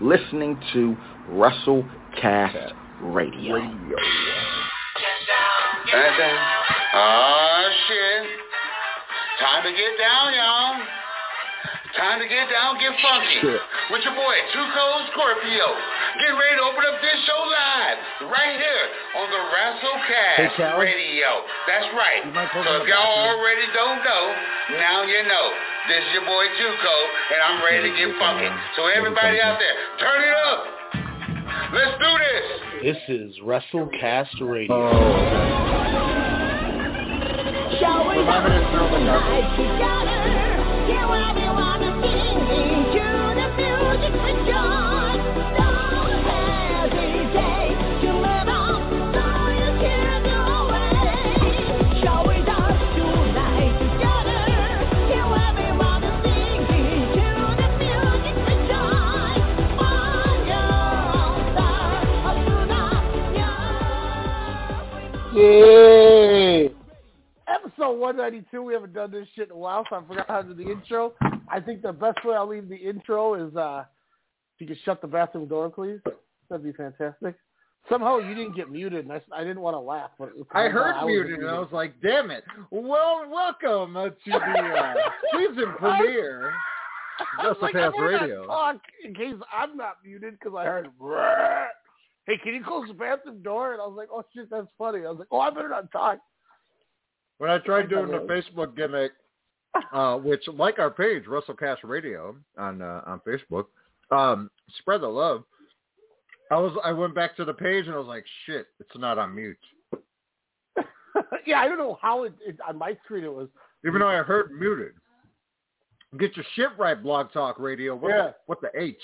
listening to WrestleCast Radio. Radio. Oh, shit. Time to get down, y'all. Time to get down, get funky. Shit. With your boy, 2 Cold Scorpio. Get ready to open up this show live. Right here on the WrestleCast Hey, Radio. That's right. You might close So the if y'all bathroom. already don't know, now you know. This is your boy Tuco, and I'm ready to get funky. So everybody out there, turn it up. Let's do this. This is WrestleCast Radio. Shall we Yay! Episode 192. We haven't done this shit in a while, so I forgot how to do the intro. I think the best way I'll leave the intro is uh, if you could shut the bathroom door, please. That'd be fantastic. Somehow you didn't get muted, and I, I didn't want to laugh. But I heard muted, and I was like, "Damn it!" Well, welcome to the uh, season premiere. I was like, not Radio. talk in case I'm not muted because I heard. Hey, can you close the bathroom door? And I was like, oh shit, that's funny. I was like, oh, I better not talk. When I tried doing the Facebook gimmick, uh, which like our page, WrestleCast Radio on uh, on Facebook, um, spread the love. I was I went back to the page and I was like, shit, it's not on mute. yeah, I don't know how it, it on my screen it was. Even though I heard muted. Get your shit right, Blog Talk Radio. What, Yeah. the, what the H?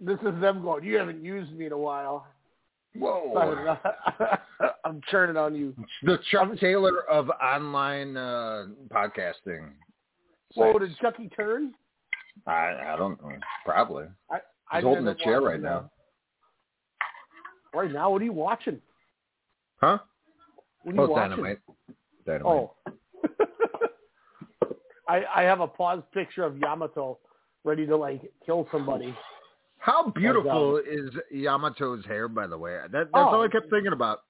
This is them going. You haven't used me in a while. Whoa. I'm churning on you. The Chuck Taylor of online uh, podcasting. Whoa, sites. did Chucky turn? I I don't know. Probably. I, He's holding the chair right now. that. Right now, what are you watching? Huh? What are you Oh, watching? dynamite. Dynamite. Oh. I I have a paused picture of Yamato ready to like kill somebody. How beautiful um, is Yamato's hair, by the way? That, that's Oh. all I kept thinking about.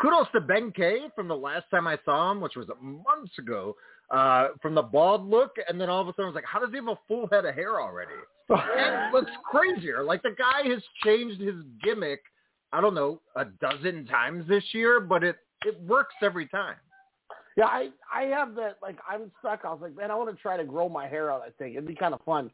Kudos to Ben-K from the last time I saw him, which was months ago, uh, from the bald look, and then all of a sudden I was like, how does he have a full head of hair already? and what's crazier, like the guy has changed his gimmick, I don't know, a dozen times this year, but it, it works every time. Yeah, I I have that like I'm stuck. I was like, man, I want to try to grow my hair out. I think it'd be kind of fun,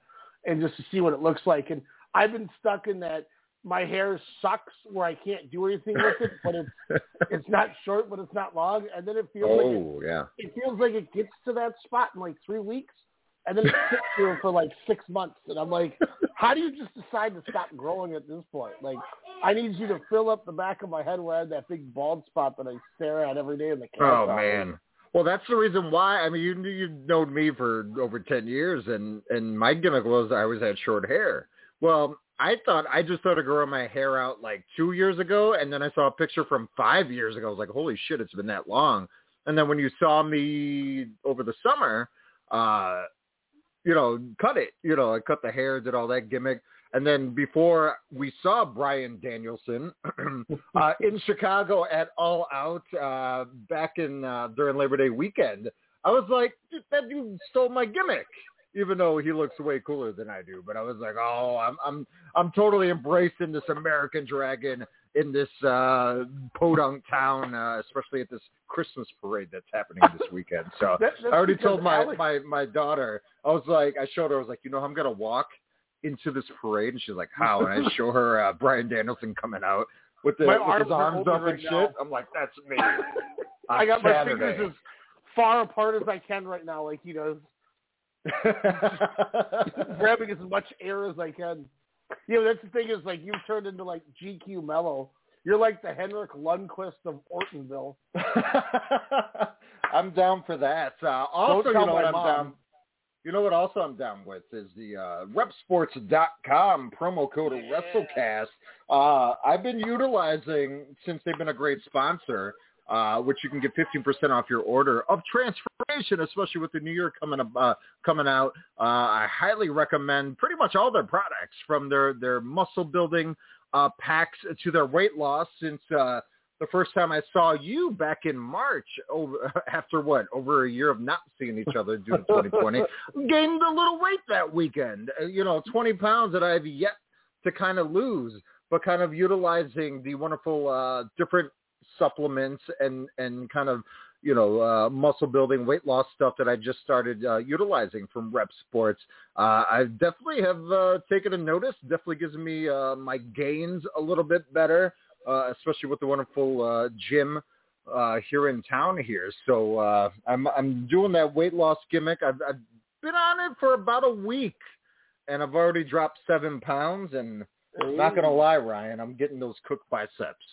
and just to see what it looks like. And I've been stuck in that my hair sucks where I can't do anything with it, but it's it's not short, but it's not long, and then it feels like it, Oh, yeah. it feels like it gets to that spot in like three weeks, and then it sits there for like six months, and I'm like, how do you just decide to stop growing at this point? Like, I need you to fill up the back of my head where I have that big bald spot that I stare at every day in the camera. Oh man. Well, that's the reason why. I mean, you you've known me for over ten years, and and my gimmick was I always had short hair. Well, I thought I just started growing my hair out like two years ago, and then I saw a picture from five years ago. I was like, holy shit, it's been that long. And then when you saw me over the summer, uh, you know, cut it. You know, I cut the hair, did all that gimmick. And then before we saw Bryan Danielson uh, in Chicago at All Out uh, back in uh, during Labor Day weekend, I was like, that dude stole my gimmick. Even though he looks way cooler than I do, but I was like, oh, I'm I'm I'm totally embracing this American Dragon in this uh, podunk town, uh, especially at this Christmas parade that's happening this weekend. So That- I already told my, Alex- my my daughter. I was like, I showed her. I was like, you know, I'm gonna walk into this parade, and she's like, how? And I show her uh, Bryan Danielson coming out with, the, with arms his arms up right and shit. now. I'm like, that's me. I got my fingers as far apart as I can right now, like he does, grabbing as much air as I can. You know, that's the thing is like you've turned into like GQ Mello. You're like the Henrik Lundqvist of Ortonville. I'm down for that. Uh, also, you know what I'm mom. down. You know what? Also, I'm down with is the uh, ReppSports.com promo code WrestleCast. Uh, I've been utilizing since they've been a great sponsor, uh, which you can get 15% off your order of transformation, especially with the new year coming up, uh, coming out. Uh, I highly recommend pretty much all their products, from their their muscle building uh, packs to their weight loss. Since uh, the first time I saw you back in March, over after what over a year of not seeing each other due to 2020, gained a little weight that weekend. Uh, You know, 20 pounds that I've yet to kind of lose, but kind of utilizing the wonderful uh, different supplements and and kind of you know uh, muscle building, weight loss stuff that I just started uh, utilizing from Repp Sports. Uh, I definitely have uh, taken a notice. Definitely gives me uh, my gains a little bit better, uh, especially with the wonderful uh, gym uh, here in town here. So uh, I'm I'm doing that weight loss gimmick. I've, I've been on it for about a week, and I've already dropped seven pounds. And not gonna lie, Ryan, I'm getting those cooked biceps.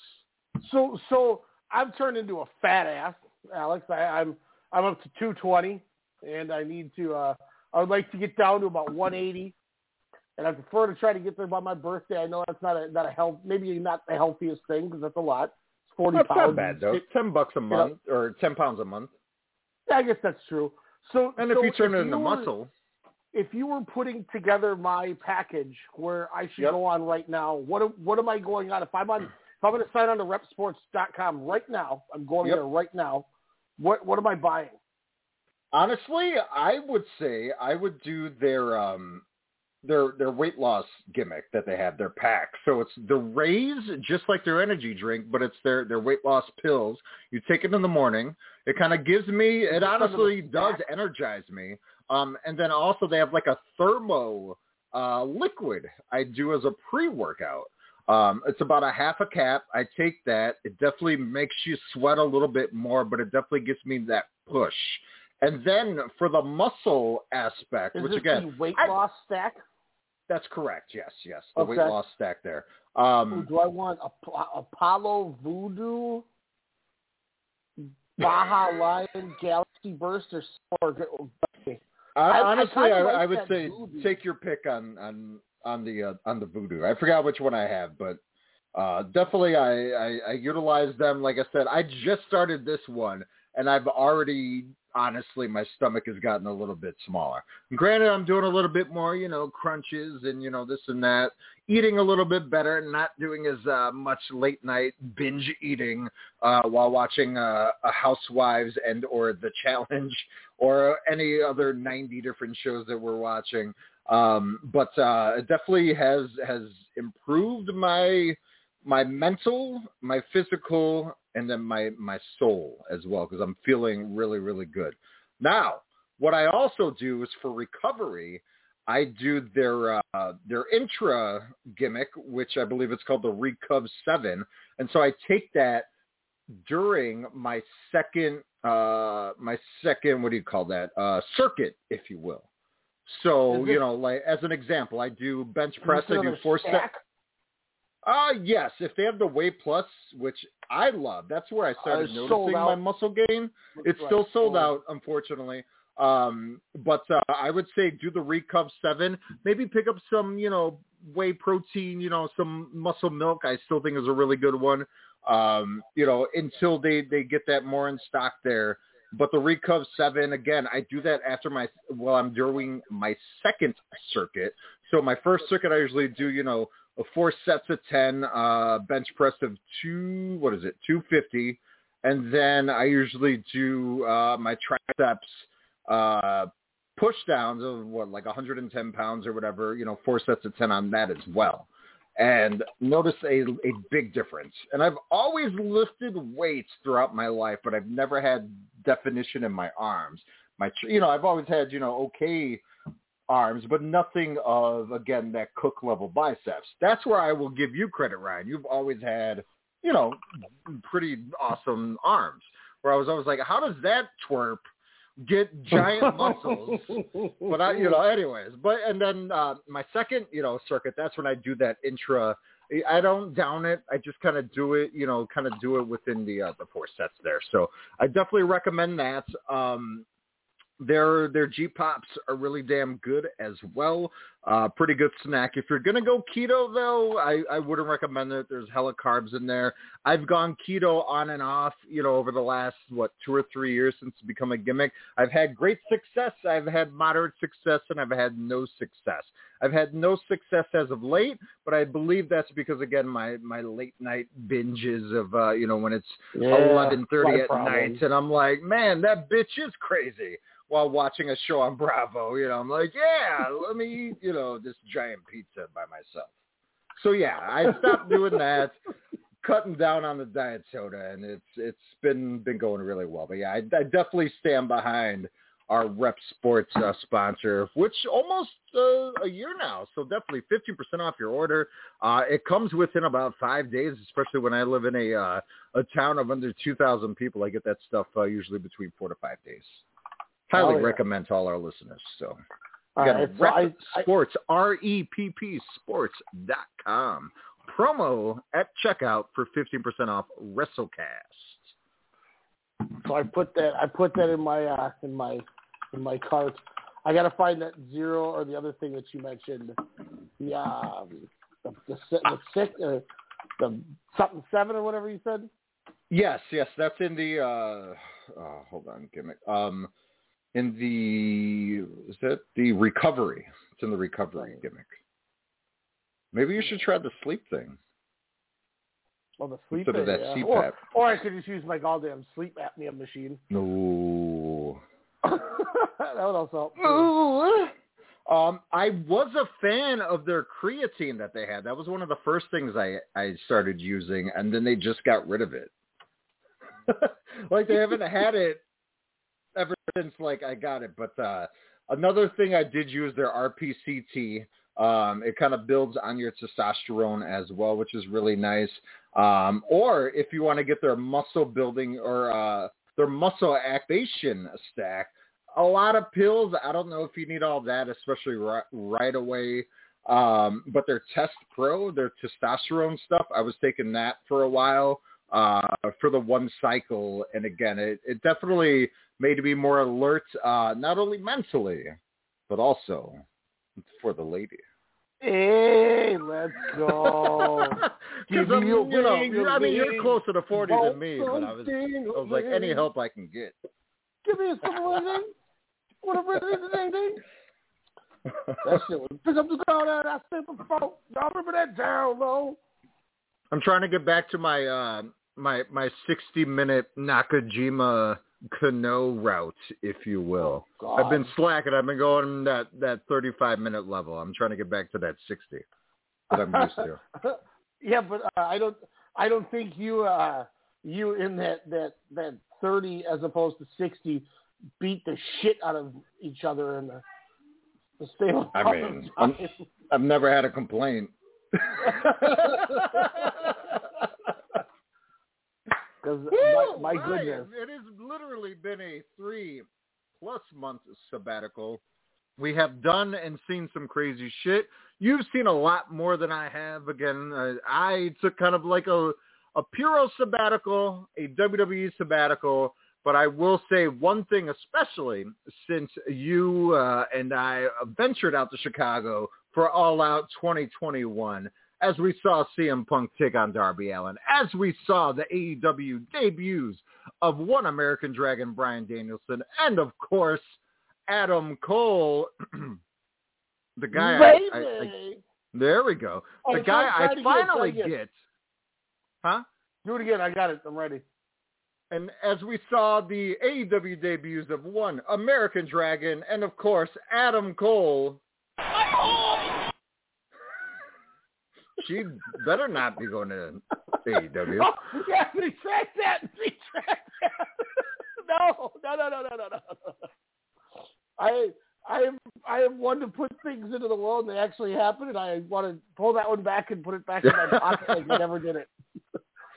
So so I've turned into a fat ass, Alex. I, I'm I'm up to 220, and I need to. uh I would like to get down to about 180, and I prefer to try to get there by my birthday. I know that's not a not a health, maybe not the healthiest thing because that's a lot. It's 40 That's pounds. not bad though. Ten bucks a month or ten pounds a month. Yeah, I guess that's true. So And if you turn it into were- muscle, if you were putting together my package where I should Yep. go on right now, what what am I going on? If I'm on, if I'm going to sign on to ReppSports.com right now, I'm going Yep. there right now. What what am I buying? honestly, I would say I would do their um their their weight loss gimmick that they have, their pack. So it's the raise, just like their energy drink, but it's their their weight loss pills. You take it in the morning. It kind of gives me. It honestly does energize me. Um, and then also they have like a thermo uh, liquid I do as a pre-workout. Um, it's about a half a cap. I take that. It definitely makes you sweat a little bit more, but it definitely gives me that push. And then for the muscle aspect, Is which again, the weight I- loss stack? that's correct. Yes, yes, the weight loss stack there. Ooh, Um, do I want a, Apollo Voodoo, Baja Lion, Galaxy Burst, or or okay. I, I- I honestly, I, like I would say voodoo. take your pick on on on the uh, on the voodoo. I forgot which one I have, but uh, definitely I, I I utilize them. Like I said, I just started this one, and I've already honestly my stomach has gotten a little bit smaller. Granted, I'm doing a little bit more, you know, crunches and you know this and that, eating a little bit better, not doing as uh, much late night binge eating uh, while watching uh, a Housewives and or The Challenge or any other 90 different shows that we're watching. Um, but uh, it definitely has has improved my my mental, my physical, and then my my soul as well because I'm feeling really really good. Now, what I also do is for recovery, I do their uh, their intra gimmick, which I believe it's called the Recov Seven, and so I take that during my second uh my second what do you call that uh circuit if you will so Is you know like as an example i do bench press i do four sets stack? uh yes if they have the weight plus which i love that's where i started Uh, noticing my muscle gain. It's Right, still sold sold. out unfortunately. Um but uh, i would say do the recov 7 maybe pick up some you know whey protein you know some muscle milk. I still think is a really good one. Um you know until they they get that more in stock there but the recov 7 again i do that after my well i'm doing my second circuit. So my first circuit i usually do you know four sets of 10 uh bench press of two what is it 250 and then i usually do uh my triceps uh push downs of what like 110 pounds or whatever you know four sets of 10 on that as well and notice a, a big difference. And I've always lifted weights throughout my life, but I've never had definition in my arms. My, you know, I've always had, you know, okay arms, but nothing of again that cook level biceps. That's where I will give you credit, Ryan. You've always had, you know, pretty awesome arms. Where I was always like, how does that twerp get giant muscles? but I, you know, anyways. But and then uh, my second, you know, circuit. That's when I do that intra. I don't down it. I just kind of do it, you know, kind of do it within the uh, the four sets there. So I definitely recommend that. Um, their their G pops are really damn good as well. Uh, pretty good snack. If you're gonna go keto though, I, I wouldn't recommend it. There's hella carbs in there. I've gone keto on and off, you know, over the last what two or three years since it's become a gimmick. I've had great success. I've had moderate success, and I've had no success. I've had no success as of late, but I believe that's because again my my late night binges of uh, you know when it's Yeah, eleven thirty at problem. night, and I'm like, man, that bitch is crazy while watching a show on Bravo. You know, I'm like, yeah, let me eat, you know, this giant pizza by myself. So yeah, I stopped doing that, cutting down on the diet soda, and it's it's been been going really well. But yeah, I, I definitely stand behind our Repp Sports uh, sponsor, which almost uh, a year now. So definitely 15% off your order. Uh, it comes within about five days, especially when I live in a uh, a town of under 2,000 people. I get that stuff uh, usually between four to five days. Highly Oh, yeah. recommend to all our listeners. So you right, got so Repp I- Sports, R-E-P-P Sports dot com. Promo at checkout for 15% off WrestleCast. So I put that I put that in my uh, in my in my cart. I got to find that zero or the other thing that you mentioned. The um, the the, the six uh, the something seven or whatever you said. Yes, yes, that's in the uh, uh hold on, gimmick. Um in the is that the recovery? It's in the recovery gimmick. Maybe you should try the sleep thing. Well, the sleep Instead of that yeah. CPAP. Or, or I could just use my goddamn sleep apnea machine. No. that would also help. too. Um, I was a fan of their creatine that they had. That was one of the first things I I started using, and then they just got rid of it. like they haven't had it since like I got it. But uh, another thing I did use their RPCT. Um, it kind of builds on your testosterone as well, which is really nice. Um, or if you want to get their muscle building or uh, their muscle activation stack, a lot of pills. I don't know if you need all that, especially right, right away. Um, but their Test Pro, their testosterone stuff, I was taking that for a while uh, for the one cycle. And again, it, it definitely made me more alert, uh, not only mentally, but also for the lady. Hey, let's go. Because Give I'm, me you know, ring, I mean, you're closer to 40 Want than me, but I was, I was like, any help I can get. Give me some ring. Whatever it is, ding. That shit was pick up the ground out. I said before. Y'all remember that down low? I'm trying to get back to my uh, my my 60 minute Nakajima Kenoh route, if you will. Oh, I've been slacking. I've been going that that 35 minute level. I'm trying to get back to that 60 that I'm used to. yeah, but uh, I don't. I don't think you. uh You in that that that thirty as opposed to sixty beat the shit out of each other in the the stable. I mean, I'm, I've never had a complaint. Because my, my Ryan, goodness, It has literally been a three plus month sabbatical. We have done and seen some crazy shit. You've seen a lot more than I have. Again, uh, I took kind of like a a Puro sabbatical, a WWE sabbatical, but I will say one thing especially since you uh, and I ventured out to Chicago for All Out 2021 as we saw CM Punk take on Darby Allin, as we saw the AEW debuts of one American Dragon, Bryan Danielson, and of course, Adam Cole, the guy I, I, I, there we go. Oh, the try- guy try I it again, it finally again. get. Huh? Do it again. I got it. I'm ready. And as we saw the AEW debuts of one American Dragon and of course Adam Cole. She better not be going to AEW. Oh, yeah, retract that. Retract that. no, no, no, no, no, no, no. I I am I am one to put things into the world and they actually happen, and I want to pull that one back and put it back in my pocket like I never did it.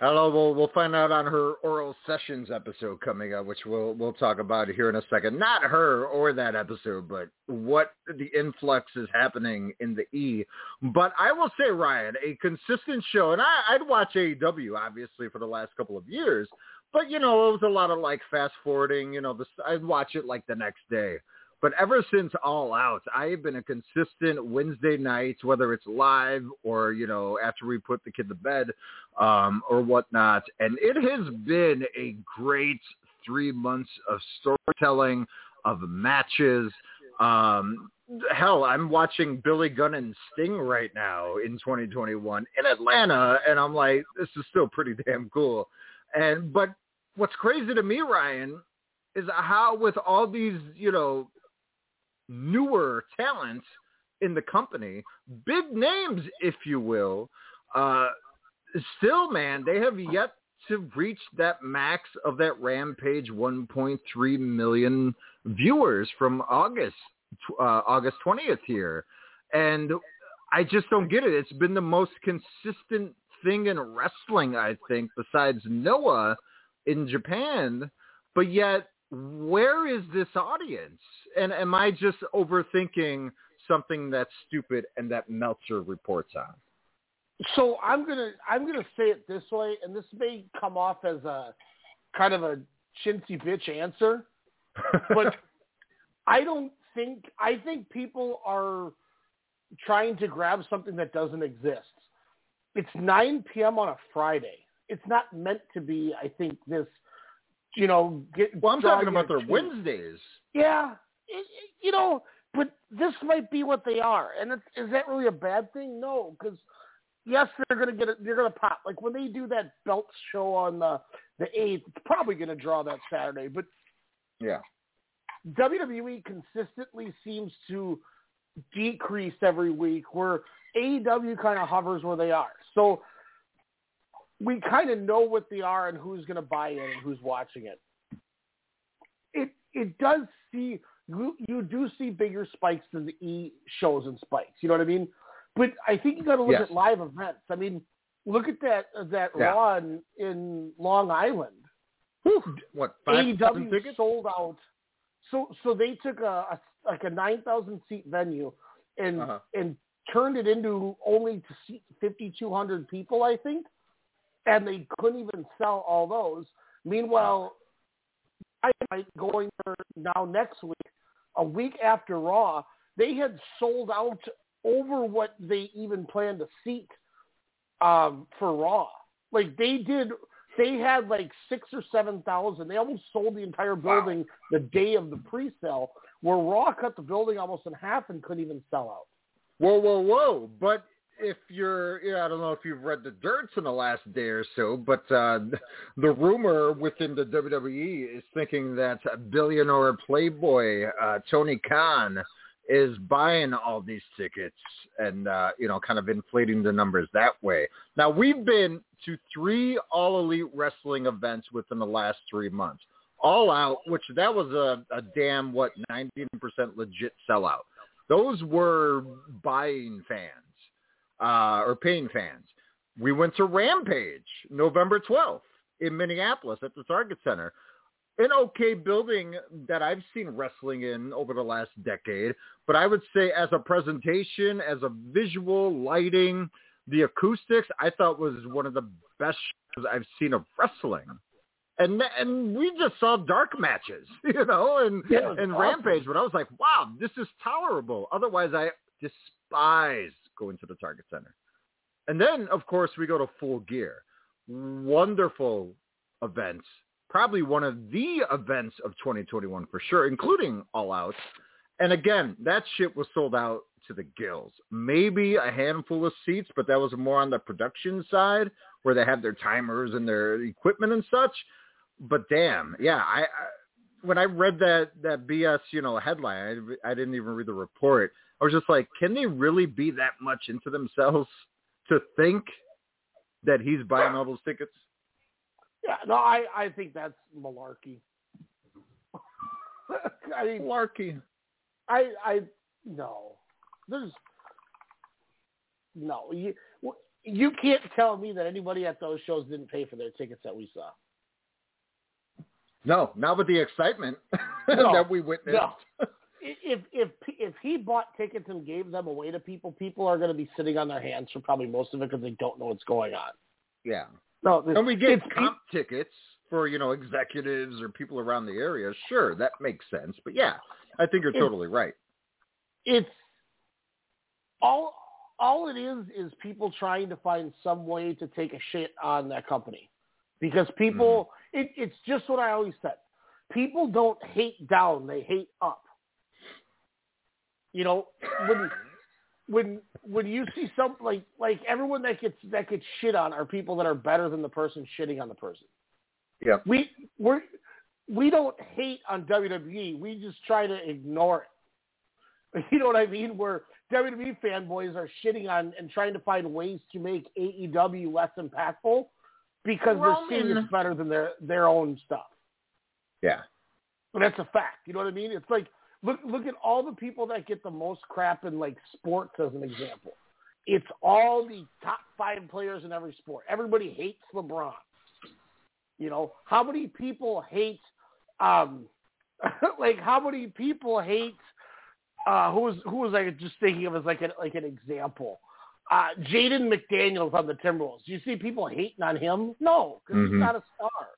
I don't know. We'll we'll find out on her oral sessions episode coming up, which we'll we'll talk about here in a second. Not her or that episode, but what the influx is happening in the E. But I will say, Ryan, a consistent show, and I, I'd watch AEW obviously for the last couple of years, but you know it was a lot of like fast forwarding. You know, the, I'd watch it like the next day. But ever since All Out, I have been a consistent Wednesday nights, whether it's live or, you know, after we put the kid to bed um, or whatnot. And it has been a great three months of storytelling, of matches. Um, hell, I'm watching Billy Gunn and Sting right now in 2021 in Atlanta, and I'm like, this is still pretty damn cool. And but what's crazy to me, Ryan, is how with all these, you know, newer talents in the company, big names, if you will, uh, still, man, they have yet to reach that max of that Rampage 1.3 million viewers from August, uh, August 20th here. And I just don't get it. It's been the most consistent thing in wrestling, I think, besides Noah in Japan. But yet, where is this audience? And am I just overthinking something that's stupid and that Meltzer reports on? So I'm gonna I'm gonna say it this way, and this may come off as a kind of a chintzy bitch answer, but I don't think I think people are trying to grab something that doesn't exist. It's 9 p.m. on a Friday. It's not meant to be. I think this, you know. Get, well, I'm talking about their attention. Wednesdays. Yeah, you know, but this might be what they are, and it's, is that really a bad thing? No, because yes, they're gonna get it. They're gonna pop. Like when they do that belt show on the the eighth, it's probably gonna draw that Saturday. But Yeah. WWE consistently seems to decrease every week, where AEW kind of hovers where they are. So we kind of know what they are and who's going to buy in and who's watching it. It it does see you you do see bigger spikes than the E shows and spikes. You know what I mean? But I think you got to look Yes. at live events. I mean, look at that that Yeah. Raw in, in Long Island. What five AEW tickets? sold out. So so they took a, a like a nine thousand seat venue and Uh-huh. and turned it into only to seat fifty two hundred people, I think, and they couldn't even sell all those. Meanwhile, I might going there now next week, a week after Raw, they had sold out over what they even planned to seat um, for Raw. Like they did, they had like six or seven thousand. They almost sold the entire building the day of the pre-sale. Where Raw cut the building almost in half and couldn't even sell out. Whoa, whoa, whoa! But if you're, yeah, I don't know if you've read the dirts in the last day or so, but uh, the rumor within the WWE is thinking that billionaire playboy uh, Tony Khan is buying all these tickets and uh, you know, kind of inflating the numbers that way. Now we've been to three All Elite Wrestling events within the last three months. All Out, which that was a, a damn what 19% legit sellout. Those were buying fans uh, or paying fans. We went to Rampage November 12th in Minneapolis at the Target Center. An okay building that I've seen wrestling in over the last decade, but I would say as a presentation, as a visual lighting, the acoustics, I thought was one of the best shows I've seen of wrestling. And and we just saw dark matches, you know, and Yeah, and awesome. Rampage, but I was like, wow, this is tolerable. Otherwise, I despise going to the Target Center. And then, of course, we go to Full Gear. Wonderful events. Probably one of the events of 2021 for sure, including All Out. And again, that shit was sold out to the gills. Maybe a handful of seats, but that was more on the production side where they have their timers and their equipment and such. But damn, yeah, I, I when I read that that BS, you know, headline, I, I didn't even read the report. I was just like, can they really be that much into themselves to think that he's buying all those tickets? Yeah, no, I I think that's malarkey. I mean, malarkey. I I no, there's no you you can't tell me that anybody at those shows didn't pay for their tickets that we saw. No, not with the excitement No, that we witnessed. No. If if if he bought tickets and gave them away to people, people are going to be sitting on their hands for probably most of it because they don't know what's going on. Yeah. No, And we get comp tickets for, you know, executives or people around the area. Sure, that makes sense. But yeah, I think you're totally right. it's all all it is is people trying to find some way to take a shit on that company because people mm-hmm. it, it's just what I always said. People don't hate down; they hate up. You know when when when you see some like like everyone that gets that gets shit on are people that are better than the person shitting on the person. Yeah. We we're we don't hate on WWE. We just try to ignore it. You know what I mean? Where WWE fanboys are shitting on and trying to find ways to make AEW less impactful because they're seeing it's better than their their own stuff. Yeah. But that's a fact. You know what I mean? It's like look look at all the people that get the most crap in like sports as an example. It's all the top five players in every sport. Everybody hates LeBron. You know, how many people hate um like how many people hate uh who was who was I just thinking of as like an like an example? Uh Jaden McDaniels on the Timberwolves. Do you see people hating on him? No, because Mhm. he's not a star.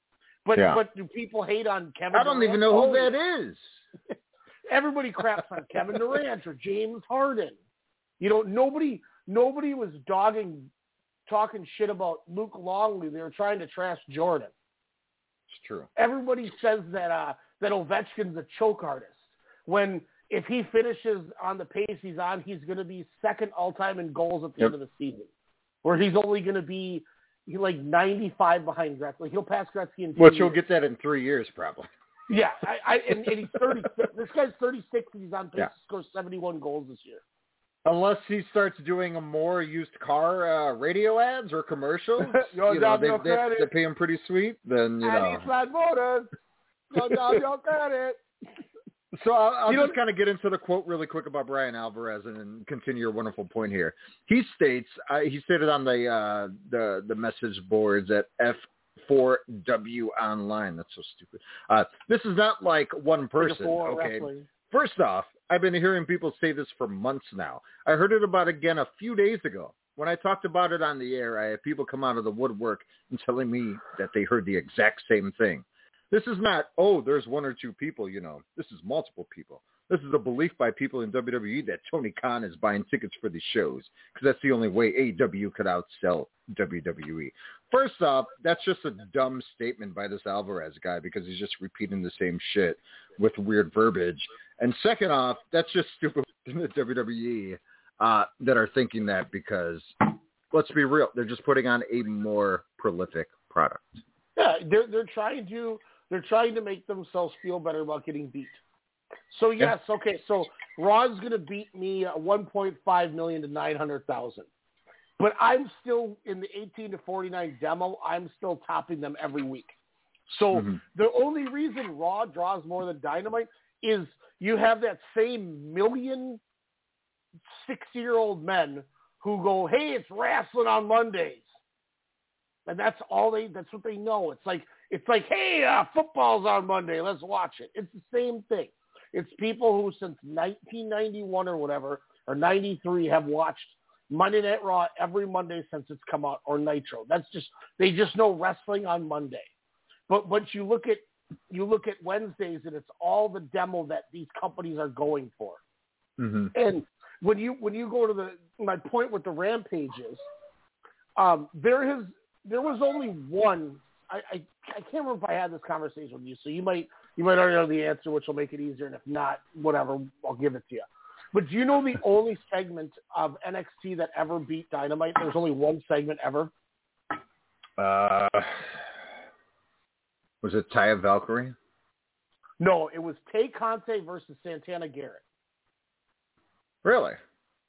But Yeah. but do people hate on Kevin? I don't Durant? even know who Oh, that is. Everybody craps on Kevin Durant or James Harden. You know, nobody nobody was dogging talking shit about Luke Longley. They were trying to trash Jordan. It's true. Everybody says that uh that Ovechkin's a choke artist. When if he finishes on the pace he's on, he's going to be second all time in goals at the Yep. end of the season. Where he's only going to be he like 95 behind Gretzky. He'll pass Gretzky in two Which he'll get that in three years probably. Yeah, I, I and, and he's 36. this guy's 36 and he's on pace Yeah. to score 71 goals this year. Unless he starts doing a more used car uh, radio ads or commercials, you know, they, your they, credit. they pay him pretty sweet. Then you know. And Eastland Motors. Go down your credit. So I'll, I'll You just kind of get into the quote really quick about Bryan Alvarez and, and continue your wonderful point here. He states uh, he stated on the uh, the the message boards at F4W Online. That's so stupid. Uh, this is not like one person. Okay. wrestling. First off, I've been hearing people say this for months now. I heard it about again a few days ago. When I talked about it on the air, I had people come out of the woodwork and telling me that they heard the exact same thing. This is not, oh, there's one or two people, you know. This is multiple people. This is a belief by people in WWE that Tony Khan is buying tickets for these shows because that's the only way AEW could outsell WWE. First off, that's just a dumb statement by this Alvarez guy because he's just repeating the same shit with weird verbiage. And second off, that's just stupid in the WWE uh, that are thinking that because, let's be real, they're just putting on a more prolific product. Yeah, they're they're trying to they're trying to make themselves feel better about getting beat. So yes, okay, so Raw's going to beat me uh, 1.5 million to 900,000. But I'm still in the 18 to 49 demo. I'm still topping them every week. So Mhm. the only reason Raw draws more than Dynamite is you have that same million six-year-old men who go, "Hey, it's wrestling on Mondays," and that's all they. That's what they know. It's like it's like, "Hey, uh, football's on Monday. Let's watch it." It's the same thing. It's people who since 1991 or whatever or 93 have watched Monday Night Raw every Monday since it's come out or Nitro. That's just they just know wrestling on Monday. But but you look at you look at Wednesdays and it's all the demo that these companies are going for. Mm-hmm. And when you when you go to the my point with the rampages, um, there has there was only one. I, I I can't remember if I had this conversation with you, so you might you might already know the answer, which will make it easier. And if not, whatever, I'll give it to you. But do you know the only segment of NXT that ever beat Dynamite? There's only one segment ever. Uh, was it Taya Valkyrie? No, it was Tay Conti versus Santana Garrett. Really?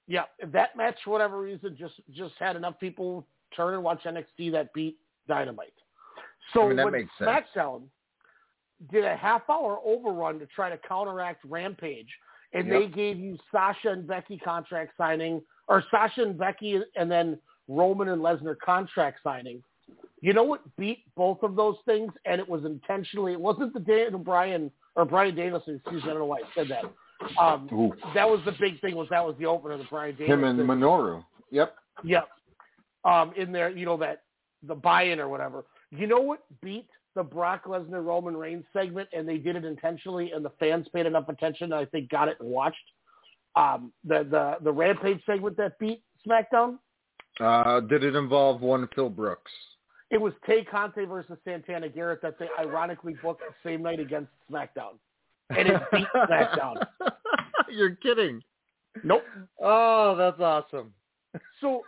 yeah, that match for whatever reason just just had enough people turn and watch NXT that beat Dynamite. So I mean, that when makes sense. SmackDown did a half hour overrun to try to counteract Rampage, and Yep. they gave you Sasha and Becky contract signing, or Sasha and Becky, and then Roman and Lesnar contract signing. You know what beat both of those things, and it was intentionally. It wasn't the Dan Bryan or Bryan Danielson. Excuse me, I don't know why I said that. Um, Ooh. that was the big thing. Was that was the opener, the Bryan Him Danielson. and Minoru. Yep. Yep. Um, in there, you know that the buy-in or whatever. You know what beat the Brock Lesnar Roman Reigns segment, and they did it intentionally, and the fans paid enough attention, I think got it and watched. Um, the the the Rampage segment that beat SmackDown. Uh, did it involve one Phil Brooks? It was Tay Conti versus Santana Garrett that they ironically booked the same night against SmackDown, and it beat SmackDown. You're kidding. Nope. Oh, that's awesome. So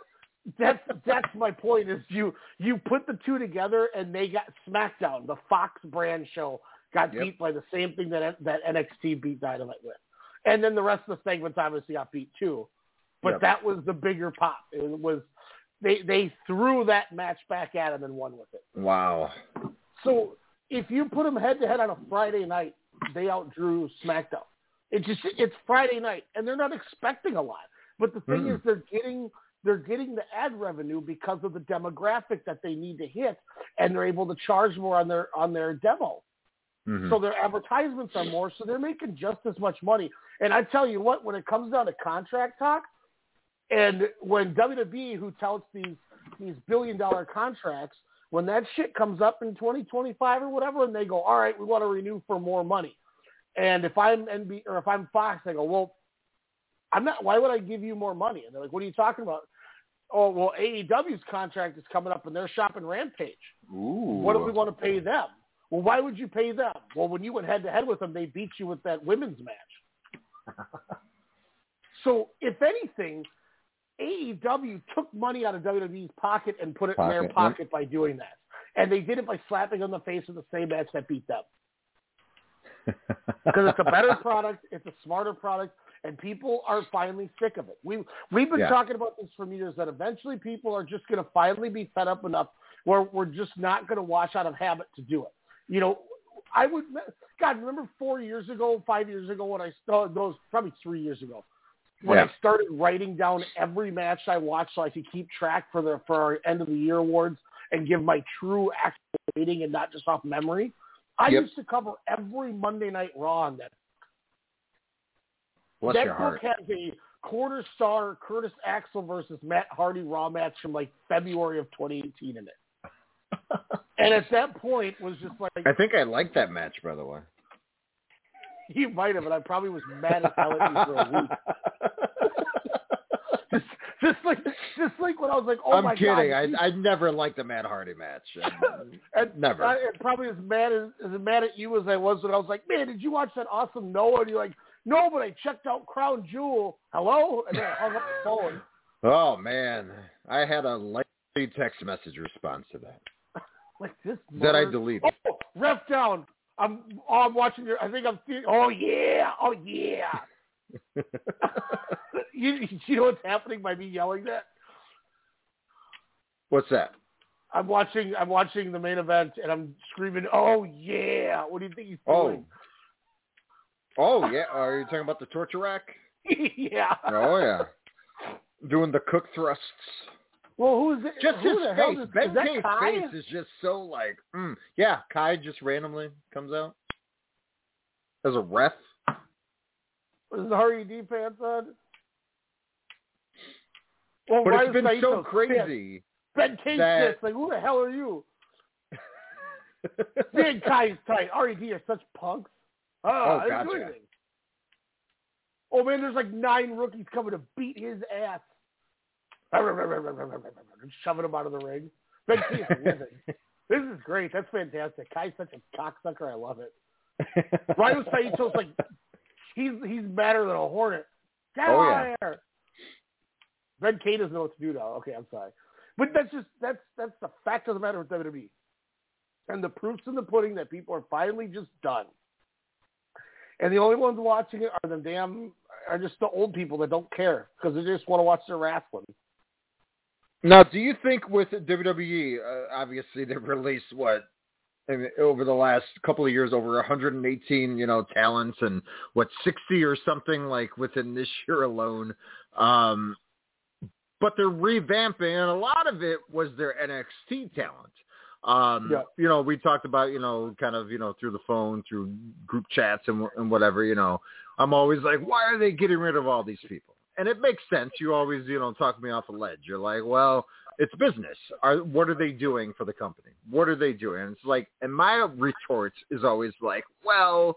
that's that's my point. Is you you put the two together and they got SmackDown, the Fox brand show, got Yep. beat by the same thing that that NXT beat Dynamite with, and then the rest of the segments obviously got beat too. But Yep. that was the bigger pop. It was they they threw that match back at him and won with it. Wow. So if you put them head to head on a Friday night, they outdrew SmackDown. It just it's Friday night, and they're not expecting a lot. But the thing Mm-mm. is, they're getting they're getting the ad revenue because of the demographic that they need to hit, and they're able to charge more on their on their demo. Mhm. So their advertisements are more, so they're making just as much money. And I tell you what, when it comes down to contract talk, and when WWE, who touts these these billion dollar contracts, when that shit comes up in 2025 or whatever, and they go, all right, we want to renew for more money. And if I'm NB or if I'm Fox, I go, well, I'm not. Why would I give you more money? And they're like, what are you talking about? Oh, well, AEW's contract is coming up, and they're shopping Rampage. Ooh. What do we want to pay them? Well, why would you pay them? Well, when you went head to head with them, they beat you with that women's match. so, if anything, AEW took money out of WWE's pocket and put it in their Pocket, yep. pocket by doing that. And they did it by slapping on the face of the same match that beat them. Because it's a better product, it's a smarter product, and people are finally sick of it. We we've been Yeah. talking about this for years that eventually people are just going to finally be fed up enough where we're just not going to watch out of habit to do it. You know, I would God remember four years ago, five years ago when I started those probably three years ago when Yeah. I started writing down every match I watched so I could keep track for the for our end of the year awards and give my true actual rating and not just off memory. I Yep. used to cover every Monday Night Raw on that. Bless that your heart. book has a quarter star Curtis Axel versus Matt Hardy Raw match from like February of 2018 in it. and at that point was just like I think I like that match, by the way. you might have, and I probably was mad as hell at you for a week. just, just like just like when I was like, oh my God. I'm my kidding. god, I I never liked the Matt Hardy match. and never. I, and probably as mad as, as mad at you as I was when I was like, man, did you watch that awesome Noah? And you're like, no, but I checked out Crown Jewel. Hello, and then I hung up the phone. Oh man, I had a lengthy text message response to that Like this that I deleted. Oh, ref down. I'm oh, I'm watching your. I think I'm seeing. Oh yeah, oh yeah. you you know what's happening by me yelling that? What's that? I'm watching I'm watching the main event and I'm screaming, "Oh yeah!" What do you think he's Oh. doing? Oh yeah, are you talking about the torture rack? yeah. Oh yeah, doing the cook thrusts. Well, who is it? Just who his face. is, Ben is that K's Kai? face is just so like, mm. yeah. Kai just randomly comes out as a ref. Is the D pants on? Well, But why it's been so pissed? crazy. Ben K's that-. Like, who the hell are you? Big Kai's tight. RED are such punks. Oh, Oh, I didn't do gotcha. anything. Oh man, there's like nine rookies coming to beat his ass. Shoving him out of the ring. Ben. This is great. That's fantastic. Kai's such a cocksucker. I love it. Ryo Saito's like he's he's madder than a hornet. Get Oh, out yeah. of here. Ben-K doesn't know what to do now. Okay, I'm sorry. But that's just that's that's the fact of the matter with WWE. And the proofs in the pudding that people are finally just done. And the only ones watching it are the damn are just the old people that don't care because they just want to watch their wrestling. Now, do you think with WWE, uh, obviously they've released what over the last couple of years over 118, you know, talents and what 60 or something like within this year alone. Um, but they're revamping, and a lot of it was their NXT talent. Um, Yeah. You know, we talked about, you know, kind of, you know, through the phone, through group chats and, and whatever, you know, I'm always like, why are they getting rid of all these people? And it makes sense. You always, you know, talk me off a ledge. You're like, well, it's business. Are, what are they doing for the company? What are they doing? And it's like, and my retort is always like, well,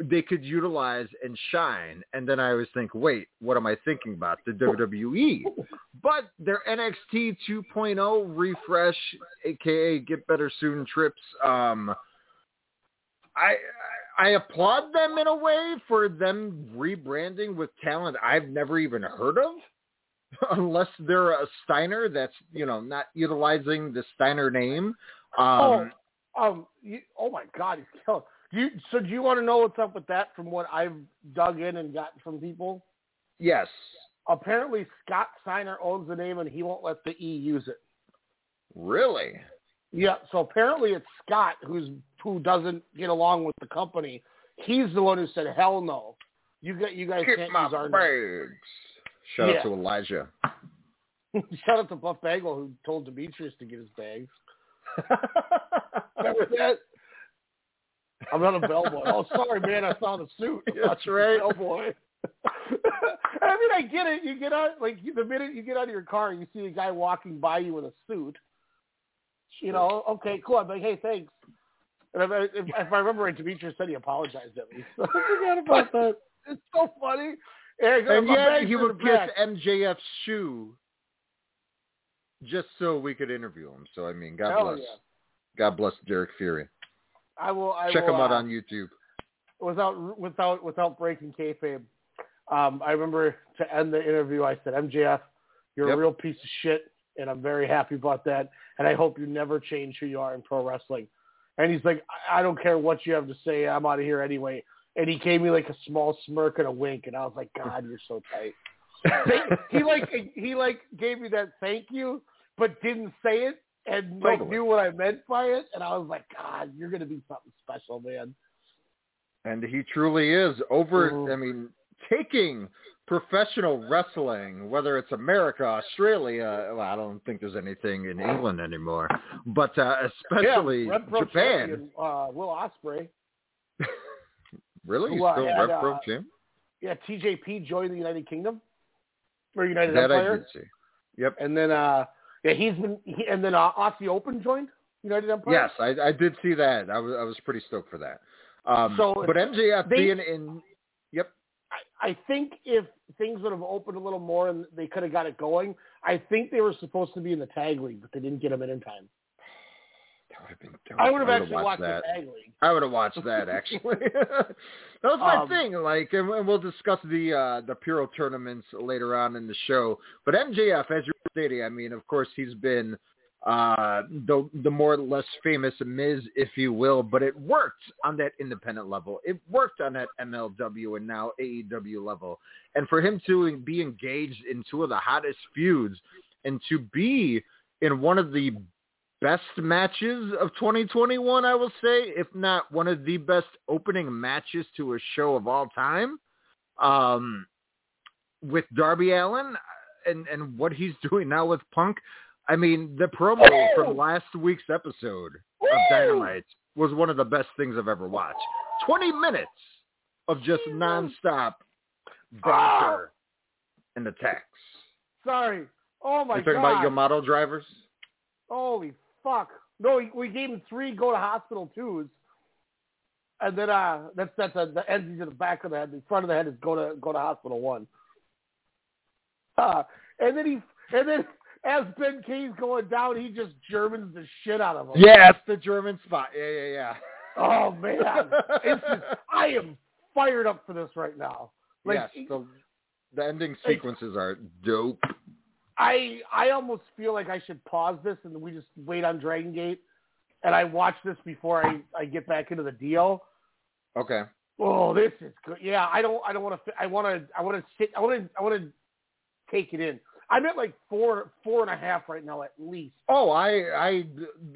they could utilize and shine. And then I always think, wait, what am I thinking about? The WWE. But their NXT 2.0 refresh, aka Get Better Soon trips, um, I I applaud them in a way for them rebranding with talent I've never even heard of. Unless they're a Steiner that's, you know, not utilizing the Steiner name. Um, oh, um, you, oh my God. Do you, so do you want to know what's up with that from what I've dug in and gotten from people? Yes. Apparently, Scott Steiner owns the name and he won't let the E use it. Really? Yeah, so apparently it's Scott who's who doesn't get along with the company. He's the one who said, "Hell no, you got you guys Get can't use our name." bags. Shout Yeah. out to Elijah. Shout out to Buff Bagel who told Demetrius to get his bags. That? I'm not a bellboy. Oh, sorry, man. I saw the suit. That's right. Bellboy. I mean, I get it. You get out, like, the minute you get out of your car, you see a guy walking by you with a suit. You know, okay, cool. I'm like, hey, thanks. And if I, if, if I remember right, Demetrius said he apologized at least. I forgot about that. It's so funny. And, And "My yet he would kiss. MJF's shoe just so we could interview him. So I mean, God Hell bless. yeah. God bless Derek Fury. I will. I Check will, him out uh, on YouTube. without without without breaking kayfabe. Um, I remember to end the interview, I said, "MJF, you're Yep. a real piece of shit, and I'm very happy about that. And I hope you never change who you are in pro wrestling." And he's like, "I, I don't care what you have to say. I'm out of here anyway." And he gave me like a small smirk and a wink, and I was like, "God, you're so tight." he like he like gave me that thank you, but didn't say it, and like Totally. knew what I meant by it. And I was like, "God, you're gonna be something special, man." And he truly is over. Mhm. I mean, taking professional wrestling, whether it's America, Australia. Well, I don't think there's anything in England anymore, but uh, especially yeah, Japan. uh, Will Ospreay. Really, he's Who, uh, still had, Rev Pro uh, champ? Yeah, TJP joined the United Kingdom or United That I did see. Yep. and then uh, yeah, he's been he, and then uh, Aussie Open joined United Empire. Yes, I, I did see that. I was I was pretty stoked for that. Um, So but MJF they- being in, yep, I, I think if things would have opened a little more and they could have got it going, I think they were supposed to be in the tag league, but they didn't get them in in time. Have been. I would have actually watched watched that. the tag league. I would have watched that actually. that was my Um, thing. Like, and, we'll discuss the uh, the Puro tournaments later on in the show. But MJF, as you're stating, I mean, of course, he's been uh, the the more or less famous Miz, if you will. But it worked on that independent level. It worked on that MLW and now AEW level. And for him to be engaged in two of the hottest feuds and to be in one of the best matches of 2021, I will say, if not one of the best opening matches to a show of all time, um, with Darby Allin and and what he's doing now with Punk. I mean, the promo from last week's episode of Dynamite was one of the best things I've ever watched. 20 minutes of just nonstop banter and attacks. Sorry. Oh my God. you talking god. about your model drivers? Holy fuck! No, we, we gave him three go to hospital twos, and then uh, that's that's uh, the ends to the back of the head. The front of the head is go to go to hospital one. Uh, and then he and then as Ben-K's going down, he just Germans the shit out of him. Yeah, it's the German spot. Yeah, yeah, yeah. Oh man, it's just, I am fired up for this right now. Like yes, the, the ending sequences are dope. I I almost feel like I should pause this and we just wait on Dragon Gate, and I watch this before I I get back into the deal. Okay. Oh, this is good. Yeah, I don't. I don't want to. I want to. I want to sit. I want to. I want to take it in. I'm at like four, four and a half right now at least. Oh, I, I,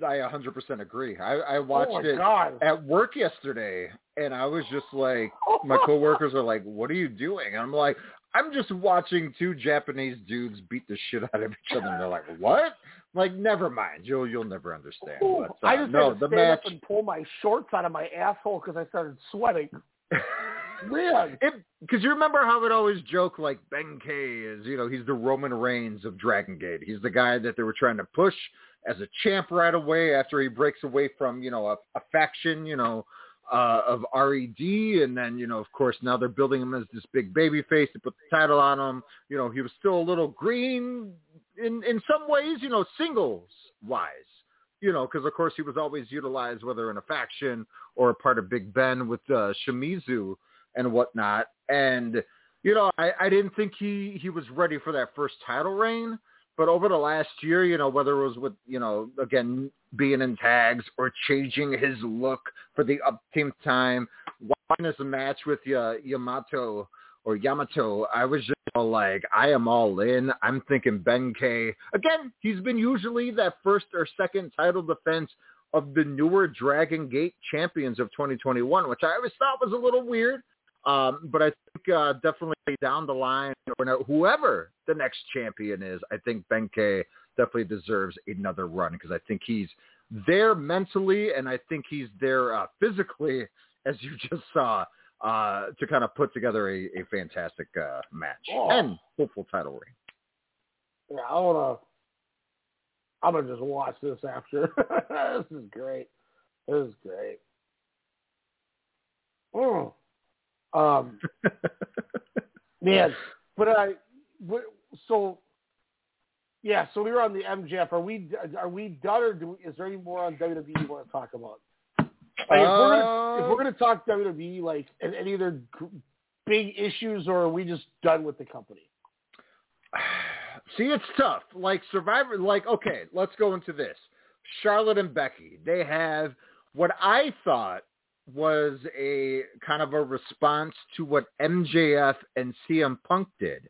I 100% agree. I, I watched oh it God. at work yesterday, and I was just like, my coworkers are like, "What are you doing?" And I'm like, "I'm just watching two Japanese dudes beat the shit out of each other." And they're like, "What?" Like, never mind. You'll, you'll never understand. Ooh, But, uh, I just no, had to the stand match. up and pull my shorts out of my asshole because I started sweating. Man, Because you remember how it always joke like Ben-K is, you know, he's the Roman Reigns of Dragon Gate. He's the guy that they were trying to push as a champ right away after he breaks away from, you know, a, a faction, you know, uh, of RED. And then, you know, of course, now they're building him as this big baby face to put the title on him. You know, he was still a little green in, in some ways, you know, singles wise you know, because of course he was always utilized whether in a faction or a part of Big Ben with uh, Shimizu and whatnot. And you know, I, I didn't think he he was ready for that first title reign. But over the last year, you know, whether it was with you know again being in tags or changing his look for the upteenth time, watching this match with uh, Yamato or Yamato, I was just like, I am all in. I'm thinking Ben-K. Again, he's been usually that first or second title defense of the newer Dragon Gate champions of 2021, which I always thought was a little weird. Um, but I think uh, definitely down the line, or whoever the next champion is, I think Ben-K definitely deserves another run because I think he's there mentally and I think he's there uh, physically, as you just saw, uh, to kind of put together a, a fantastic uh, match Oh. and hopeful title reign. yeah, I wanna. I'm gonna just watch this after. this is great. This is great. Oh, Um, man, but I, so, yeah. So we were on the MJF. Are we are we done, or do we, is there any more on WWE you want to talk about? Like, if, we're gonna, if we're um, gonna talk WWE, like and any other big issues, or are we just done with the company? See, it's tough. Like Survivor, like okay, let's go into this. Charlotte and Becky, they have what I thought was a kind of a response to what MJF and CM Punk did.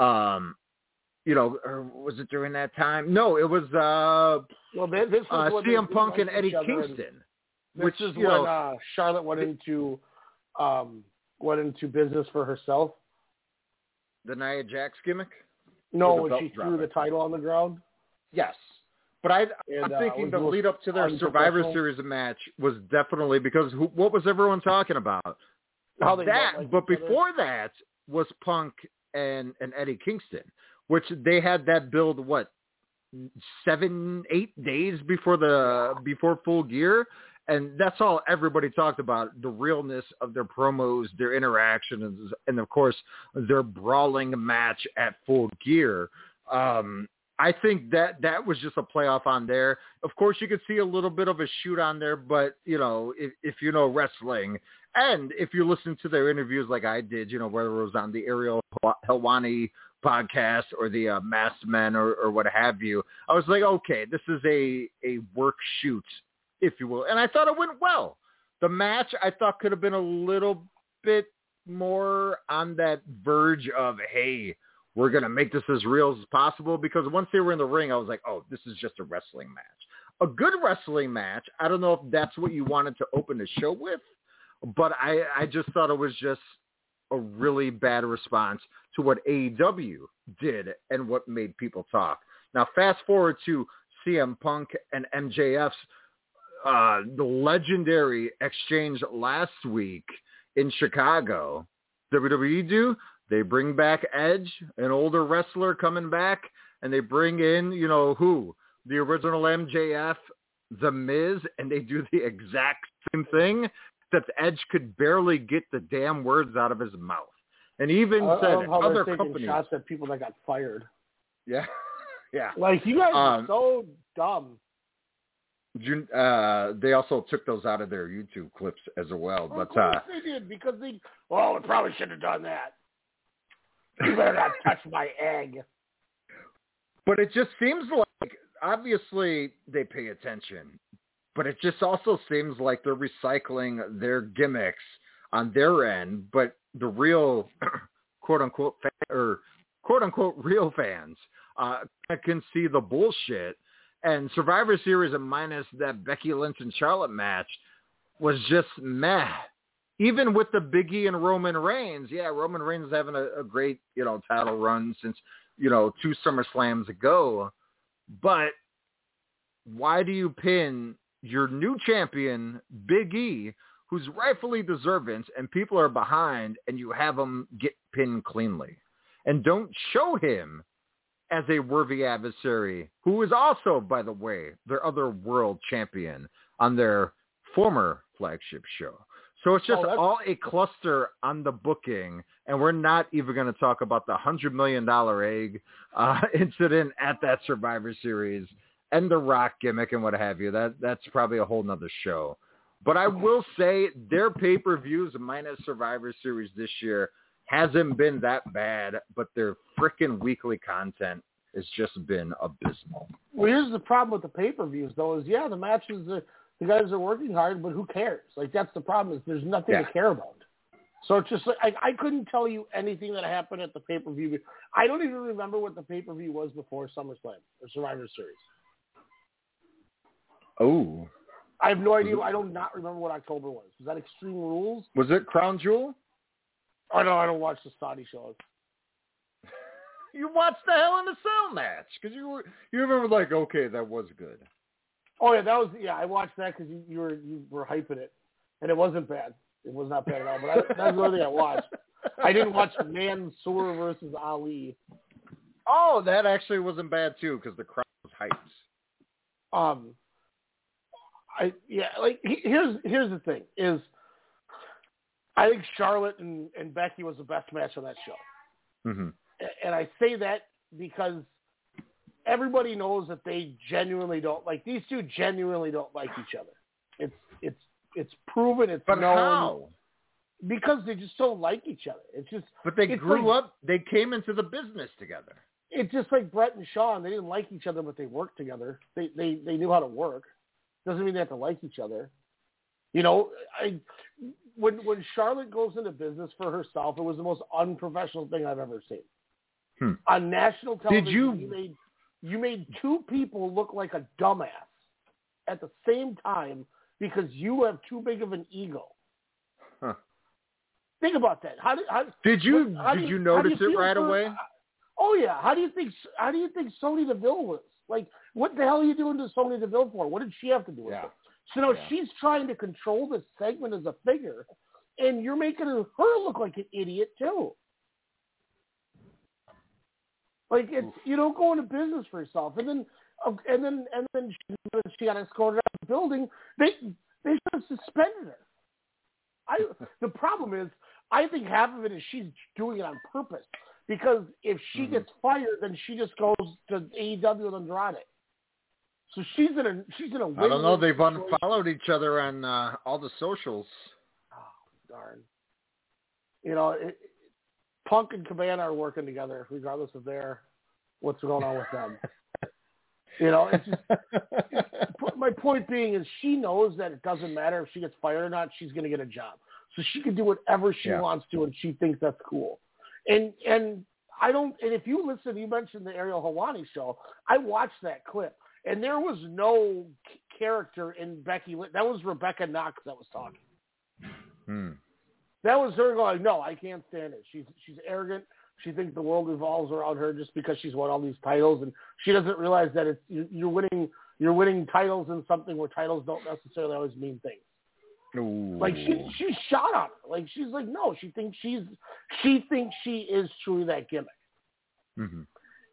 Um, you know, or was it during that time? No, it was uh, Well, this was uh, CM Punk and Eddie and Kingston. This which, is when know- uh, Charlotte went into um, went into business for herself. The Nia Jax gimmick. No, when she threw the title on the ground. Yes. But I, And, I'm uh, thinking the lead up to their Survivor. Series match was definitely because who, what was everyone talking about? How they that, like but before that was Punk and and Eddie Kingston, which they had that build what seven eight days before the before full gear. And that's all everybody talked about, the realness of their promos, their interactions, and of course, their brawling match at full gear. Um, I think that that was just a playoff on there. Of course, you could see a little bit of a shoot on there, but you know, if, if you know wrestling, and if you listen to their interviews like I did, you know, whether it was on the Ariel Helwani podcast or the uh, Masked Men or, or what have you, I was like, okay, this is a a work shoot, if you will, and I thought it went well. The match I thought could have been a little bit more on that verge of hey we're going to make this as real as possible because once they were in the ring, I was like, oh, this is just a wrestling match. A good wrestling match. I don't know if that's what you wanted to open the show with, but I, I just thought it was just a really bad response to what AEW did and what made people talk. Now, fast forward to CM Punk and MJF's uh, the legendary exchange last week in Chicago. WWE do they bring back Edge, an older wrestler coming back, and they bring in, you know, who? The original MJF, The Miz, and they do the exact same thing, except Edge could barely get the damn words out of his mouth. And even I, said other companies. shots at people that got fired. Yeah. yeah. Like you guys Um, are so dumb. Jun- Uh, they also took those out of their YouTube clips as well. Of But course uh, they did because they. Well, we probably should have done that. You better not touch my egg. But it just seems like obviously they pay attention, but it just also seems like they're recycling their gimmicks on their end, but the real quote unquote fan, or quote unquote real fans uh, can see the bullshit. And Survivor Series, and minus that Becky Lynch and Charlotte match, was just meh. Even with the Biggie and Roman Reigns, yeah, Roman Reigns is having a, a great you know title run since you know two Summer Slams ago, but why do you pin your new champion Big E, who's rightfully deserving, and people are behind, and you have him get pinned cleanly, and don't show him as a worthy adversary, who is also, by the way, their other world champion on their former flagship show. So it's just Oh, all a cluster on the booking, and we're not even going to talk about the hundred million dollar egg uh, incident at that Survivor Series and the Rock gimmick and what have you. That that's probably a whole nother show. But I will say their pay per views minus Survivor Series this year hasn't been that bad, but their freaking weekly content has just been abysmal. Well, here's the problem with the pay-per-views, though, is yeah, the matches, are, the guys are working hard, but who cares? Like that's the problem is there's nothing Yeah. to care about. So it's just like I, I couldn't tell you anything that happened at the pay-per-view. I don't even remember what the pay-per-view was before SummerSlam or Survivor Series. Oh, I have no idea. I don't not remember what October was. Was that Extreme Rules? was it Crown Jewel? Oh no, I don't watch the Saudi shows. You watched the Hell in a Cell match because you were you remember like okay that was good. Oh yeah, that was yeah. I watched that because you, you were you were hyping it, and it wasn't bad. It was not bad at all. But I, that's the only thing I watched. I didn't watch Mansoor versus Ali. Oh, that actually wasn't bad too because the crowd was hyped. Um, I yeah, like he- here's here's the thing is, I think Charlotte and and Becky was the best match on that show, Mm-hmm. And I say that because everybody knows that they genuinely don't like these two. Genuinely don't like each other. It's it's it's proven. It's But known how? because they just don't like each other. It's just But they grew like- up. They came into the business together. it's just like Bret and Shawn. They didn't like each other, but they worked together. They they they knew how to work. Doesn't mean they have to like each other. You know, I when when Charlotte goes into business for herself, it was the most unprofessional thing I've ever seen. Hmm. On national television, you- you made you made two people look like a dumbass at the same time because you have too big of an ego. Huh. Think about that. How did how, Did you how did you do notice it right for- away? Oh yeah. How do you think? How do you think Sonya Deville was? Like, what the hell are you doing to Sonya Deville for? What did she have to do with Yeah. it? So now Yeah. she's trying to control this segment as a figure, and you're making her, look like an idiot too. Like it's you don't go into business for yourself, and then uh, and then and then she, she got escorted out of the building. They they should have suspended her. I the problem is I think half of it is she's doing it on purpose because if she Mm-hmm. gets fired, then she just goes to AEW and Andrade. So she's in a she's in a. I don't know. They've situation. unfollowed each other on uh, all the socials. Oh, darn. You know, it, Punk and Cabana are working together, regardless of their what's going on with them. you know, it's just my point being is she knows that it doesn't matter if she gets fired or not. She's going to get a job, so she can do whatever she Yeah. wants to, and she thinks that's cool. And and I don't. And if you listen, you mentioned the Ariel Helwani show. I watched that clip, and there was no character in Becky. Lynch. That was Rebecca Knox that was talking. Hmm. That was her going, no, I can't stand it. She's she's arrogant. She thinks the world revolves around her just because she's won all these titles, and she doesn't realize that it's you- you're winning you're winning titles in something where titles don't necessarily always mean things. Ooh. Like she she shot on her. Like she's like, no, she thinks she's she thinks she is truly that gimmick. Mhm.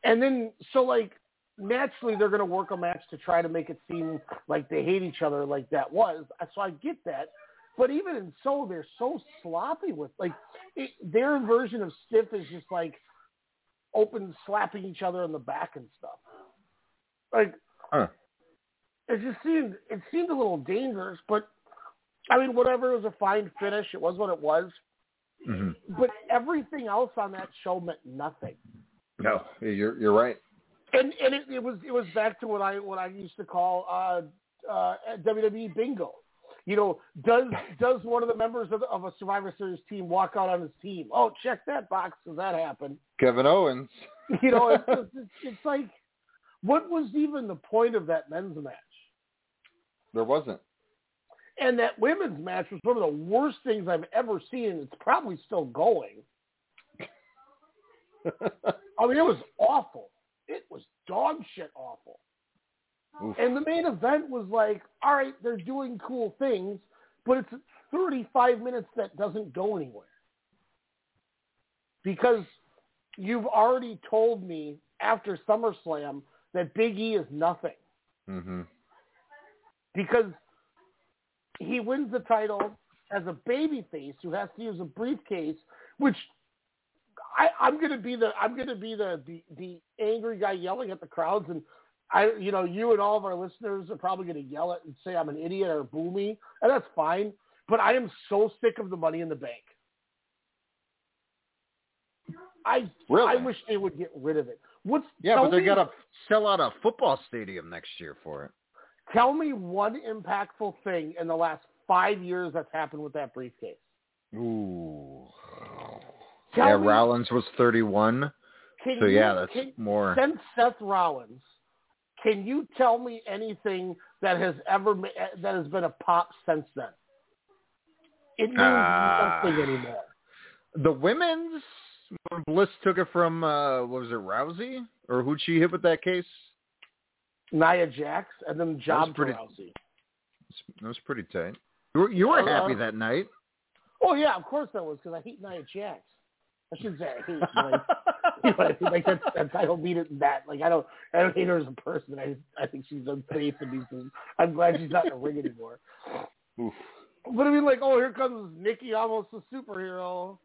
And then so like naturally they're going to work a match to try to make it seem like they hate each other like that was. So I get that. But even in so they're so sloppy with like it, their version of stiff is just like open slapping each other on the back and stuff. Like Huh. it just seemed it seemed a little dangerous, but I mean whatever it was a fine finish. It was what it was. Mhm. But everything else on that show meant nothing. No, you're you're right. And and it, it was it was back to what I what I used to call uh, uh, WWE bingo. You know, does does one of the members of, of a Survivor Series team walk out on his team? Oh, check that box. Does that happen? Kevin Owens. You know, it's, it's, it's like, what was even the point of that men's match? There wasn't. And that women's match was one of the worst things I've ever seen, and it's probably still going. I mean, it was awful. It was dog shit awful. Oof. And the main event was like, all right, they're doing cool things, but it's 35 minutes that doesn't go anywhere. Because you've already told me after SummerSlam that Big E is nothing. hmm Because he wins the title as a babyface who has to use a briefcase, which I, I'm gonna be the I'm gonna be the, the the angry guy yelling at the crowds, and I you know you and all of our listeners are probably gonna yell at and say I'm an idiot or boo me, and that's fine. But I am so sick of the Money in the Bank. I Really? I wish they would get rid of it. What's Yeah, but they got to sell out a football stadium next year for it. Tell me one impactful thing in the last five years that's happened with that briefcase. Ooh. Tell yeah, me- Rollins was 31. Can So you- yeah, that's can- more. Since Seth Rollins, can you tell me anything that has ever that has been a pop since then? It means Ah. nothing anymore. The women's when Bliss took it from uh what was it Rousey or who'd she hit with that case? Nia Jax and then job pretty- Rousey. That was pretty tight. You were, you were Uh, happy that night. Oh yeah, of course I was because I hate Nia Jax. I should say I hate. Like, you know, like that's, that's I don't mean it in that. Like I don't I don't hate her as a person. I I think she's unsafe and needs to, I'm glad she's not in the ring anymore. Oof. But I mean, like, oh, here comes Nikki, almost a superhero.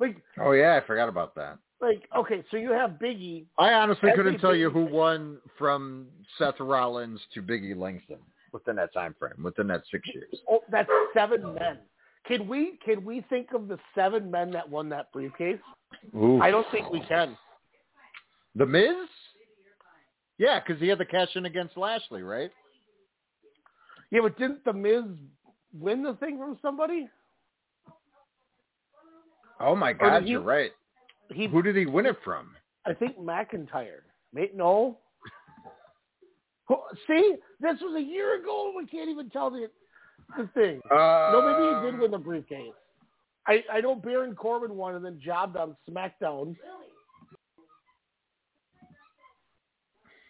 Like, Oh yeah, I forgot about that. like, okay, so you have Biggie. I honestly couldn't tell you who won from Seth Rollins to Biggie Langston within that time frame, within that six years. Oh, that's seven men. Can we can we think of the seven men that won that briefcase? Ooh. I don't think we can. The Miz? Yeah, because he had the cash in against Lashley, right? Yeah, but didn't the Miz win the thing from somebody? Oh my God, he- you're right. He, Who did he win it from? I think McIntyre. Mate, no. See, this was a year ago. and We can't even tell the the thing. Uh, No, maybe he did win the briefcase. I, I know Baron Corbin won and then jobbed on SmackDown.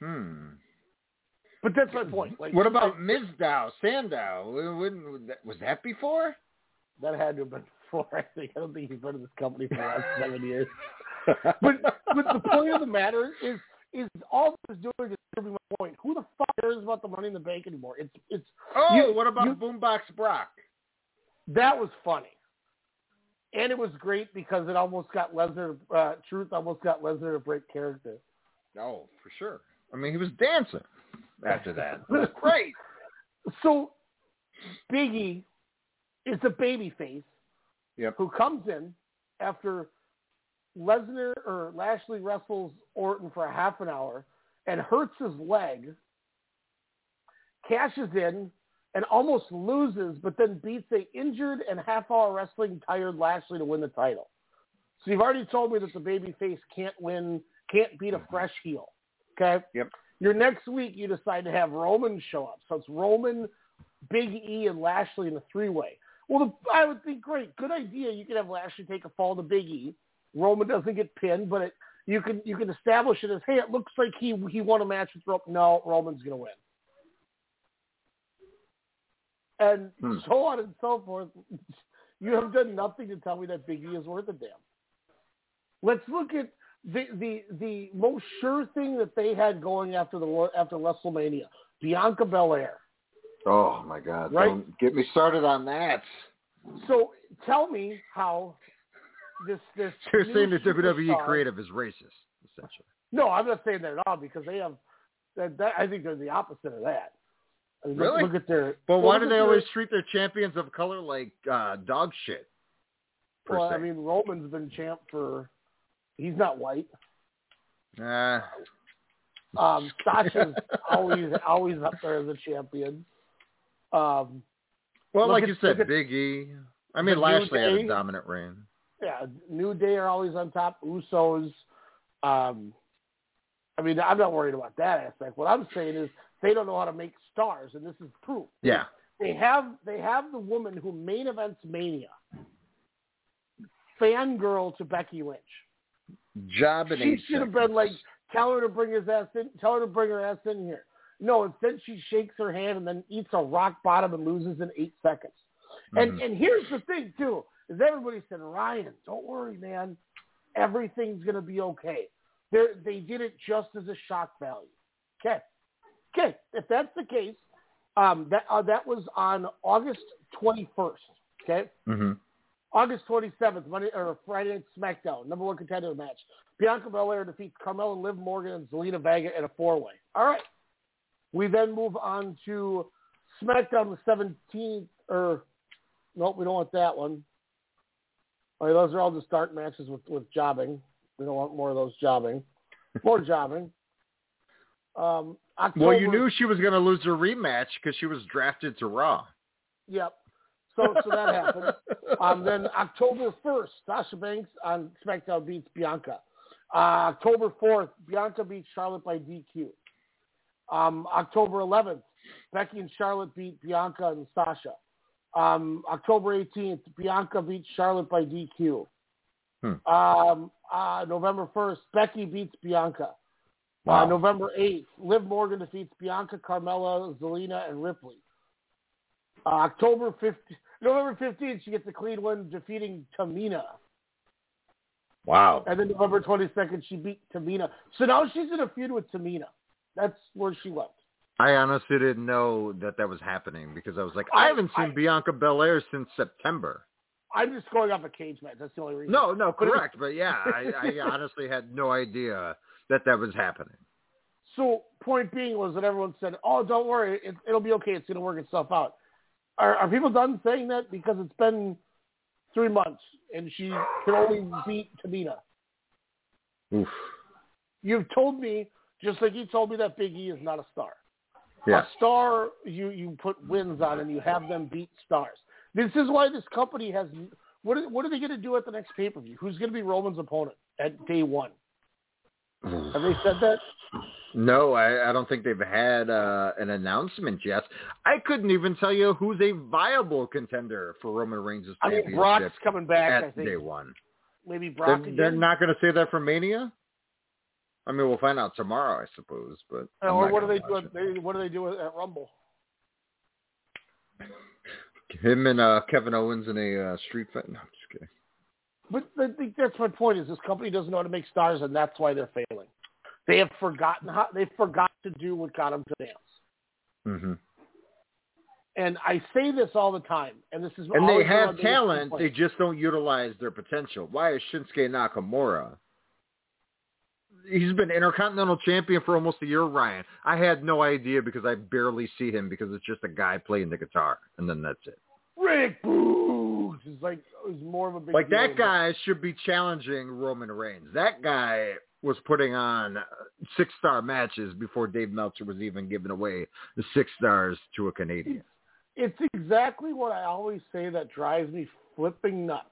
Hmm. But that's my point. Like, What about Mizdow, Sandow? Wouldn't- Was that before? that had to have been before? I think I don't think he's been in this company for the last seven years. But but the point of the matter is is all this is doing is proving my point. Who the fuck cares about the Money in the Bank anymore? It's it's oh, You- what about you- Boombox Brock? that was funny, and it was great because it almost got Lesnar. Uh, Truth almost got Lesnar to break character. Oh, for sure. I mean, he was dancing after that. It was great. So Biggie is a baby face Yep. who comes in after Lesnar or Lashley wrestles Orton for a half an hour and hurts his leg, cashes in and almost loses, but then beats a injured and half hour wrestling tired Lashley to win the title. So you've already told me that the baby face can't win, can't beat a fresh heel. Okay? Yep. Your next week you decide to have Roman show up. So it's Roman, Big E, and Lashley in a three way. Well, the, I would think great, good idea. You could have Lashley take a fall to Big E. Roman doesn't get pinned, but it, you can you can establish it as hey, it looks like he he won a match with Roman. No, Roman's going to win, and Hmm. so on and so forth. You have done nothing to tell me that Big E is worth a damn. Let's look at the the the most sure thing that they had going after the after WrestleMania, Bianca Belair. Oh my God! Right. Don't get me started on that. So tell me how this this. You're saying the WWE creative is racist, essentially. No, I'm not saying that at all because they have. That, that, I think they're the opposite of that. I mean, look- Really? Look, at their. But why do they their- always treat their champions of color like uh, dog shit? Well, se? I mean, Roman's been champ for. He's not white. Uh, Um, Sasha's always always up there as a champion. Um, Well, like at- you said, Big E. I mean, Lashley had a dominant reign. Yeah, New Day are always on top. Usos. Um, I mean, I'm not worried about that aspect. What I'm saying is they don't know how to make stars, and this is proof. Yeah. They have they have the woman who main events Mania, fangirl to Becky Lynch. Job in She should have been like, tell her to bring his ass in, tell her to bring her ass in here. No, instead she shakes her hand and then eats a rock bottom and loses in eight seconds. And Mhm. and here's the thing too, is everybody said, Ryan, don't worry, man, everything's gonna be okay. They they did it just as a shock value. Okay, okay. If that's the case, um, that uh, that was on August 21st. Okay. hmm August 27th, Monday or Friday Night SmackDown, number one contender match. Bianca Belair defeats Carmella, Liv Morgan, and Zelina Vega in a four-way. All right. We then move on to SmackDown the 17th, or nope, we don't want that one. All right, those are all just dark matches with with jobbing. We don't want more of those jobbing. More jobbing. Um, October, Well, you knew she was going to lose her rematch because she was drafted to Raw. Yep. So so that happened. Um, then October 1st, Sasha Banks on SmackDown beats Bianca. Uh, October 4th, Bianca beats Charlotte by DQ. Um, October 11th, Becky and Charlotte beat Bianca and Sasha. Um, October 18th, Bianca beats Charlotte by DQ. Hmm. Um, uh, November 1st, Becky beats Bianca. Wow. Uh, November 8th, Liv Morgan defeats Bianca, Carmella, Zelina, and Ripley. Uh, October 15th, November 15th, she gets a clean win defeating Tamina. Wow. And then November 22nd, she beat Tamina. So now she's in a feud with Tamina. That's where she went. I honestly didn't know that that was happening because I was like, I I- haven't seen I- Bianca Belair since September. I'm just going off a cage match. That's the only reason. No, no, correct. But yeah, I, I honestly had no idea that that was happening. So point being was that everyone said, "Oh, don't worry, it, it'll be okay. It's going to work itself out." Are, are people done saying that because it's been three months and she can only beat Tamina? Oof. You've told me just like you told me that Big E is not a star. Yeah. A star you you put wins on and you have them beat stars. This is why this company has. What are, what are they going to do at the next pay per view? Who's going to be Roman's opponent at day one? Have they said that? No, I, I don't think they've had uh, an announcement yet. I couldn't even tell you who's a viable contender for Roman Reigns' I mean, Brock's coming back. I think day one. maybe They're, Brock they're not going to say that for Mania. I mean, we'll find out tomorrow, I suppose. But I'm or what do they do? At, they, what do they do at Rumble? Him and uh, Kevin Owens in a uh, street fight. No, I'm just kidding. But I think that's my point. Is this company doesn't know how to make stars, and that's why they're failing. They have forgotten how they forgot to do what got them to dance. hmm And I say this all the time, and this is And they have talent. They just don't utilize their potential. Why is Shinsuke Nakamura? He's been Intercontinental Champion for almost a year, Ryan. I had no idea because I barely see him because it's just a guy playing the guitar, and then that's it. Rick Boogs is like is more of a big Like that guy should be challenging Roman Reigns. That guy was putting on six star matches before Dave Meltzer was even giving away the six stars to a Canadian. It's exactly what I always say that drives me flipping nuts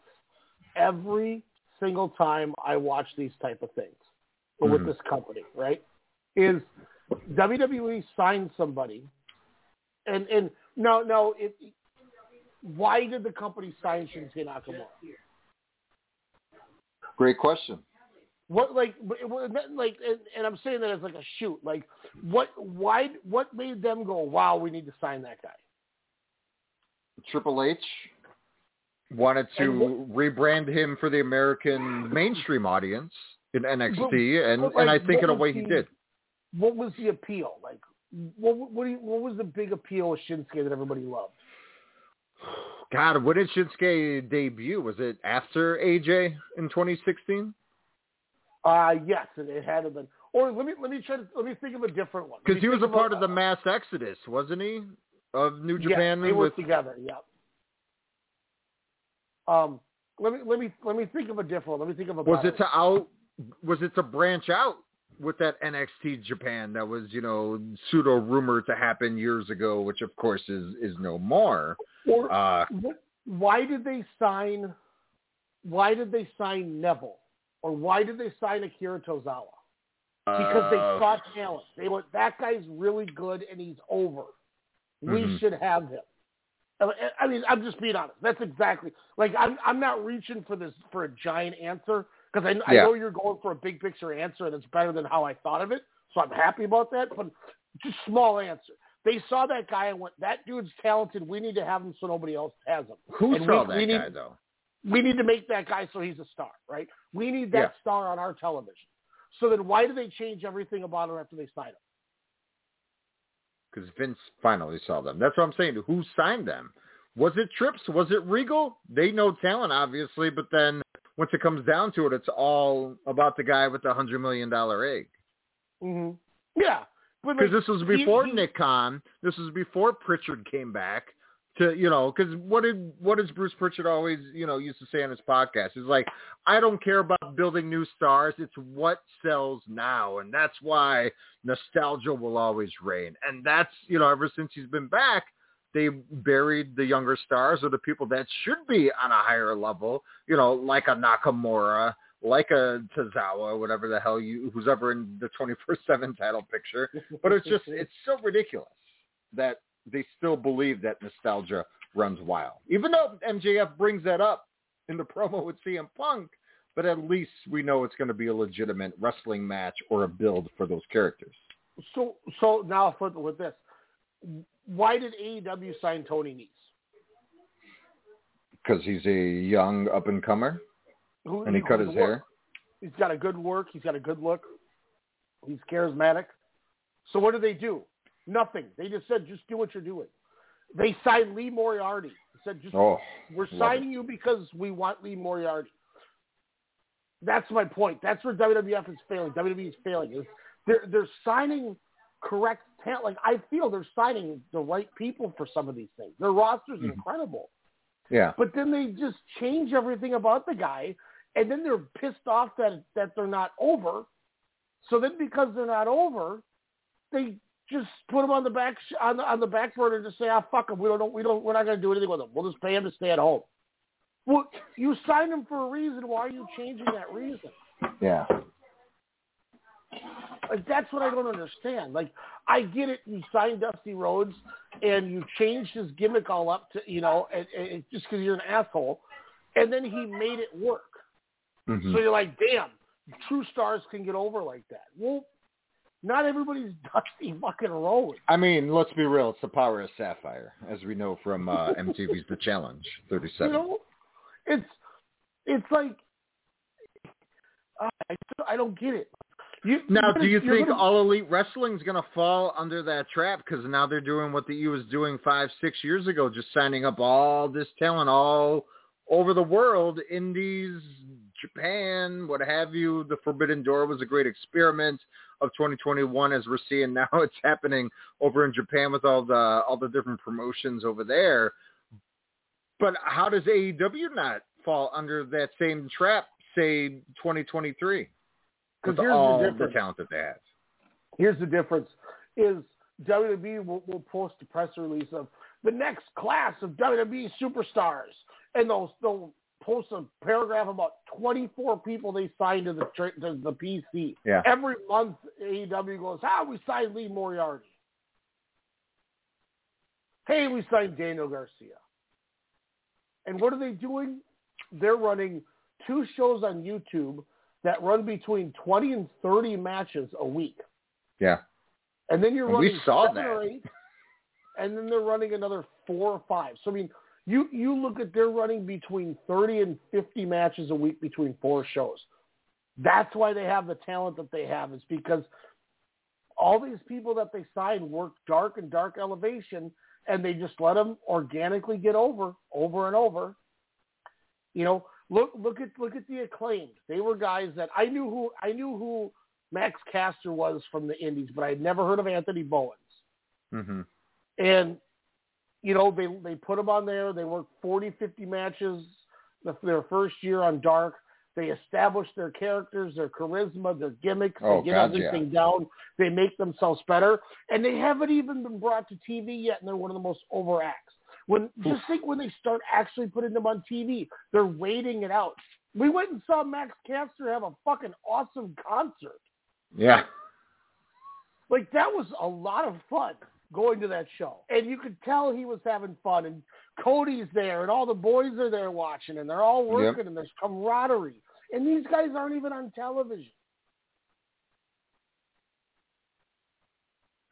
every single time I watch these type of things but with mm-hmm. this company, right? Is WWE signed somebody, and and no no it. Why did the company sign Shinsuke Nakamura? Great question. What like what- what- like and, and I'm saying that as like a shoot. Like what why what made them go, Wow, we need to sign that guy? Triple H wanted to And rebrand him for the American mainstream audience in NXT, But- and but, and I think in a way was he did. What was the appeal? Like what what do you, what was the big appeal of Shinsuke that everybody loved? God, when did Shinsuke debut? Was it after AJ in 2016? Uh yes, it, it had to been. Or let me let me try to let me think of a different one. Because he was a part of the mass exodus, wasn't he? Of New yes, Japan they with worked together. Yeah. Um, let me let me let me think of a different one. Let me think of a. was it to out was it to branch out with that NXT Japan that was, you know, pseudo rumored to happen years ago, which of course is is no more. Or Uh, why did they sign? Why did they sign Neville? Or why did they sign Akira Tozawa? Because they uh, saw talent. They went, that guy's really good and he's over. We Mhm. should have him. I- I mean, I'm just being honest. That's exactly like I'm. I'm not reaching for this for a giant answer because I, I know you're going for a big picture answer and it's better than how I thought of it. So I'm happy about that. But just small answer. They saw that guy and went, "That dude's talented. We need to have him so nobody else has him." who and saw we, that we need, guy though? We need to make that guy so he's a star, right? We need that Yeah. star on our television. So then, why do they change everything about him after they sign him? Because Vince finally saw them. That's what I'm saying. Who signed them? Was it Trips? Was it Regal? They know talent, obviously, but then once it comes down to it, it's all about the guy with the hundred million dollar egg. Mm-hmm. Yeah, Because like, this was he- before he- Nick Khan. This was before Pritchard came back to you know. Because what did what does Bruce Pritchard always you know used to say on his podcast? He's like, I don't care about building new stars. It's what sells now, and that's why nostalgia will always reign. And that's you know ever since he's been back. They buried the younger stars or the people that should be on a higher level, you know, like a Nakamura, like a Tozawa, whatever the hell you, who's ever in the 24/7 title picture. But it's just, it's so ridiculous that they still believe that nostalgia runs wild. Even though MJF brings that up in the promo with CM Punk, but at least we know it's going to be a legitimate wrestling match or a build for those characters. So so now with, with this, why did AEW sign Tony Nese? Because he's a young up and comer, and he cut his hair. He's got a good work. He's got a good look. He's charismatic. So what do they do? Nothing. They just said, just do what you're doing. They signed Lee Moriarty. They said, just Oh, we're signing you because we want Lee Moriarty. That's my point. That's where WWF is failing. WWE is failing. Is they're they're signing correct talent. Like I feel they're signing the right people for some of these things. Their roster's Mhm. incredible. Yeah. But then they just change everything about the guy, and then they're pissed off that that they're not over. So then, because they're not over, they just put him on the back on the on the back burner and just say, "Ah, fuck him. We don't we don't we're not going to do anything with him. We'll just pay him to stay at home." Well, you signed him for a reason. Why are you changing that reason? Yeah. Like that's what I don't understand. Like I get it. You signed Dusty Rhodes and you changed his gimmick all up to you know, and, and just because you're an asshole, and then he made it work. Mhm. So you're like, damn, true stars can get over like that. Well, not everybody's Dusty fucking Rhodes. I mean, let's be real. It's the power of Sapphire, as we know from uh, MTV's The Challenge 37. You know, it's it's like I I don't get it. You, now, do you think gonna- All Elite Wrestling's going to fall under that trap? Because now they're doing what the E was doing five, six years ago, just signing up all this talent all over the world, Indies, Japan, what have you. The Forbidden Door was a great experiment of 2021, as we're seeing now. It's happening over in Japan with all the all the different promotions over there. But how does AEW not fall under that same trap, say 2023? Because here's the all the difference. talent that they have. Here's the difference: is WWE will, will post a press release of the next class of WWE superstars, and they'll they'll post a paragraph about 24 people they signed to the to the PC. Yeah. Every month, AEW goes, "Ah, we signed Lee Moriarty. Hey, we signed Daniel Garcia." And what are they doing? They're running two shows on YouTube that run between 20 and 30 matches a week. Yeah. And then you're And we running saw seven that. or eight, and then they're running another four or five. So I mean, you you look at they're running between thirty and fifty matches a week between four shows. That's why they have the talent that they have. Is because all these people that they sign work dark and dark elevation, and they just let them organically get over, over and over. You know, look look at look at the acclaimed. They were guys that I knew who I knew who Max Caster was from the Indies, but I had never heard of Anthony Bowens. Mm-hmm. And you know, they they put them on there. They worked 40, 50 matches the, their first year on Dark. They establish their characters, their charisma, their gimmicks. Oh, they get God, everything down. They make themselves better, and they haven't even been brought to TV yet, and they're one of the most over acts. When just think when they start actually putting them on TV, they're waiting it out. We went and saw Max Caster have a fucking awesome concert. Yeah. Like that was a lot of fun going to that show, and you could tell he was having fun. And Cody's there, and all the boys are there watching, and they're all working, Yep. and there's camaraderie. And these guys aren't even on television.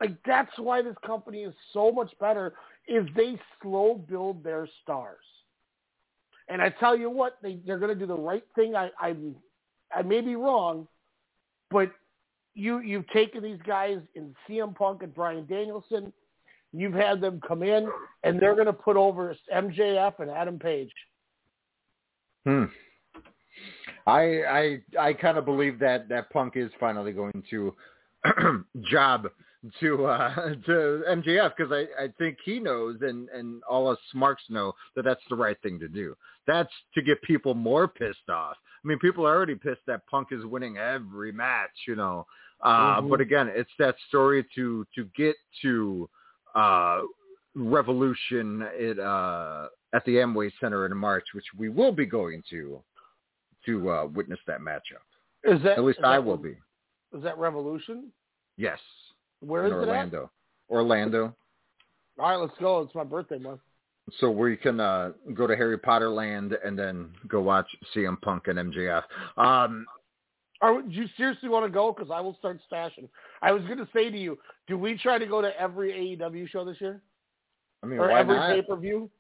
Like that's why this company is so much better. Is they slow build their stars. And I tell you what, they they're going to do the right thing. I I I may be wrong, but you you've taken these guys in CM Punk and Bryan Danielson. You've had them come in, and they're going to put over MJF and Adam Page. Hmm. I I I kind of believe that that Punk is finally going to job to uh to MJF because I I think he knows and and all us smarks know that that's the right thing to do. That's to get people more pissed off. I mean, people are already pissed that Punk is winning every match, you know. Uh Mhm. but again, it's that story to to get to uh Revolution at uh at the Amway Center in March, which we will be going to to uh witness that matchup. Is that At least I that- will be. Is that Revolution? Yes. Where in is it? Orlando. Orlando. All right, let's go. It's my birthday month. So we can uh, go to Harry Potter Land and then go watch CM Punk and MJF. Um, Are, do you seriously want to go? Because I will start stashing. I was going to say to you, do we try to go to every AEW show this year? I mean, or why every pay per view?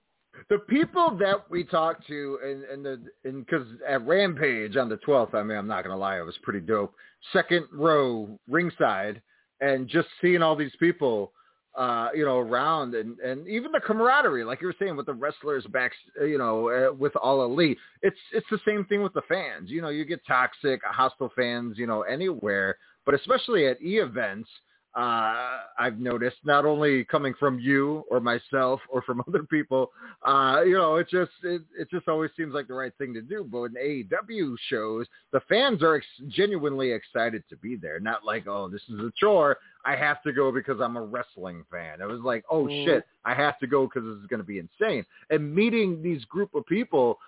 The people that we talked to and and the and because at Rampage on the twelfth, I mean, I'm not gonna lie, it was pretty dope. Second row ringside, and just seeing all these people, uh, you know, around and and even the camaraderie, like you were saying, with the wrestlers back, you know, uh, with all elite. It's it's the same thing with the fans. You know, you get toxic, hostile fans, you know, anywhere, but especially at e events uh, I've noticed not only coming from you or myself or from other people, uh, you know, it just it, it just always seems like the right thing to do. But in AEW shows, the fans are ex- genuinely excited to be there. Not like, oh, this is a chore. I have to go because I'm a wrestling fan. It was like, oh Mm. shit, I have to go because this is going to be insane. And meeting these group of people,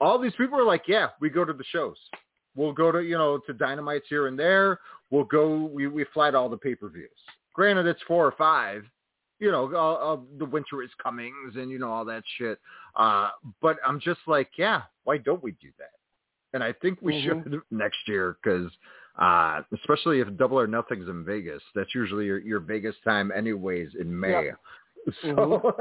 all these people are like, yeah, we go to the shows. We'll go to, you know, to Dynamites here and there. We'll go, we, we fly to all the pay-per-views. Granted, it's four or five, you know, all, all the winter is comings and, you know, all that shit. Uh, but I'm just like, yeah, why don't we do that? And I think we Mhm. should next year because, uh, especially if Double or Nothing's in Vegas, that's usually your, your Vegas time anyways in May. So,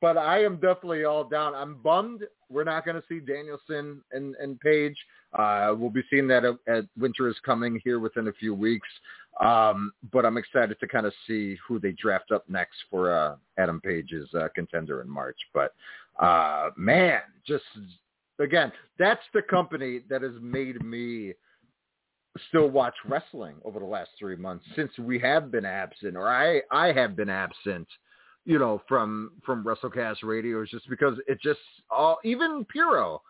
but I am definitely all down. I'm bummed we're not going to see Danielson and, and Page. Uh, we'll be seeing that at, at Winter is Coming here within a few weeks. Um, but I'm excited to kind of see who they draft up next for uh, Adam Page's uh, contender in March. But uh, man, just again, that's the company that has made me still watch wrestling over the last three months since we have been absent, or I I have been absent, you know, from from WrestleCast radio, is just because it just all even Puro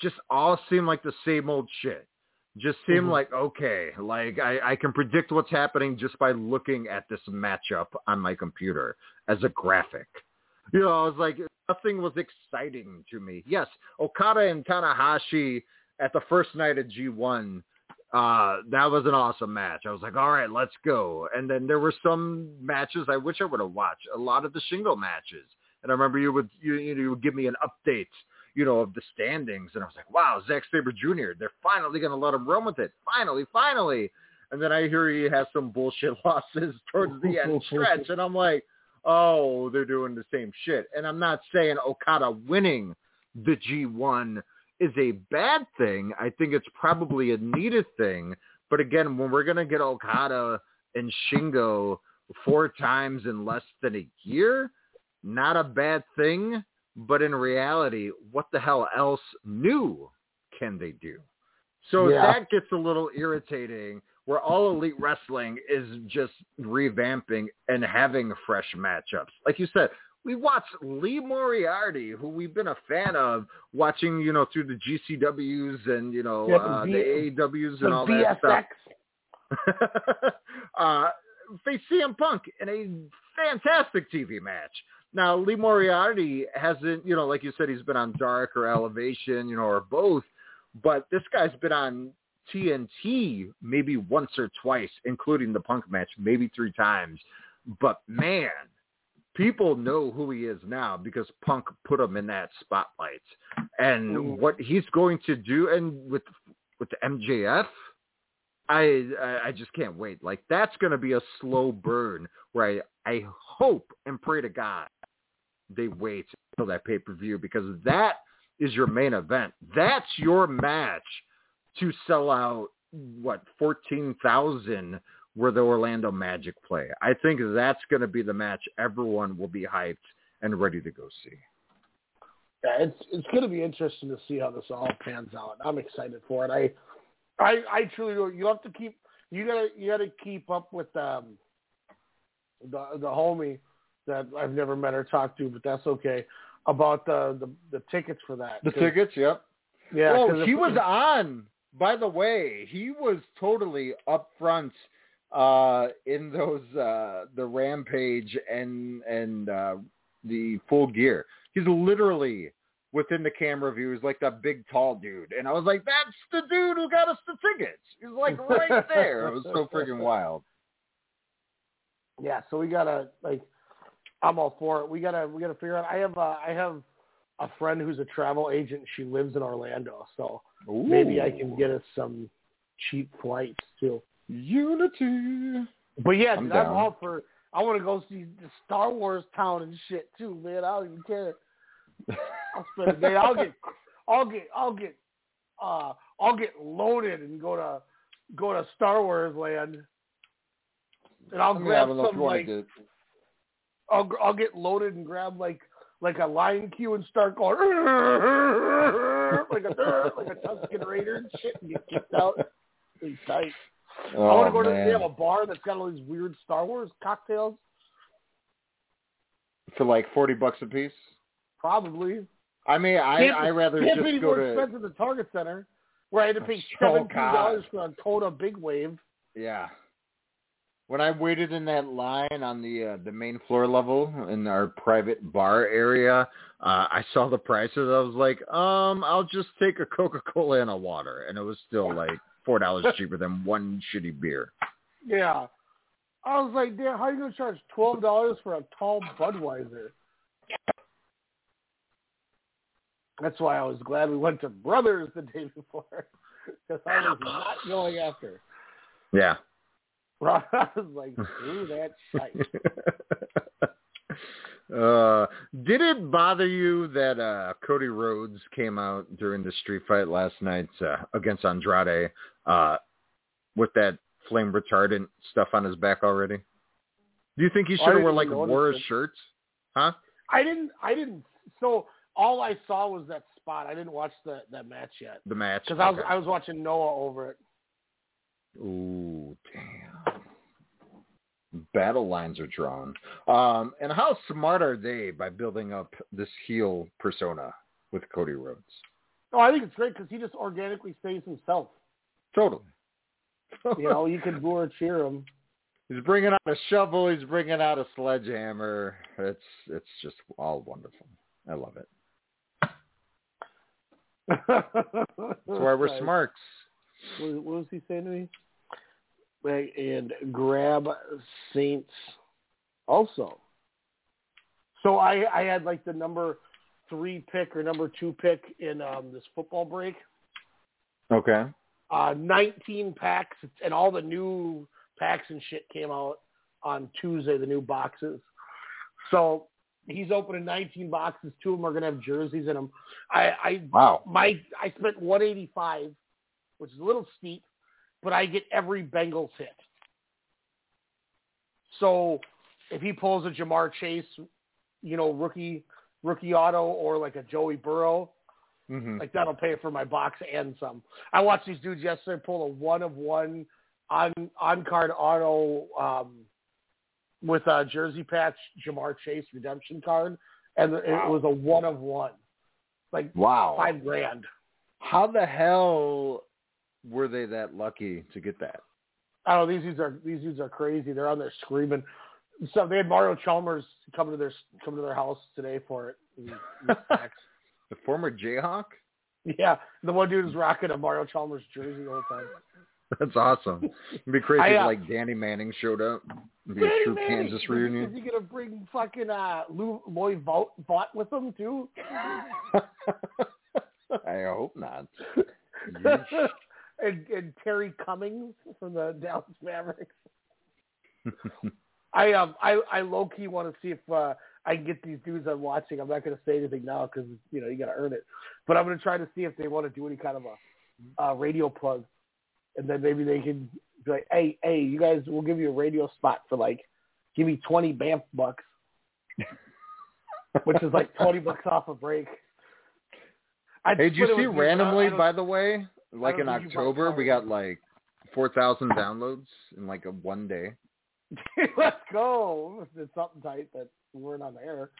just all seem like the same old shit. Just seem Mhm. like okay, like I, I can predict what's happening just by looking at this matchup on my computer as a graphic. You know, I was like nothing was exciting to me. Yes, Okada and Tanahashi at the first night of G1 uh, that was an awesome match. I was like, all right, let's go. And then there were some matches I wish I would have watched. A lot of the shingle matches. And I remember you would you, you would give me an update, you know, of the standings. And I was like, wow, Zack Sabre Jr. They're finally going to let him run with it. Finally, finally. And then I hear he has some bullshit losses towards the end stretch, and I'm like, oh, they're doing the same shit. And I'm not saying Okada winning the G1 is a bad thing. I think it's probably a needed thing. But again, when we're going to get Okada and Shingo four times in less than a year, not a bad thing. But in reality, what the hell else new can they do? So Yeah. that gets a little irritating where all elite wrestling is just revamping and having fresh matchups. Like you said, we watched Lee Moriarty, who we've been a fan of, watching, you know, through the GCWs and, you know, Yeah, uh, the AEWs and all that stuff. Uh, face CM Punk in a fantastic TV match. Now Lee Moriarty hasn't, you know, like you said, he's been on Dark or Elevation, you know, or both. But this guy's been on TNT maybe once or twice, including the Punk match, maybe three times. But man, people know who he is now because Punk put him in that spotlight, and Mhm. what he's going to do, and with with the MJF, I I- I just can't wait. Like that's going to be a slow burn where I I hope and pray to God they wait until that pay per view because that is your main event. That's your match to sell out what fourteen thousand where the Orlando Magic play. I think that's going to be the match everyone will be hyped and ready to go see. Yeah, it's it's going to be interesting to see how this all pans out. I'm excited for it. I I I truly do. You have to keep you gotta you gotta keep up with um the the homie that I've never met or talked to, but that's okay. About the the, the tickets for that. The tickets, yep. Yeah. 'cause Oh, if- he was on. By the way, he was totally up front uh, in those uh, the Rampage and and uh, the Full Gear. He's literally within the camera view. He's like that big tall dude, and I was like, "That's the dude who got us the tickets." He's like right there. It was so freaking wild. Yeah, so we gotta like, I'm all for it. We gotta we gotta figure out. I have uh, I have a friend who's a travel agent. She lives in Orlando, so maybe I can get us some cheap flights too. Unity. But yeah, I'm dude, I'm all for. I want to go see the Star Wars town and shit too, man. I don't even care. I'll spend a day. I'll get, I'll get, I'll get, uh, I'll get loaded and go to go to Star Wars land, and I'll I mean, I grab don't know if some like I'll gr- I'll get loaded and grab like like a lion cue and start going like a like a Tusken Raider and shit and get kicked out. Be tight. I want to Oh, go to man. they have a bar that's got all these weird Star Wars cocktails. for like forty bucks a piece. Probably. I mean, I Can't- I rather can't just be go more to expensive than Target Center, where I had to pay seven dollars for a Kona Big Wave. Yeah. When I waited in that line on the uh, the main floor level in our private bar area, uh, I saw the prices. I was like, um, I'll just take a Coca Cola and a water, and it was still like four dollars cheaper than one shitty beer. Yeah. I was like, damn, how are you gonna charge twelve dollars for a tall Budweiser? That's why I was glad we went to Brothers the day before, because I was not going after. Yeah. I was like, screw that shite. uh, did it bother you that uh, Cody Rhodes came out during the street fight last night uh, against Andrade uh, with that flame retardant stuff on his back already? Do you think he should have didn't like wore his it. shirt? Huh? I didn't. I didn't. So all I saw was that spot. I didn't watch the that match yet The match. because I was I was watching Noah over it. Ooh, damn. Battle lines are drawn. Um, and how smart are they by building up this heel persona with Cody Rhodes? No, I think it's great because he just organically stays himself. Totally. You know, you can boo or cheer him. He's bringing out a shovel. He's bringing out a sledgehammer. It's it's just all wonderful. I love it. That's why we're smarks. What, what was he saying to me? And grab Saints also. So I I had like the number three pick or number two pick in um, this football break. Okay. Uh, 19 packs and all the new packs and shit came out on Tuesday. The new boxes. So he's opening 19 boxes. Two of them are gonna have jerseys in them. I, I Wow. my I spent 185, which is a little steep, but I get every Bengals hit. So if he pulls a Ja'Marr Chase, you know, rookie rookie auto or like a Joey Burrow, Mm-hmm. like that'll pay for my box and some. I watched these dudes yesterday pull a one of one on on card auto um, with a jersey patch Ja'Marr Chase redemption card, and it was a one of one, like Wow. five grand. How the hell were they that lucky to get that? I don't know. These dudes are these dudes are crazy. They're on there screaming. So they had Mario Chalmers come to their come to their house today for it. And- and. The former Jayhawk. yeah, the one dude is rocking a Mario Chalmers jersey the whole time. That's awesome. It'd be crazy I, uh, if like Danny Manning showed up. It'd be a true Manning, Kansas is- reunion. Is he gonna bring fucking uh, Lou, Lloyd Vaught, Vaught with him too? I hope not. and, and Terry Cummings from the Dallas Mavericks. I um I I low key want to see if uh, I can get these dudes I'm watching. I'm not going to say anything now because you know you got to earn it. But I'm going to try to see if they want to do any kind of a uh, radio plug, and then maybe they can be like, hey hey, you guys, we'll give you a radio spot for like, give me 20 BAMF bucks, which is like 20 bucks off a break. I'd Hey, did you see randomly, by the way, like in don't think you October, we got like 4,000 downloads in like a one day. Let's go. It's something tight that we weren't on the air.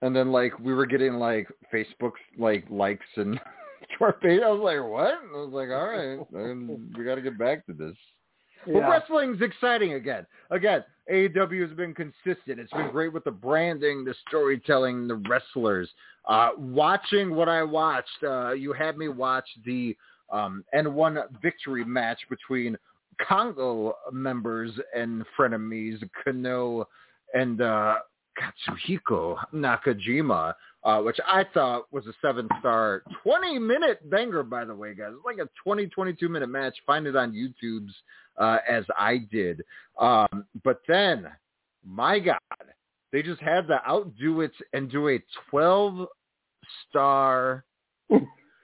And then like we were getting like Facebook like likes and to our page. I was like, what? I was like, all right, we got to get back to this. But wrestling's exciting again. Again, AEW has been consistent. It's been great with the branding, the storytelling, the wrestlers. Uh, watching what I watched, uh, you had me watch the um, N1 victory match between Kongoh members and frenemies, Kenoh and uh, Katsuhiko Nakajima, uh, which I thought was a seven-star, 20-minute banger, by the way, guys. It's like a 20, 22-minute match. Find it on YouTube's uh, as I did. Um, but then, my God, they just had to outdo it and do a 12-star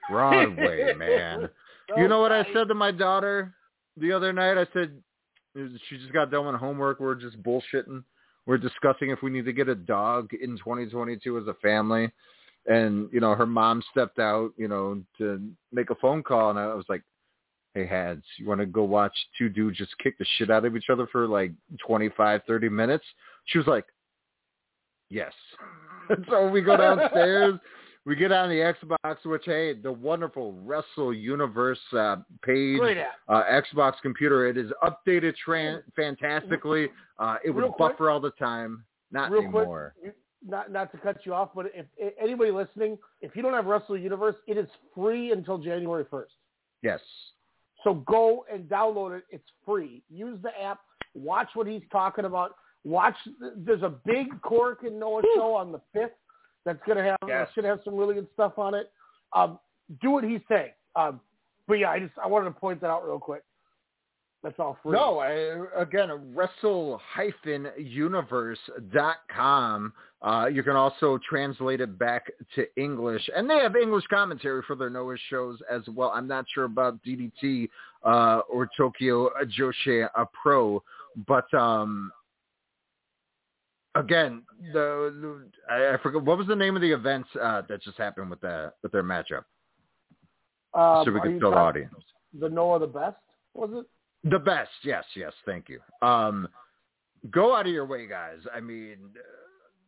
Broadway, man. You know what I said to my daughter the other night? I said, she just got done with homework. We're just bullshitting. We're discussing if we need to get a dog in 2022 as a family. And, you know, her mom stepped out, you know, to make a phone call. And I was like, hey, Hads, you want to go watch two dudes just kick the shit out of each other for like 25, 30 minutes? She was like, yes. so we go downstairs. We get on the Xbox, which hey, the wonderful Wrestle Universe uh, page, uh, Xbox computer. It is updated tran- fantastically. Uh, it would quick- buffer all the time. Not Real anymore. quick, not not to cut you off, but if, if anybody listening, if you don't have Wrestle Universe, it is free until January first. Yes. So go and download it. It's free. Use the app. Watch what he's talking about. Watch. There's a big Cork and Noah show on the fifth. That's gonna have Yes. should have some really good stuff on it. Um, do what he's saying. Um, but yeah, I just I wanted to point that out real quick. That's all free. No, I, again, wrestle-universe.com. Uh, you can also translate it back to English, and they have English commentary for their Noah shows as well. I'm not sure about DDT uh, or Tokyo Joshi Pro, but um, again, the, the I, I forget what was the name of the events uh, that just happened with that with their matchup, um, so we are can fill the audience. The Noah the best was it? The best, yes, yes, thank you. Um, go out of your way, guys. I mean,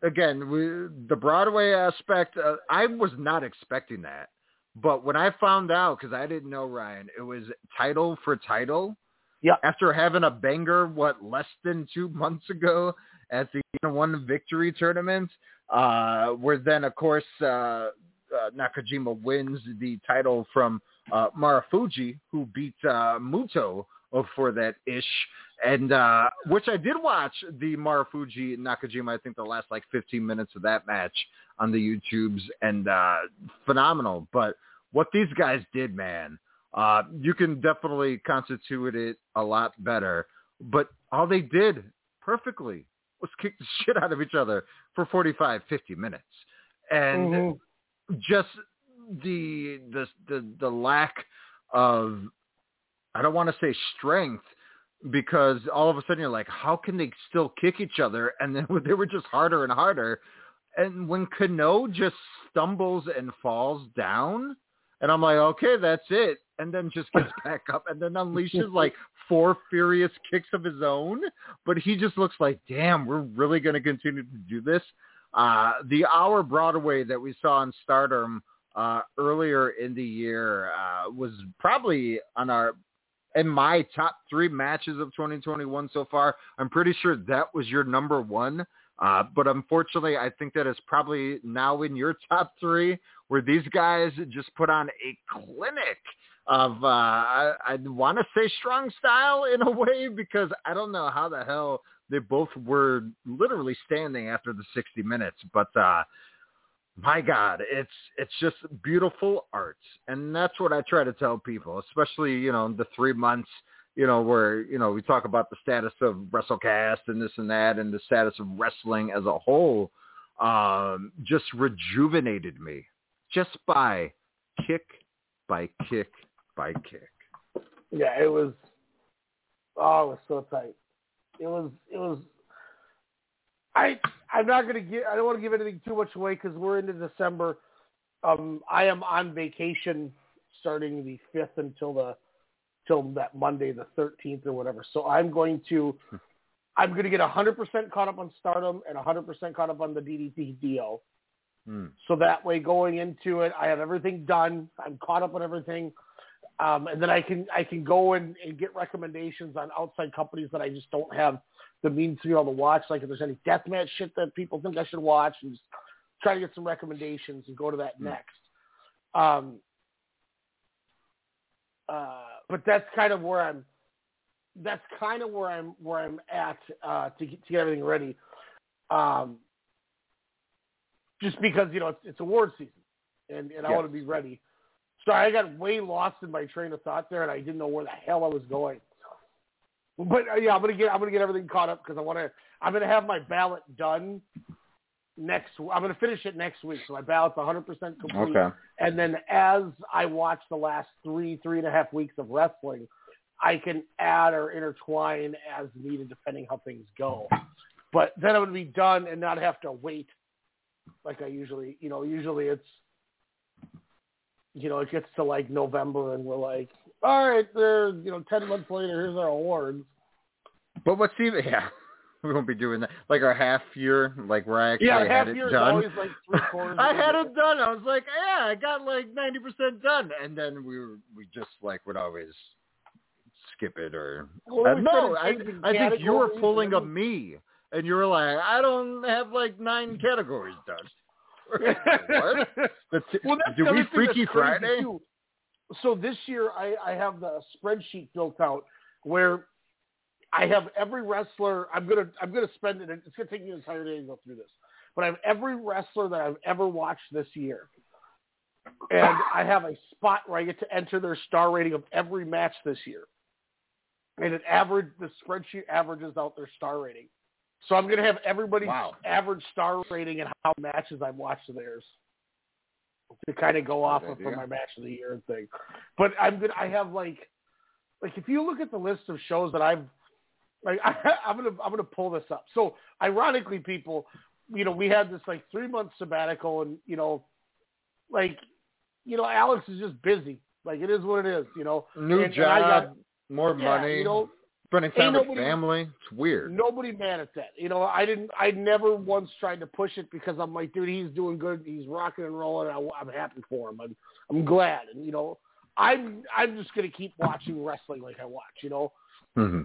again, we, the Broadway aspect, uh, I was not expecting that. But when I found out, because I didn't know, Ryan, it was title for title. Yeah. After having a banger, what, less than two months ago at the one victory tournament, uh, where then, of course, uh, uh, Nakajima wins the title from uh, who beat uh, Muto for that ish, and uh, which I did watch the Marufuji Nakajima. I think the last like 15 minutes of that match on the YouTubes, and uh, phenomenal. But what these guys did, man, uh, you can definitely constitute it a lot better. But all they did perfectly was kick the shit out of each other for 45, 50 minutes, and Mhm. just the the the the lack of I don't want to say strength because all of a sudden you're like, how can they still kick each other? And then they were just harder and harder. And when Kenoh just stumbles and falls down, and I'm like, okay, that's it. And then just gets back up and then unleashes like four furious kicks of his own. But he just looks like, damn, we're really going to continue to do this. Uh, the hour Broadway that we saw in Stardom uh, earlier in the year uh, was probably on our in my top three matches of 2021 so far, I'm pretty sure that was your number one. Uh, but unfortunately, I think that is probably now in your top three, where these guys just put on a clinic of uh, I, I want to say strong style in a way because I don't know how the hell they both were literally standing after the 60 minutes, but uh, my God, it's it's just beautiful art, and that's what I try to tell people, especially you know the three months you know where you know we talk about the status of WrestleCast and this and that, and the status of wrestling as a whole, um, just rejuvenated me just by kick by kick by kick. Yeah, it was. Oh, it was so tight. It was. It was. I. I'm not gonna give. I don't want to give anything too much away because we're into December. Um, I am on vacation starting the fifth until the till that Monday, the 13th or whatever. So I'm going to. I'm going to get 100% caught up on Stardom and 100% caught up on the DDT deal. Hmm. So that way, going into it, I have everything done. I'm caught up on everything, um, and then I can I can go and, and get recommendations on outside companies that I just don't have the means to be able to watch. Like if there's any deathmatch shit that people think I should watch, and just try to get some recommendations and go to that next. Um, uh, but that's kind of where I'm. That's kind of where I'm where I'm at uh, to get to get everything ready. Um, just because you know it's, it's award season, and and I want to be ready. So I got way lost in my train of thought there, and I didn't know where the hell I was going. But uh, yeah, I'm gonna get I'm gonna get everything caught up because I want to. I'm gonna have my ballot done next. I'm gonna finish it next week, so my ballot's 100 percent complete. Okay. And then as I watch the last three three and a half weeks of wrestling, I can add or intertwine as needed depending how things go. But then I would be done and not have to wait like I usually, you know, usually it's, you know, it gets to like November and we're like, all right, there's, you know, 10 months later, here's our awards. But what's even yeah, we won't be doing that. Like our half year, like where I actually Yeah, had half it year is done. always like three quarters. I had it done. I was like, yeah, I got like ninety percent done, and then we were we just like would always skip it or Well, uh, no. I I think you were pulling a me, and you were like, I don't have like nine categories done. What? The t- well, that's do we Freaky Friday? too. So this year I, I have the spreadsheet built out where I have every wrestler. I'm gonna I'm gonna spend it. It's gonna take me an entire day to go through this, but I have every wrestler that I've ever watched this year, and I have a spot where I get to enter their star rating of every match this year, and it average the spreadsheet averages out their star rating. So I'm gonna have everybody's Wow. average star rating and how matches I've watched of theirs to kind of go off of for my match of the year thing. But I'm gonna I have like like if you look at the list of shows that I've like I, I'm gonna I'm gonna pull this up. So ironically, people, you know, we had this like three month sabbatical, and you know, like you know, Alex is just busy. Like it is what it is, you know. New And- and I got- job, more yeah, money, you know, spending time with nobody- family. It's weird. Nobody mad at that. You know, I didn't. I never once tried to push it because I'm like, dude, he's doing good. He's rocking and rolling. I, I'm happy for him. I'm, I'm glad. And you know, I'm I'm just gonna keep watching wrestling like I watch. You know, hmm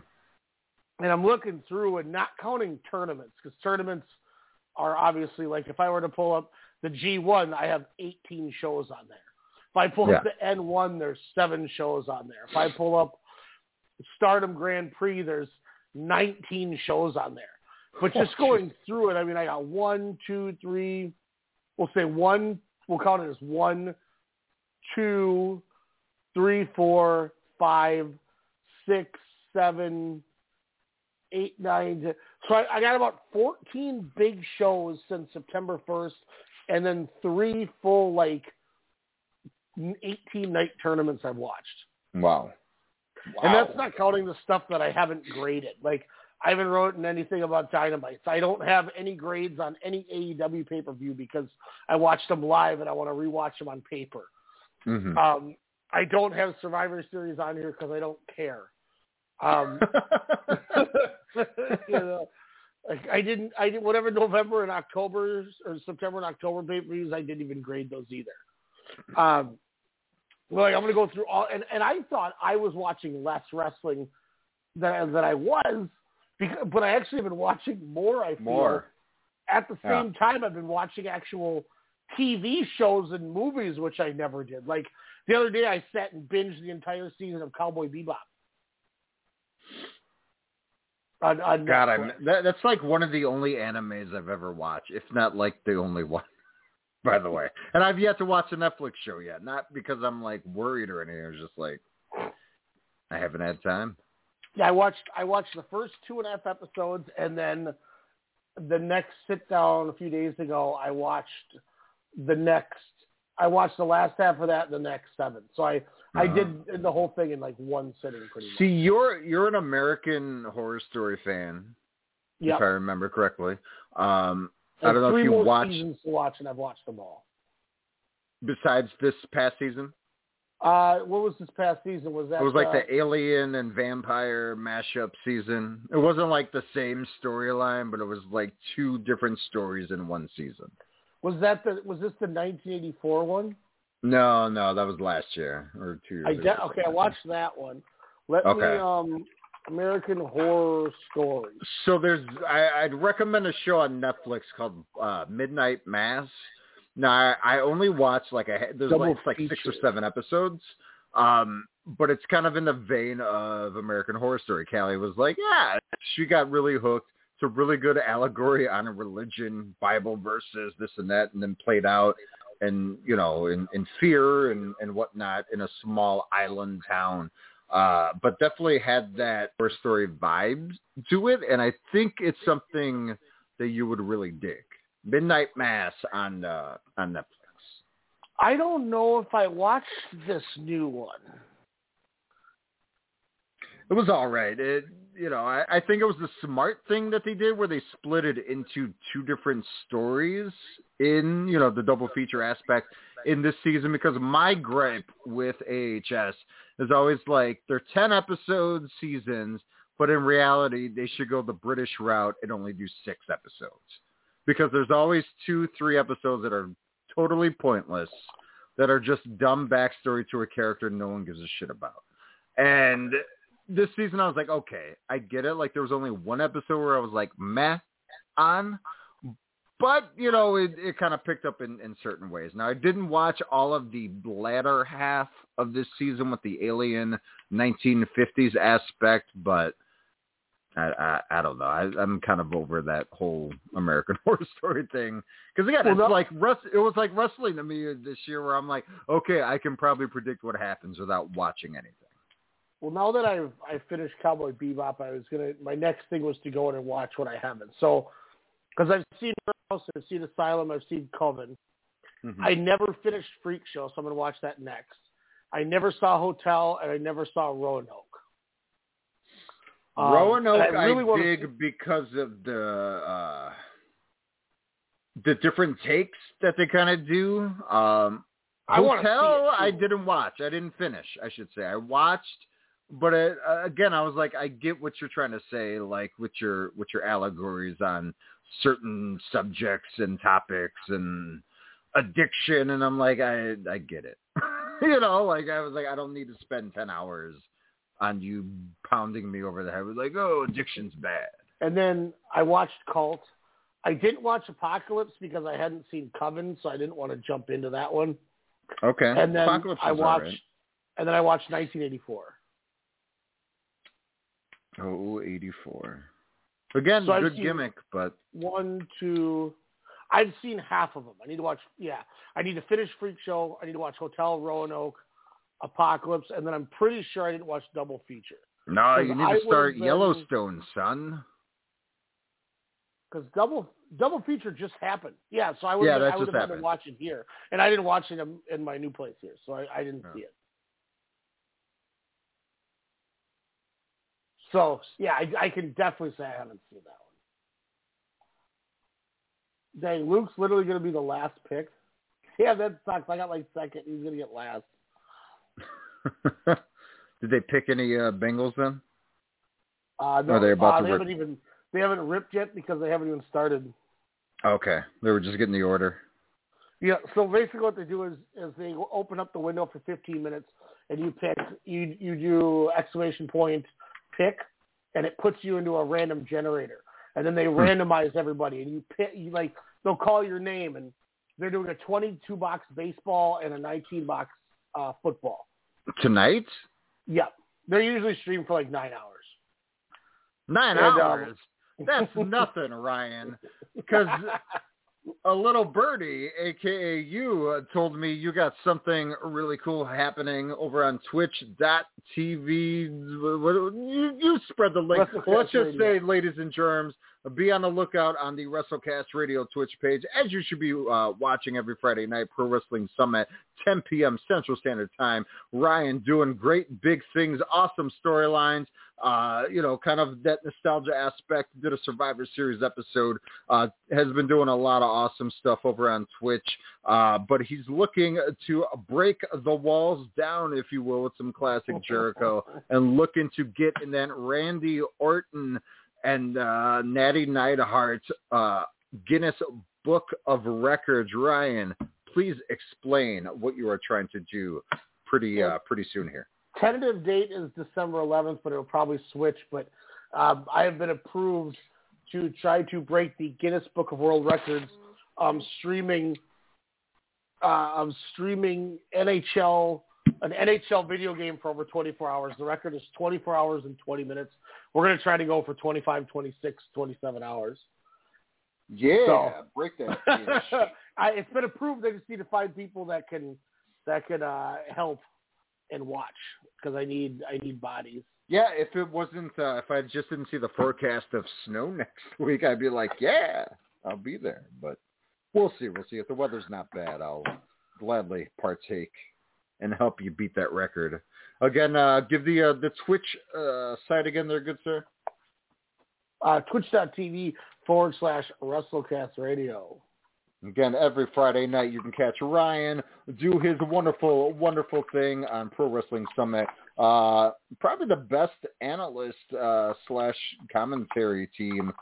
and I'm looking through and not counting tournaments because tournaments are obviously like if I were to pull up the G1, I have 18 shows on there. If I pull up the N1, there's seven shows on there. If I pull up Stardom Grand Prix, there's 19 shows on there. But just Oh, going through it, I mean, I got one, two, three. We'll say one. We'll count it as one, two, three, four, five, six, seven, eight, nine. ten. So I, I got about 14 big shows since September 1st, and then three full like 18 night tournaments I've watched. Wow. And that's not counting the stuff that I haven't graded. Like I haven't written anything about Dynamites. I don't have any grades on any AEW pay per view because I watched them live and I want to rewatch them on paper. hmm Um, I don't have Survivor Series on here because I don't care. Um, you know, like I didn't. I did whatever November and October or September and October pay per views. I didn't even grade those either. Um, Like I'm gonna go through all, and and I thought I was watching less wrestling than than I was, because, but I actually have been watching more. I feel More. at the Yeah. same time I've been watching actual TV shows and movies, which I never did. Like the other day, I sat and binged the entire season of Cowboy Bebop. On, on God, I'm that, that's like one of the only animes I've ever watched, if not like the only one. By the way, and I've yet to watch a Netflix show yet. Not because I'm like worried or anything. It's just like I haven't had time. Yeah, I watched I watched the first two and a half episodes, and then the next sit down a few days ago, I watched the next. I watched the last half of that, and the next seven. So I I Uh-huh. did the whole thing in like one sitting, pretty much. See, you're you're an American Horror Story fan, Yep. if I remember correctly. Um, I don't know if you watched seasons to watch, and I've watched them all. besides this past season. Uh, what was this past season? Was that it was like uh, the alien and vampire mashup season. It wasn't like the same storyline, but it was like two different stories in one season. was that the was this the 1984 one? No, no, that was last year or two years I ago. de- okay, I watched that one. Let Okay. me um American Horror Story. So there's, I, I'd recommend a show on Netflix called uh, Midnight Mass. Now I, I only watch like a there's Double like, like six or seven episodes, um, but it's kind of in the vein of American Horror Story. Callie was like, yeah, she got really hooked. It's a really good allegory on a religion, Bible verses, this and that, and then played out and you know in, in fear and and whatnot in a small island town. Uh, but definitely had that horror story vibe to it, and I think it's something that you would really dig. Midnight Mass on uh, on Netflix. I don't know if I watched this new one. It was all right. It you know I, I think it was the smart thing that they did where they split it into two different stories in you know the double feature aspect in this season because my gripe with AHS is always like they're ten episode seasons, but in reality they should go the British route and only do six episodes because there's always two three episodes that are totally pointless that are just dumb backstory to a character no one gives a shit about. And this season I was like, okay, I get it. Like there was only one episode where I was like meh on. But, you know, it, it kind of picked up in, in certain ways. Now, I didn't watch all of the latter half of this season with the alien 1950s aspect, but I, I, I don't know. I, I'm kind of over that whole American Horror Story thing. Because, again, Well, it's like rest, it was like wrestling to me this year where I'm like, okay, I can probably predict what happens without watching anything. Well, now that I've I finished Cowboy Bebop, I was gonna. My next thing was to go in and watch what I haven't. So, because I've seen House, I've seen Asylum, I've seen Coven. Mhm. I never finished Freak Show, so I'm gonna watch that next. I never saw Hotel, and I never saw Roanoke. Um, Roanoke, I, really wanna dig because of the uh, the different takes that they kind of do. Um, I Hotel, I didn't watch. I didn't finish. I should say I watched, but it, uh, again, I was like, I get what you're trying to say, like with your with your allegories on certain subjects and topics and addiction, and I'm like, I I get it. you know, like I was like, I don't need to spend ten hours on you pounding me over the head with like, oh, addiction's bad. And then I watched Cult. I didn't watch Apocalypse because I hadn't seen Coven, so I didn't want to jump into that one. Okay. And then Apocalypse I watched, alright. and then I watched 1984. Oh, 84. Again, So good gimmick, but One, two. I've seen half of them. I need to watch. Yeah, I need to finish Freak Show. I need to watch Hotel Roanoke, Apocalypse, and then I'm pretty sure I didn't watch Double Feature no, you need I to start been- Yellowstone, son. because Double Double Feature just happened. Yeah, so I would Yeah, I would have been watching here, and I didn't watch it in, in my new place here, so I, I didn't Yeah. see it. So yeah, I, I can definitely say I haven't seen that one. Dang, Luke's literally going to be the last pick. Yeah, that sucks. I got like second. He's going to get last. Did they pick any uh, Bengals then? Uh, no, Are they about uh, to they rip? haven't even they haven't ripped yet because they haven't even started. Okay, they were just getting the order. Yeah. So basically, what they do is is they open up the window for 15 minutes, and you pick you you do exclamation point pick, and it puts you into a random generator, and then they Hmm. randomize everybody, and you pick you like they'll call your name, and they're doing a 22 box baseball and a 19 box uh, football. Tonight? Yeah. They're usually streamed for like nine hours. Nine And, um, hours? That's nothing, Ryan. Because a little birdie, aka you, uh, told me you got something really cool happening over on Twitch.tv. What- You, you spread the link. Let's just say, ladies and germs, be on the lookout on the WrestleCast Radio Twitch page, as you should be uh, watching every Friday night, Pro Wrestling Summit, 10 p.m. Central Standard Time. Ryan doing great big things, awesome storylines, uh, you know, kind of that nostalgia aspect. Did a Survivor Series episode. Uh, has been doing a lot of awesome stuff over on Twitch. Uh, but he's looking to break the walls down, if you will, with some classic Jericho, and looking to get in that Randy Orton and uh, Natty Neidhart uh, Guinness Book of Records. Ryan, please explain what you are trying to do pretty uh, pretty soon here. Tentative date is December 11th, but it'll probably switch. But um, I have been approved to try to break the Guinness Book of World Records um, streaming uh, um, streaming NHL an NHL video game for over 24 hours. The record is 24 hours and 20 minutes. We're going to try to go for 25, 26, 27 hours. Yeah, So- break that. I, it's been approved. I just need to find people that can that can uh, help and watch because I need I need bodies. Yeah, if it wasn't, uh, if I just didn't see the forecast of snow next week, I'd be like, yeah, I'll be there. But we'll see. We'll see. If the weather's not bad, I'll gladly partake and help you beat that record. Again, uh, give the uh, the Twitch uh, site again there, good sir. Uh, Twitch.tv forward slash WrestleCast Radio. Again, every Friday night you can catch Ryan do his wonderful, wonderful thing on Pro Wrestling Summit. Uh, probably the best analyst uh, slash commentary team.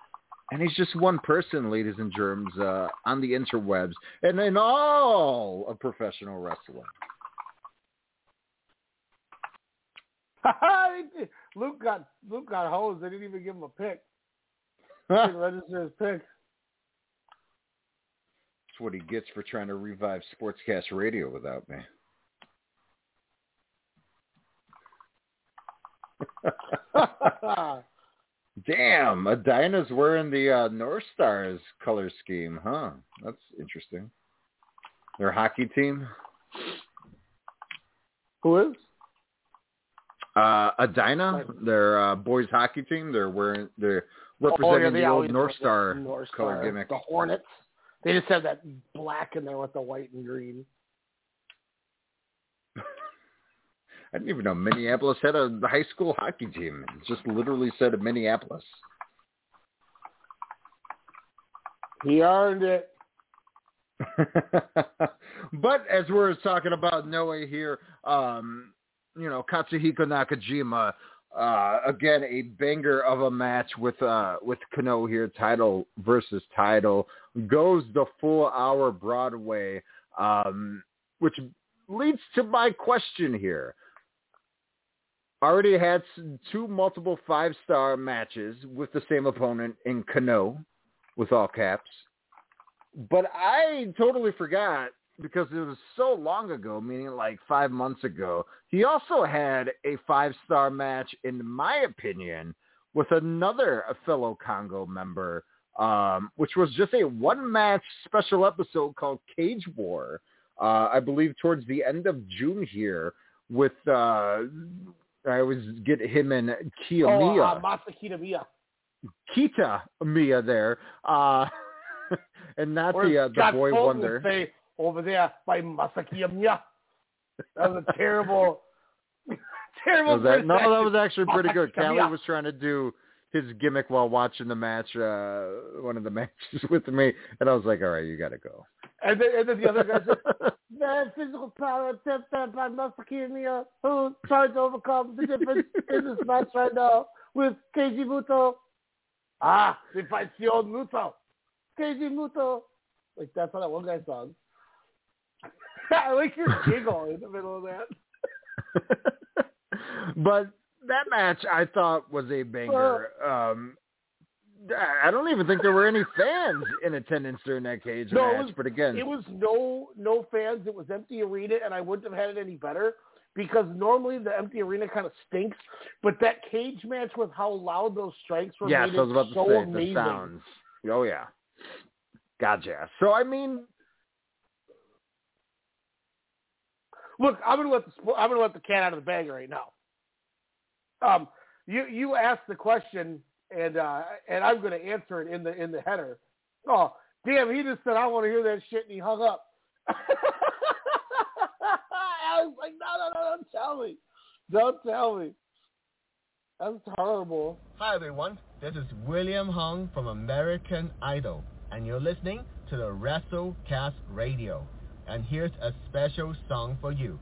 And he's just one person, ladies and germs, uh, on the interwebs and in all of professional wrestling. Luke got Luke got hosed. They didn't even give him a pick. They didn't register his pick. That's what he gets for trying to revive Sportscast Radio without me. Damn, Edina's wearing the uh, North Stars color scheme, huh? That's interesting. Their hockey team, Who is? Uh, Edina, their uh, boys hockey team. They're wearing, they're Oh, yeah, representing the old North Star North color Star, gimmick. The Hornets. They just have that black in there with the white and green. I didn't even know Minneapolis had a high school hockey team. It just literally said of Minneapolis. He earned it. but as we're talking about Noah here, um, you know, Katsuhiko Nakajima, uh, again, a banger of a match with, uh, with Kenoh here, title versus title, goes the full hour Broadway, um, which leads to my question here. Already had two multiple five-star matches with the same opponent in Kenoh, with all caps. But I totally forgot because it was so long ago, meaning like five months ago. He also had a five-star match, in my opinion, with another fellow Kongoh member, um, which was just a one-match special episode called Cage War. Uh, I believe towards the end of June here with uh, I always get him and Oh, Kiyomiya. uh, Masa Kitamiya. Kita Mia there, uh, and not Or the uh, the boy wonder. say over there by Masa Kitamiya. That was a terrible, terrible. Was that, no, that was actually pretty good. Callie was trying to do his gimmick while watching the match, uh, one of the matches with me, and I was like, all right, you got to go. And then, and then the other guy said, the physical power attempted by Masa Kitamiya, who tries to overcome the difference in this match right now with Keiji Muto. Ah, si Muto. Keiji Muto. Like, that's how that one guy sounds. I like your giggle in the middle of that. but that match I thought was a banger. Um, I don't even think there were any fans in attendance during that cage No, match. was- but again, It was no no fans. It was empty arena, and I wouldn't have had it any better because normally the empty arena kind of stinks. But that cage match with how loud those strikes were yes, made I was it about to so say amazing. the sounds. Oh yeah, gotcha. So I mean, Look, I'm gonna let the I'm gonna let the cat out of the bag right now. Um, you you asked the question, and uh, and I'm gonna answer it in the in the header. Oh, damn! He just said I want to hear that shit, and he hung up. I was like, no, no, no, don't tell me, don't tell me. That's horrible. Hi everyone, this is William Hung from American Idol, and you're listening to the WrestleCast Radio. And here's a special song for you.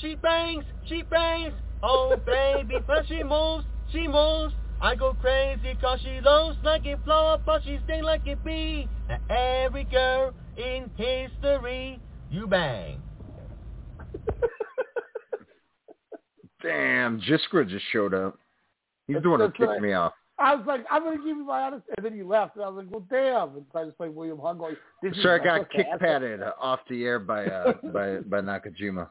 She bangs, she bangs, oh baby, when she moves, she moves. I go crazy cause she looks like a flower, but she sting like a bee. And every girl in history, you bang. damn, Jiskra just showed up. He's That's- the one who kicked me off. I was like, I'm gonna give you my honest, and then he left, and I was like, well, damn. And so I just played William Hung. This is I got kick patted off the air by uh, by by Nakajima.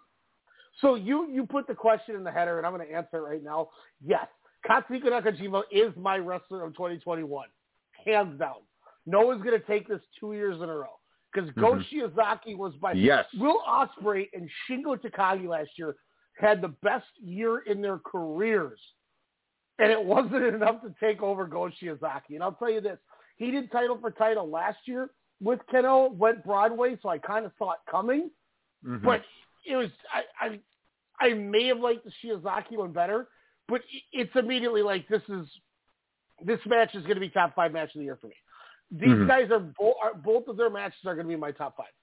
So you you put the question in the header, and I'm going to answer it right now. Yes, Katsuhiko Nakajima is my wrestler of 2021, hands down. No one's going to take this two years in a row because Go Mhm. Shiozaki was by Yes. Will Ospreay and Shingo Takagi last year had the best year in their careers, and it wasn't enough to take over Go Shiozaki. And I'll tell you this: he did title for title last year with Kenoh, went Broadway, so I kind of saw it coming. Mhm. But it was I, I I may have liked the Shiozaki one better, but it's immediately like this is this match is going to be top five match of the year for me. These Mhm. guys are, bo- are both of their matches are going to be my top five.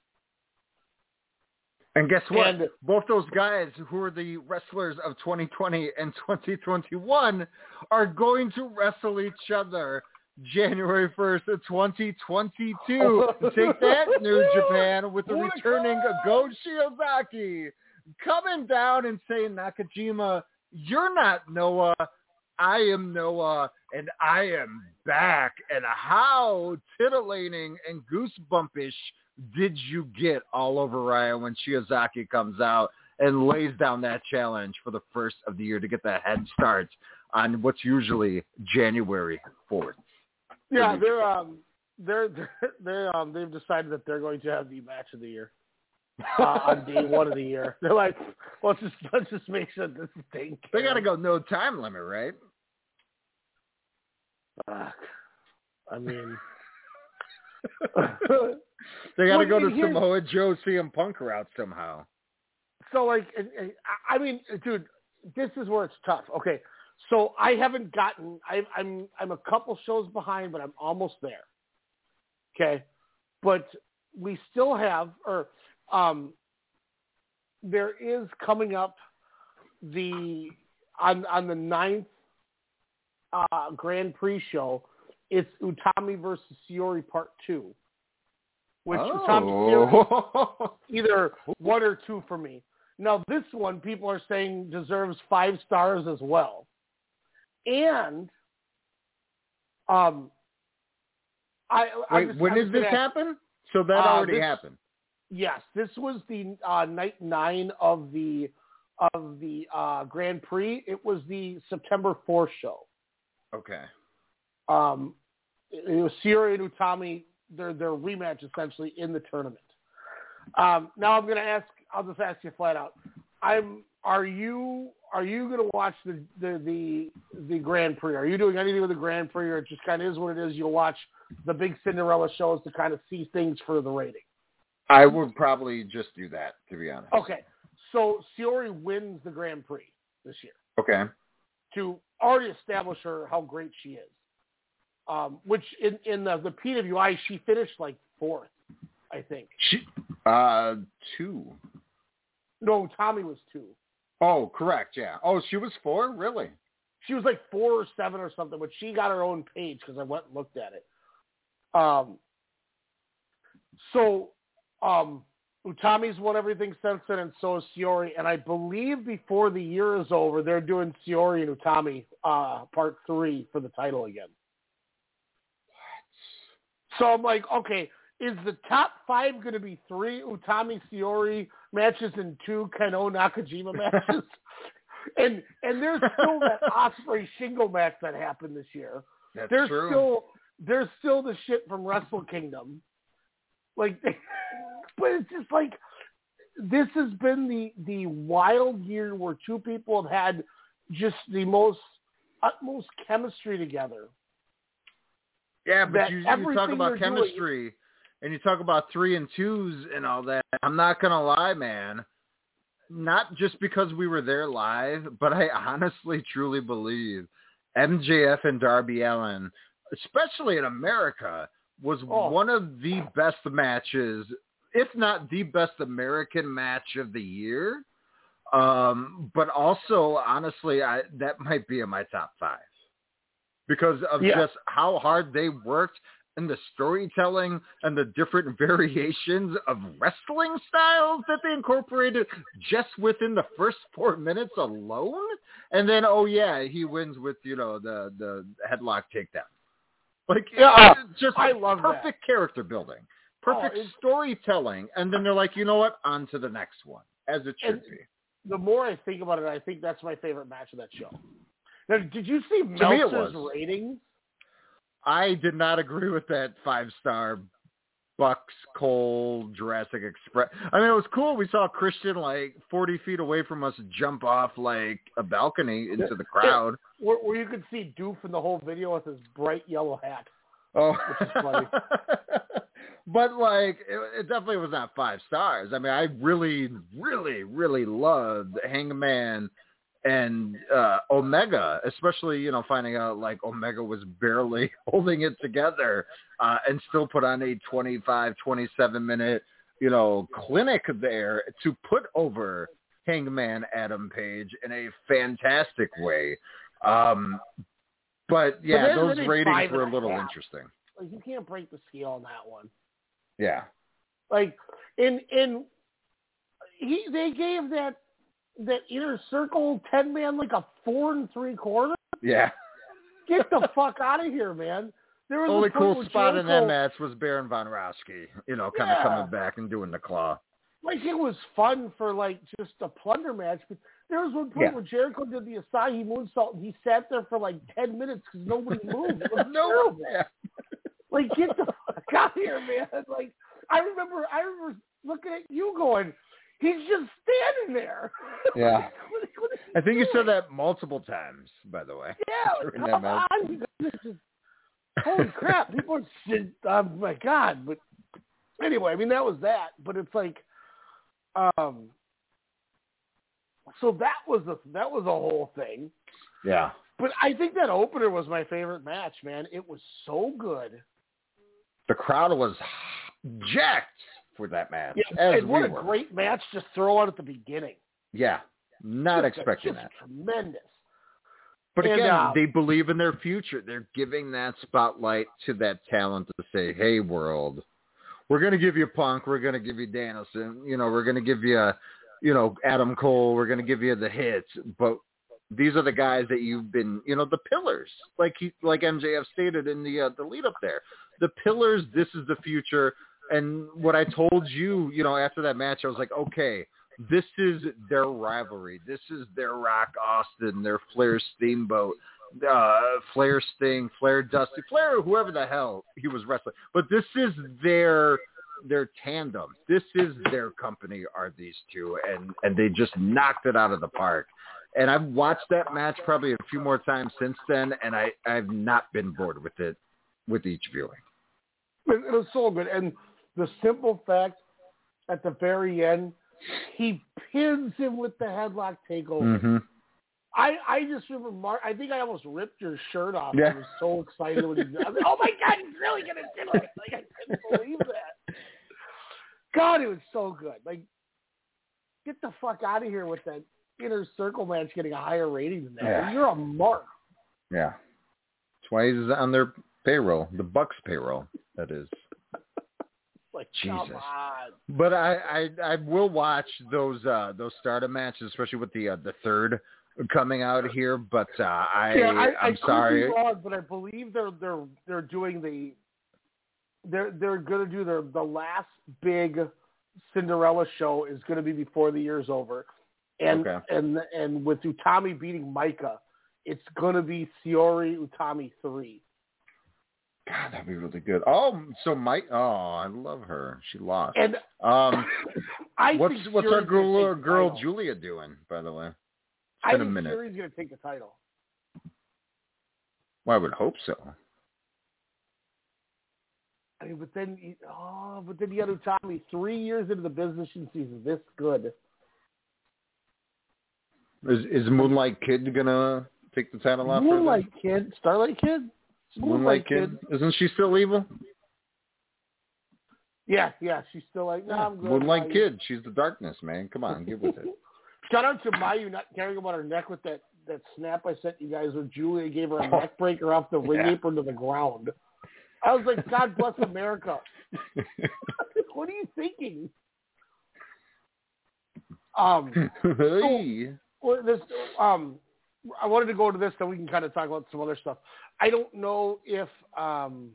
And guess what? And- Both those guys who are the wrestlers of 2020 and 2021 are going to wrestle each other January 1st of 2022. Take that, New Japan, with the What returning Go Shiozaki coming down and saying, Nakajima, you're not Noah. I am Noah, and I am back. And how titillating and goosebumpish did you get all over Ryan when Shiozaki comes out and lays down that challenge for the first of the year to get that head start on what's usually January 4th? Yeah, they're um they're they're um they've decided that they're going to have the match of the year uh, on day one of the year. They're like, let's just let's just make sure this is taken They got to go no time limit, right? Fuck. I mean, They got to Well, go to Samoa Joe CM Punk route somehow. so like, and- and I- I mean, dude, this is where it's tough. Okay, so I haven't gotten. I, I'm I'm a couple shows behind, but I'm almost there. Okay, but we still have, or um, there is coming up the on on the ninth uh, Grand Prix show. It's Utami versus Syuri Part Two, which Oh. either one or two for me. Now this one, people are saying deserves five stars as well, and um, I Wait, just- when did this happen? So that Uh, already this- happened. Yes, this was the uh, night nine of the of the uh, Grand Prix. It was the September fourth show. Okay. Um, it, was Syuri and Utami, their their rematch essentially in the tournament. Um, now I'm going to ask. I'll just ask you flat out. I'm. Are you are you going to watch the, the the the Grand Prix? Are you doing anything with the Grand Prix, or it just kind of is what it is? You'll watch the big Cinderella shows to kind of see things for the rating. I would probably just do that, to be honest. Okay, so Syuri wins the Grand Prix this year Okay. to already establish her how great she is. Um, which in in the the PWI she finished like fourth, I think. She, uh, two. No, Tommy was two. Oh, correct. Yeah. Oh, she was four. Really? She was like four or seven or something, but she got her own page because I went and looked at it. Um. So, um, Utami's won everything since then, and so is Syuri. And I believe before the year is over, they're doing Syuri and Utami uh, part three for the title again. So I'm like, okay, is the top five going to be three Utami Syuri matches and two Kenoh Nakajima matches? and and there's still that Ospreay Shingo match that happened this year. That's there's true. still there's still the shit from Wrestle Kingdom. Like, but it's just like this has been the the wild year where two people have had just the most utmost chemistry together. Yeah, but you, you talk about they're doing- chemistry and you talk about three and twos and all that. I'm not gonna lie, man. Not just because we were there live, but I honestly truly believe MJF and Darby Allin, especially in America, was Oh. one of the best matches, if not the best American match of the year. Um, but also, honestly, I that might be in my top five because of Yeah. just how hard they worked and the storytelling and the different variations of wrestling styles that they incorporated just within the first four minutes alone. And then, oh yeah, he wins with you know the the headlock takedown. Like Yeah, just I love that. perfect character building, perfect Oh, storytelling, and then they're like, you know what, on to the next one, as it should be. The more I think about it, I think that's my favorite match of that show. Now, did you see me, Meltzer's ratings? I did not agree with that five star Bucks Cole Jurassic Express. I mean, it was cool. We saw Christian like forty feet away from us jump off like a balcony into the crowd. Where, where you could see Doof in the whole video with his bright yellow hat. Oh, Which is funny. but like, it, it definitely was not five stars. I mean, I really, really, really loved Hangman and uh Omega, especially you know finding out like Omega was barely holding it together uh and still put on a 25 27 minute you know clinic there to put over Hangman Adam Page in a fantastic way. Um but yeah, then- those ratings were a a little half. interesting. Like you can't break the scale on that one. Yeah. Like in in he they gave that that inner circle ten man like a four and three quarter. Yeah. Get the fuck out of here, man. There was Only cool spot in that match was Baron von Raschke, you know, kind of Yeah. coming back and doing the claw. like it was fun for like just a plunder match, but there was one point Yeah. where Jericho did the Asahi moonsault and he sat there for like ten minutes because nobody moved. It was No. Yeah. Like get the fuck out of here, man. Like I remember, I remember looking at you going, he's just standing there. Yeah. What- what is I think you said that multiple times, by the way. Yeah, come on. you guys are just- Holy crap! People are shit. Oh my god! But anyway, I mean that was that. But it's like, um, so that was a that was a whole thing. Yeah. But I think that opener was my favorite match, man. It was so good. The crowd was jacked for that match. Yeah, and what we a were. great match to throw out at the beginning. Yeah. Not Just- expecting just that. Tremendous. But And, again, uh, they believe in their future. They're giving that spotlight to that talent to say, "Hey, world, we're going to give you Punk. We're going to give you Danielson. You know, we're going to give you, you know, Adam Cole. We're going to give you the hits. But these are the guys that you've been, you know, the pillars, like he, like MJF stated in the uh, the lead up there. The pillars. This is the future. And what I told you, you know, after that match, I was like, okay, this is their rivalry. This is their Rock Austin, their Flair Steamboat, uh, Flair Sting, Flair Dusty, Flair, whoever the hell he was wrestling. But this is their their tandem. This is their company. Are these two, and and they just knocked it out of the park. And I've watched that match probably a few more times since then, and I I've not been bored with it with each viewing. It, was so good. And the simple fact at the very end, he pins him with the headlock takeover. Mm-hmm. I, I just remember, Mark, I think I almost ripped your shirt off. Yeah. I was so excited when he did. I was like, oh my God, he's really going to do it. Like, I couldn't believe that. God, it was so good. Like, get the fuck out of here with that inner circle match getting a higher rating than that. Yeah. You're a mark. Yeah. That's why he's on their payroll, the Bucks payroll, that is. Like, Jesus. come on. But I, I I will watch those uh those stardom matches, especially with the uh, the third coming out here. But uh, I yeah, I, I I'm could sorry. Be wrong, but I believe they're they're they're doing the they're they're going to do their the last big Cinderella show is going to be before the year's over, and Okay. and and with Utami beating Maika, it's going to be Syuri Utami three. God, that'd be really good. Oh, so Mike. Oh, I love her. She lost. And um, I what's think what's our girl girl. Giulia doing? By the way, it's I been a think minute. Syuri's going to take the title. Well, I would hope so. I mean, but then you- oh, but then you got Utami three years into the business and she's this good. Is is Moonlight Kid gonna take the title off? Moonlight Kid, Starlight Kid, Moonlight Kid. Isn't she still evil? Yeah, yeah, she's still like, no, I'm good. Moonlight Mayu." Kid. She's the darkness, man. Come on, get with it. Shout out to Mayu not caring about her neck with that that snap I sent you guys where Giulia gave her a neck breaker off the ring Yeah. apron to the ground. I was like, God bless America. what are you thinking? Um, Hey. well, this um, I wanted to go to this, then we can kind of talk about some other stuff. I don't know if um,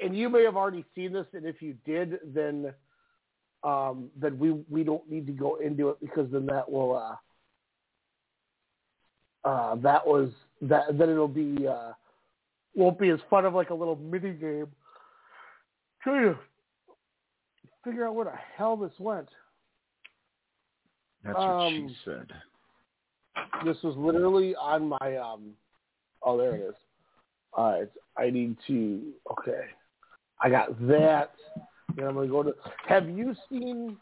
and you may have already seen this, and if you did, then um, then we we don't need to go into it because then that will uh, uh, that was that then it'll be uh, won't be as fun of like a little mini game. Trying to figure out where the hell this went. That's what Um, she said. This was literally on my um. Oh, there it is. All right, I need to. Okay, I got that. Then I'm gonna go to. Have you seen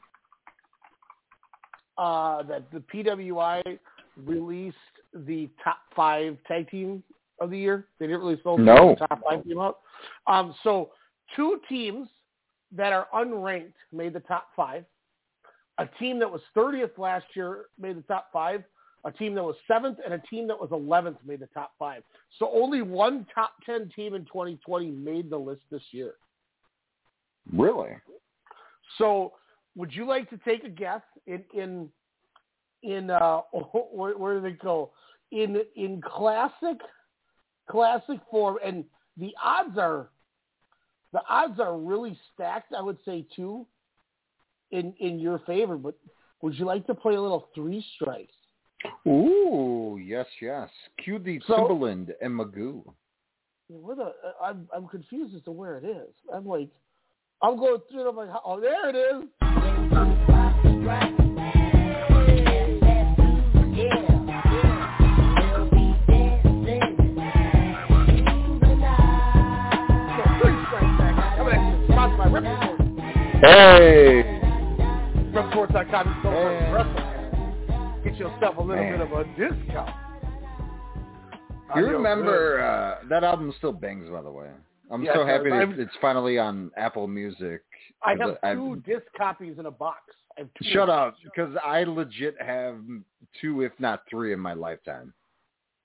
uh, that the PWI released the top five tag team of the year? They didn't release those. No. The top five came out. Um, so two teams that are unranked made the top five. A team that was 30th last year made the top five. A team that was seventh and a team that was 11th made the top five. So only one top 10 team in 2020 made the list this year. Really? So would you like to take a guess in in in uh where, where do they go in in classic classic form and the odds are the odds are really stacked I would say too in in your favor but would you like to play a little three strikes Ooh, yes, yes. Cue the So- Timbaland and Magoo. where the uh, I'm I'm confused as to where it is I'm like I'm going through it I'm like oh there it is Hey! ReppSports.com. Go Hey. Get yourself a little Man. bit of a discount. You remember uh, that album still bangs, by the way. I'm Yes, so happy that it's finally on Apple Music. I have I've- two disc copies in a box. I have two Shut up, because I legit have two, if not three, in my lifetime.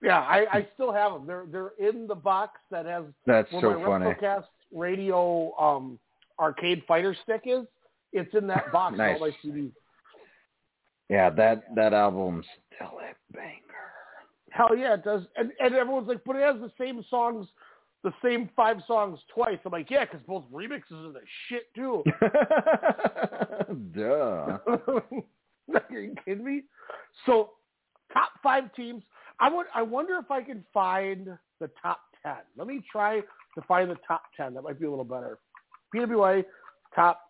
Yeah, I, I still have them. They're they're in the box that has That's where so my funny. WrestleCast radio um, arcade fighter stick is. It's in that box. Nice. All my CDs. Yeah, that that album's still a banger. Hell yeah, it does. And and everyone's like, but it has the same songs, the same five songs twice. I'm like, yeah, because both remixes are the shit too. Duh. Are you kidding me? So, top five teams. I would. I wonder if I can find the top ten. Let me try to find the top ten. That might be a little better. PWI top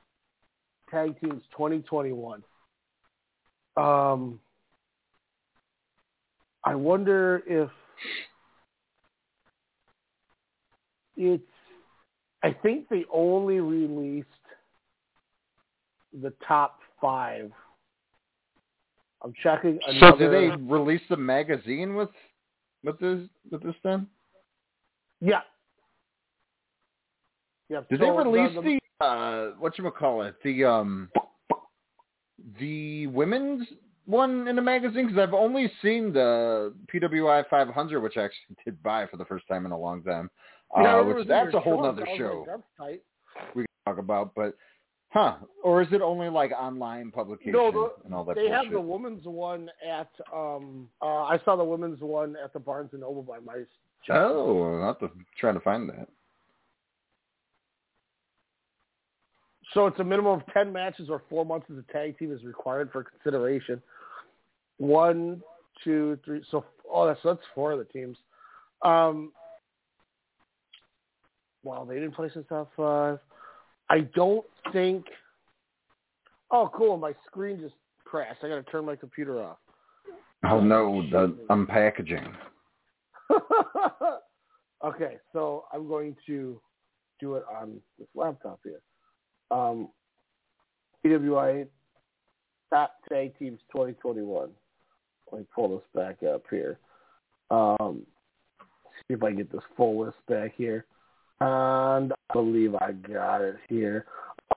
tag teams 2021. Um, I wonder if it's. I think they only released the top five. I'm checking. So did they release the magazine with with this with this then? Yeah. Yeah. Did so they release the, the uh what you call it the um the women's one in the magazine? Because I've only seen the PWI 500, which I actually did buy for the first time in a long time. Yeah, Uh, which that's a whole other show. Like, That's tight. We can talk about, but huh? Or is it only like online publication No, the, and all that they have the women's one at. um uh I saw the women's one at the Barnes and Noble by my. Oh, I'll have to try to find that. So it's a minimum of ten matches or four months as a tag team is required for consideration. One, two, three. So oh, that's that's four of the teams. Um, wow, they didn't place in top five. I don't think. Oh, cool! My screen just crashed. I got to turn my computer off. Oh no, the unpackaging. okay, so I'm going to do it on this laptop here. Um, PWI top tag teams 2021. Let me pull this back up here. Um, see if I can get this full list back here. And I believe I got it here.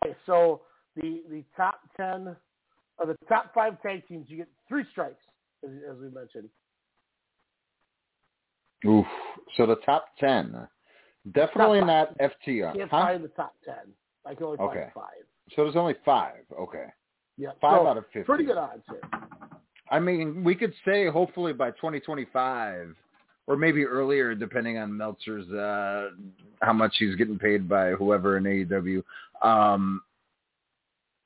Okay, so the the top ten of the top five tag teams, you get three strikes, as, as we mentioned. Oof. So the top ten, definitely Top not FTR. Can't Huh? find the top ten. I can only find Okay. five. So there's only five. Okay. Yeah, Five so out of 50. Pretty good odds here. I mean, we could say hopefully by 2025, or maybe earlier, depending on Meltzer's uh, how much he's getting paid by whoever in AEW. Um,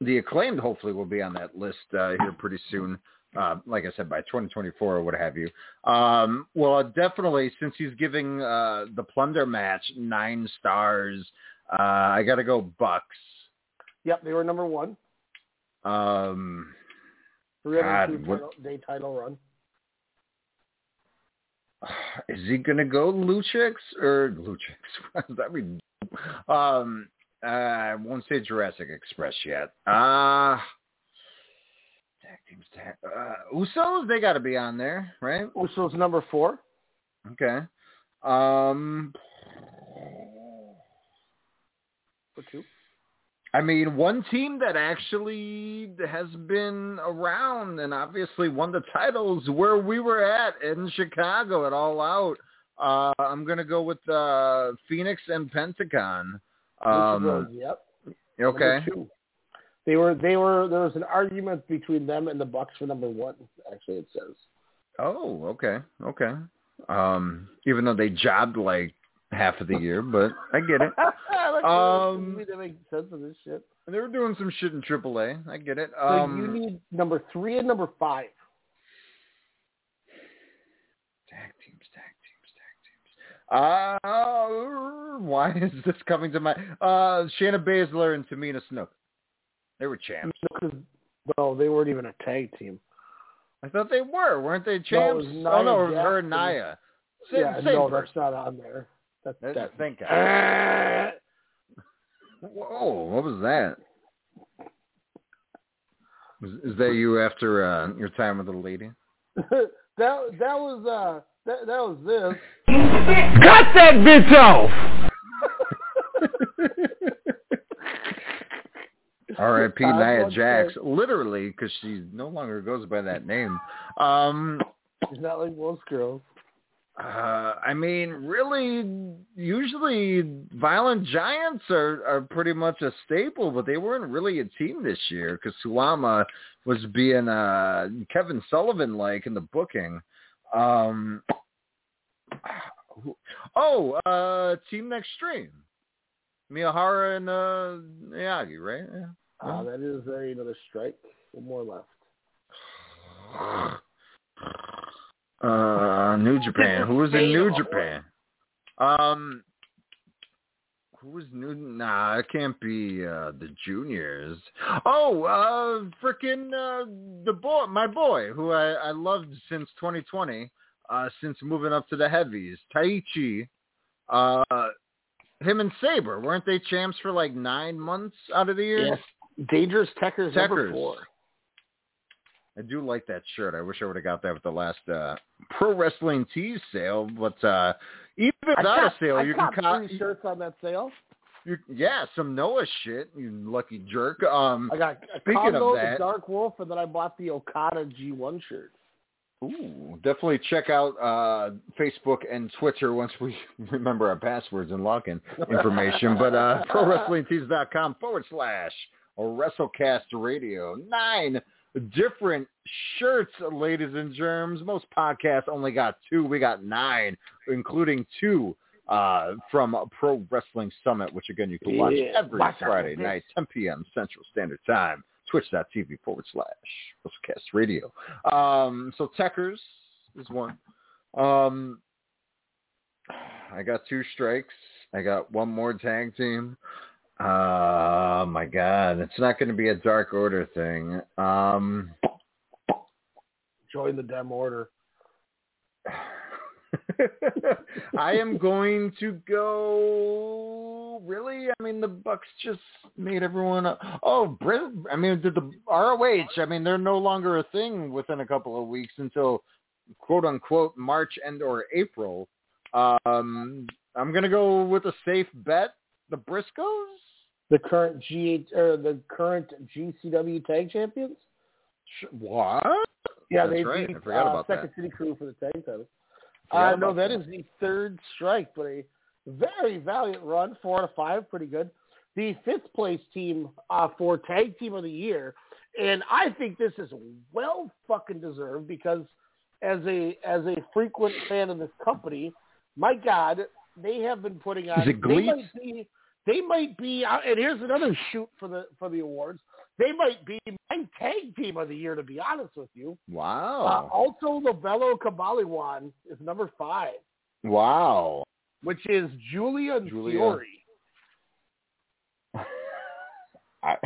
the acclaimed hopefully will be on that list uh, here pretty soon. Uh, like I said, by 2024 or what have you. Um, well, definitely, since he's giving uh, the Plunder match nine stars, uh, I got to go Bucks. Yep, they were number one. Um, 302 God, what- title, day title run. is he gonna go Luchix or Luchix? that be um uh, I won't say Jurassic Express yet. Uh tag teams tag uh Usos, they gotta be on there, right? Usos number four. Okay. Um For two. I mean, one team that actually has been around and obviously won the titles where we were at in Chicago at All Out. Uh, I'm going to go with uh, Fenix and Pentagon. Um, yep. okay. They were they were there was an argument between them and the Bucks for number one. Actually, it says. Oh, okay. Okay. Um, even though they jobbed like half of the year, but I get it. Um, that makes sense of this shit. They were doing some shit in AAA. I get it. So Um, you need number three and number five. Tag teams, tag teams, tag teams. Uh, why is this coming to my... Uh, Shayna Baszler and Tamina Snuka. They were champs. No, no, they weren't even a tag team. I thought they were. Weren't they No, champs? was oh, no, it was her and and- Nia. Same, yeah, same no, person. that's not on there. That's That's that. a think. Uh, Whoa, what was that? Is, is that you after uh, your time with the lady? that that was uh that that was this. Cut that bitch off! R.I.P. Nia Jax, said- literally, because she no longer goes by that name. Um, She's not like most girls. Uh, I mean, really, usually Violent Giants are, are pretty much a staple, but they weren't really a team this year because Suwama was being uh, Kevin Sullivan-like in the booking. Um, oh, uh, Team Nextream. Miyahara and uh, Miyagi, right? Yeah. Uh, that is uh, another strike. One more left. Uh, New Japan. Who was in New Japan? Um, who was New? Nah, it can't be uh, the juniors. Oh, uh, frickin' uh, the boy, my boy, who I, I loved since 2020, uh, since moving up to the heavies, Taichi. Uh, him and Sabre weren't they champs for like nine months out of the year? Yes. Dangerous Tekkers, number Tekkers. four. I do like that shirt. I wish I would have got that with the last uh, pro wrestling tees sale. But uh, even without a sale, I you can cop. three shirts on that sale. You, yeah, some Noah shit. You lucky jerk. Um, I got a speaking Kongoh, of the that, Dark Wolf, and then I bought the Okada G1 shirt. Ooh, definitely check out uh, Facebook and Twitter once we remember our passwords and login information. but uh, ProWrestlingTees.com forward slash WrestleCast Radio. Nine different shirts, ladies and germs. Most podcasts only got two. We got nine, including two uh, from Pro Wrestling Summit, which again you can watch Yeah, every watch Friday for night, 10 p.m. Central Standard Time. Twitch.tv forward slash WrestleCast Radio. Um, so Tekkers is one. Um, I got two strikes. I got one more tag team. Oh my god, it's not going to be a Dark Order thing. Um, Join the Dem Order. I am going to go. Really? I mean, the Bucks just made everyone. Oh, Brit. I mean, did the ROH? I mean, they're no longer a thing within a couple of weeks until quote unquote March and or April. Um, I'm gonna go with a safe bet. The Briscoes. The current G or the current GCW Tag Champions. What? Yeah, That's they right. beat I forgot uh, about Second that. City Crew for the tag title. Uh, no, that that. is the third strike, but a very valiant run, four out of five, pretty good. The fifth place team uh, for tag team of the year, and I think this is well fucking deserved because as a as a frequent fan of this company, my God, they have been putting on. Is it they might be. They might be, uh, and here's another shoot for the for the awards. They might be my tag team of the year, to be honest with you. Uh, Wow. also, Lovello Kabaliwan is number five, wow. which is Giulia Giulia. Fiore. I,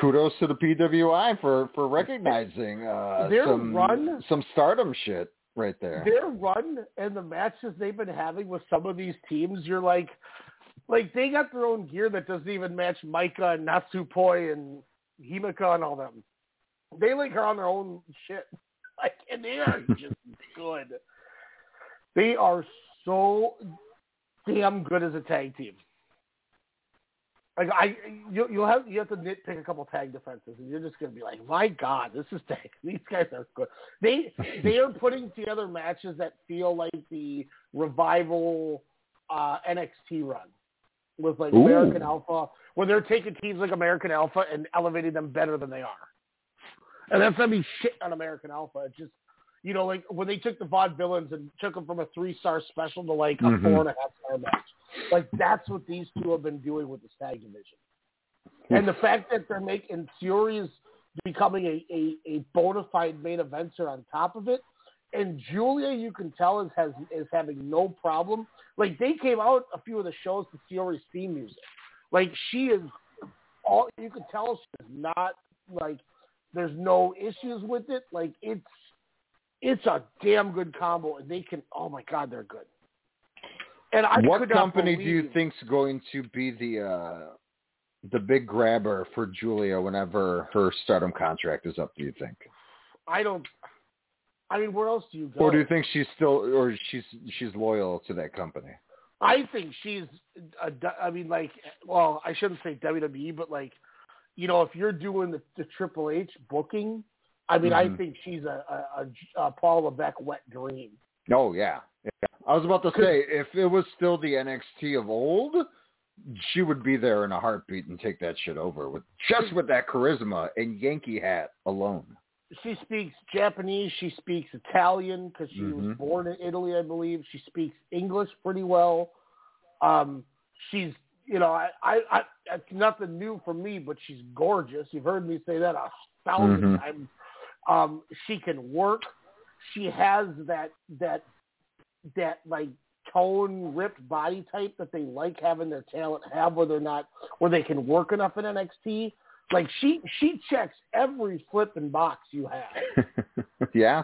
kudos to the PWI for for recognizing uh, Their some run- some stardom shit right there. Their run and the matches they've been having with some of these teams, you're like, like they got their own gear that doesn't even match Maika and Natsupoi and Himika and all them. They like are on their own shit, like, and they are just good. They are so damn good as a tag team. Like I, you you'll have you have to nitpick a couple tag defenses, and you're just gonna be like, my God, this is tag. These guys are good. They they are putting together matches that feel like the revival uh, NXT run with like Ooh. American Alpha, where they're taking teams like American Alpha and elevating them better than they are. And that's not me shit on American Alpha. It just you know, like when they took the vaudevillains and took them from a three star special to like a Mhm. four and a half star match. Like that's what these two have been doing with the tag division. Hmm. And the fact that they're making Syuri is becoming a, a, a bona fide main eventer on top of it. And Giulia, you can tell, is has is having no problem. Like they came out a few of the shows to Syuri's theme music. Like she is all you can tell she's not like there's no issues with it. Like it's it's a damn good combo, and they can. Oh my god, they're good. And I what company do you think's going to be the uh, the big grabber for Giulia whenever her Stardom contract is up? Do you think, I don't. I mean, where else do you go? or do you think she's still, or she's she's loyal to that company? I think she's. A, I mean, like, well, I shouldn't say WWE, but like, you know, if you're doing the, the Triple H booking, I mean, I Mhm. think she's a, a, a, a Paul Levesque wet dream. Oh yeah. yeah. I was about to say if it was still the NXT of old, she would be there in a heartbeat and take that shit over with just with that charisma and Yankee hat alone. She speaks Japanese. She speaks Italian because she was Mhm. born in Italy, I believe. She speaks English pretty well. Um, she's, you know, I, I, I, it's nothing new for me, but she's gorgeous. You've heard me say that a 1000 Mhm. times. Um, she can work. She has that that that like tone ripped body type that they like having their talent have, whether they're not where they can work enough in NXT. Like she she checks every flipping box you have. yeah.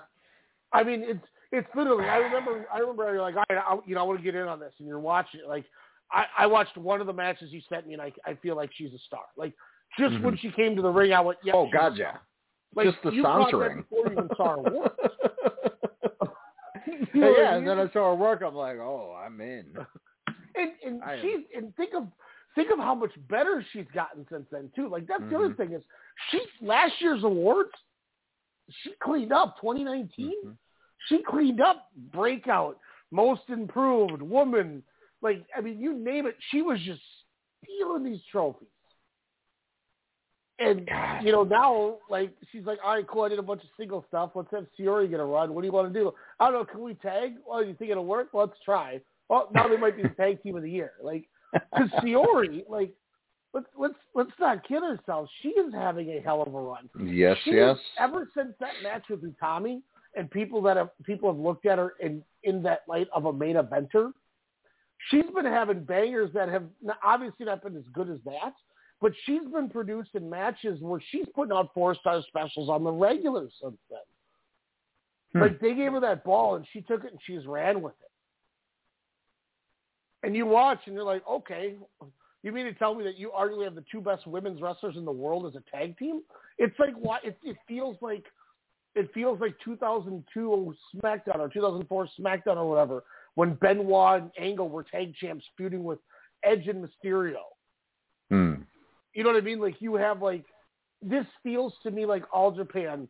I mean, it's it's literally. I remember. I remember. You're like, all right, I, you know, I want to get in on this, and you're watching. Like, I, I watched one of the matches you sent me, and I, I feel like she's a star. Like, just when Mhm. she came to the ring, I went, yeah. Oh God, yeah. Like, Just the that before you even saw her work. You know yeah, and then I saw her work. I'm like, oh, I'm in. And and I am- she's and think of think of how much better she's gotten since then too. Like that's the other Mhm. thing is she last year's awards, she cleaned up 2019. Mm-hmm. She cleaned up breakout, most improved woman. Like I mean, you name it, she was just stealing these trophies. And you know now, like she's like, all right, cool. I did a bunch of single stuff. Let's have Syuri get a run. What do you want to do? I don't know. Can we tag? Well, you think it'll work? Let's try. Well, now they might be the tag team of the year. Like, because Syuri, like, let's let's let's not kid ourselves. She is having a hell of a run. Yes, She yes. is- Ever since that match with Utami, and people that have people have looked at her in in that light of a main eventer, she's been having bangers that have obviously not been as good as that, but she's been produced in matches where she's putting out four star specials on the regular since then. Hmm. Like they gave her that ball and she took it and she's ran with it. And you watch and you're like, okay, you mean to tell me that you arguably have the two best women's wrestlers in the world as a tag team? It's like what it, it feels like. It feels like 2002 SmackDown or 2004 SmackDown or whatever when Benoit and Angle were tag champs feuding with Edge and Mysterio. Hmm. You know what I mean? Like you have like this feels to me like All Japan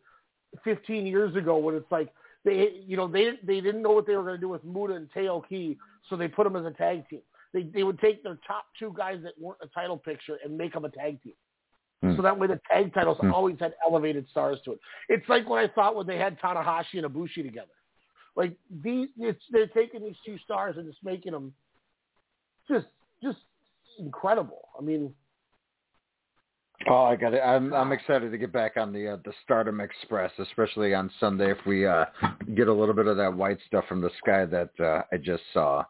15 years ago when it's like they you know they they didn't know what they were going to do with Muda and Taoki, so they put them as a tag team. They they would take their top two guys that weren't a title picture and make them a tag team. Hmm. So that way the tag titles Hmm. always had elevated stars to it. It's like what I thought when they had Tanahashi and Ibushi together. Like these, it's they're taking these two stars and just making them just just incredible. I mean, Oh, I got it. I'm I'm excited to get back on the uh, the Stardom Express, especially on Sunday if we uh get a little bit of that white stuff from the sky that uh, I just saw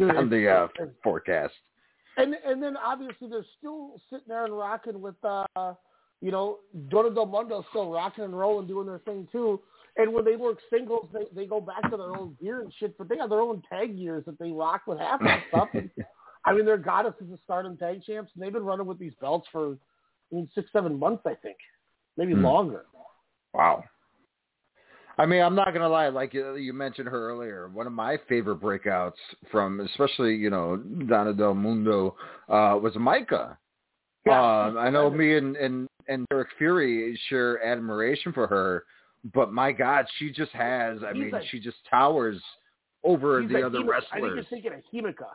on the uh, forecast. And and then obviously they're still sitting there and rocking with uh you know, Donna Del Mondo still rocking and rolling, doing their thing too. And when they work singles, they they go back to their own gear and shit, but they have their own tag gears that they rock with half of that stuff. And, I mean, they're goddesses of Stardom tag champs, and they've been running with these belts for I mean six seven months, I think, maybe Hmm. longer. Wow. I mean, I'm not gonna lie. Like you, you mentioned her earlier, one of my favorite breakouts from, especially you know Donna Del Mondo, uh, was Maika. Yeah. Um, I know me and, and and Derek Fury share admiration for her, but my God, she just has. I He's mean, a- she just towers over the other Hime- I think you're thinking of Himika.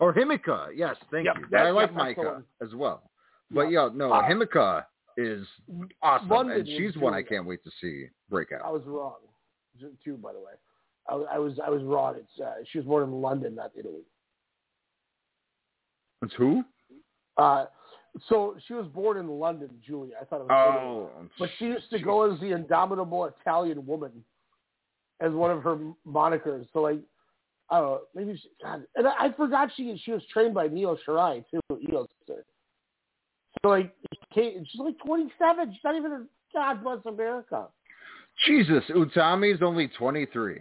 Or Himika, yes, thank Yep, you. that- I like yep, that's the Maika as well. But Yeah. no, Uh, Himika is awesome, and she's one I can't wait to see break I was wrong, too. By the way, I, was- I was I was wrong. It's uh, she was born in London, not Italy. It's who? Uh, so she was born in London, Giulia. I thought it was Italy. Oh, But she used to go as the indomitable Italian woman as one of her monikers. So like, I don't know, maybe she, God, and I, I forgot she she was trained by Mio Shirai too, Io's sister. So like, she's like 27. She's not even a God bless America. Jesus, Utami's only 23.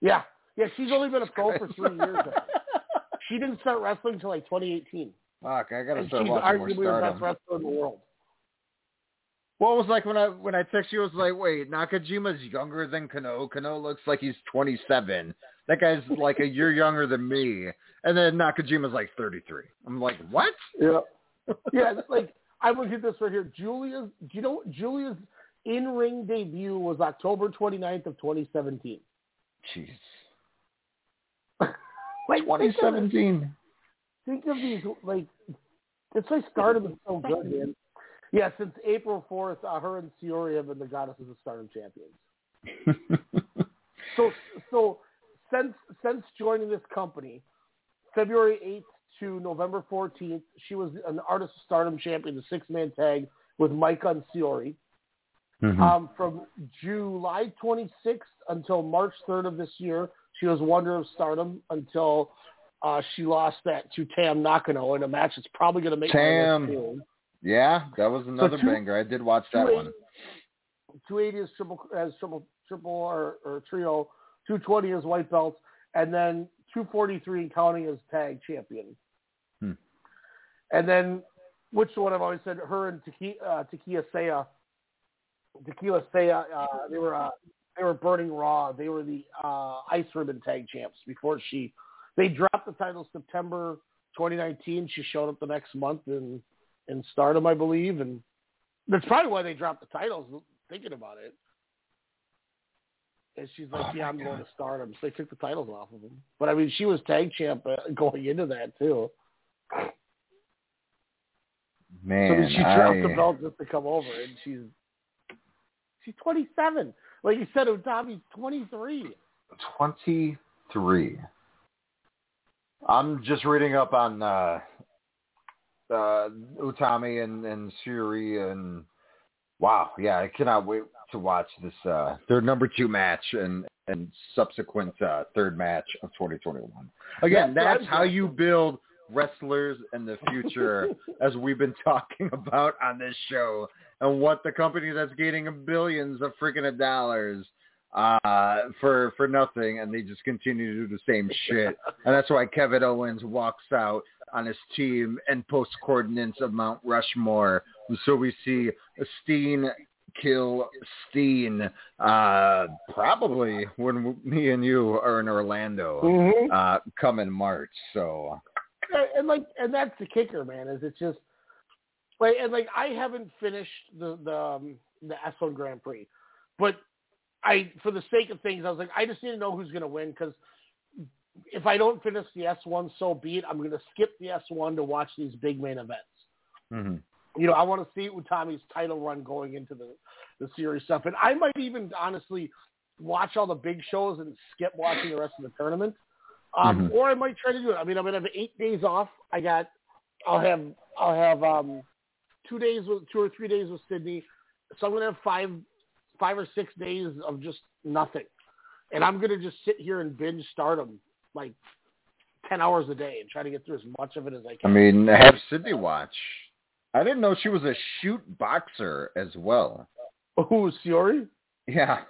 Yeah, yeah. She's only been a pro for three years. Now. She didn't start wrestling until like 2018. Fuck, I gotta And start she's watching more arguably the best wrestler in the world. Well, it was like when I when I text you, I was like, wait, Nakajima's younger than Kenoh. Kenoh looks like he's 27. That guy's like a year younger than me. And then Nakajima's like 33. I'm like, what? Yeah. yeah, it's like I look at this right here. Giulia's do you know Giulia's in ring debut was October 29th of 2017. Jeez. Like think of 2017. Think of these like it's like Stardom is so good, man. Yeah, since April 4th, uh, her and Syuri have been the goddesses of Stardom champions. So so since since joining this company, February 8th to November 14th, she was an Artist of Stardom champion, the six man tag with Mike and Syuri. Mm-hmm. Um, from July 26th until March 3rd of this year, she was Wonder of Stardom until uh, she lost that to Tam Nakano in a match that's probably going to make Tam. Yeah, that was another two- banger. I did watch that 280 one. 280 is triple as triple triple or, or trio. 220 is white belts, and then 243 and counting as tag champion. And then, which one I've always said, her and Taki, uh, Takia Saya, Tequila Saya, uh, they were uh, they were burning raw. They were the uh, ice ribbon tag champs before she. They dropped the title September 2019. She showed up the next month in in Stardom, I believe, and that's probably why they dropped the titles. thinking about it. And she's like, "Yeah, I'm going to Stardom." So they took the titles off of them. But I mean, she was tag champ uh, going into that too. Man, so then she dropped I, the belt just to come over, and she's she's 27. Like you said, Utami's 23. 23. I'm just reading up on uh, uh, Utami and, and Syuri, and wow, yeah, I cannot wait to watch this uh, their number two match and and subsequent uh, third match of 2021. Again, That's- that's how you build wrestlers in the future, as we've been talking about on this show, and what the company that's gaining billions of freaking dollars uh, for for nothing, and they just continue to do the same shit. And that's why Kevin Owens walks out on his team and post coordinates of Mount Rushmore. So we see Steen kill Steen uh, probably when me and you are in Orlando Mhm. uh, come in March. So and, like and that's the kicker, man. Is it's just like and like I haven't finished the the um, the S1 Grand Prix, but I for the sake of things, I was like, I just need to know who's going to win because if I don't finish the S1, so be it. I'm going to skip the S1 to watch these big main events. mm-hmm. You know, I want to see Utami's title run going into the the series stuff, and I might even honestly watch all the big shows and skip watching the rest of the tournament. Um, Mhm. Or I might try to do it. I mean, I'm gonna have eight days off. I got, I'll have, I'll have um, two days with two or three days with Sydney, so I'm gonna have five, five or six days of just nothing, and I'm gonna just sit here and binge Stardom like ten hours a day and try to get through as much of it as I can. I mean, have Sydney watch. I didn't know she was a shoot boxer as well. Who Syuri? Yeah.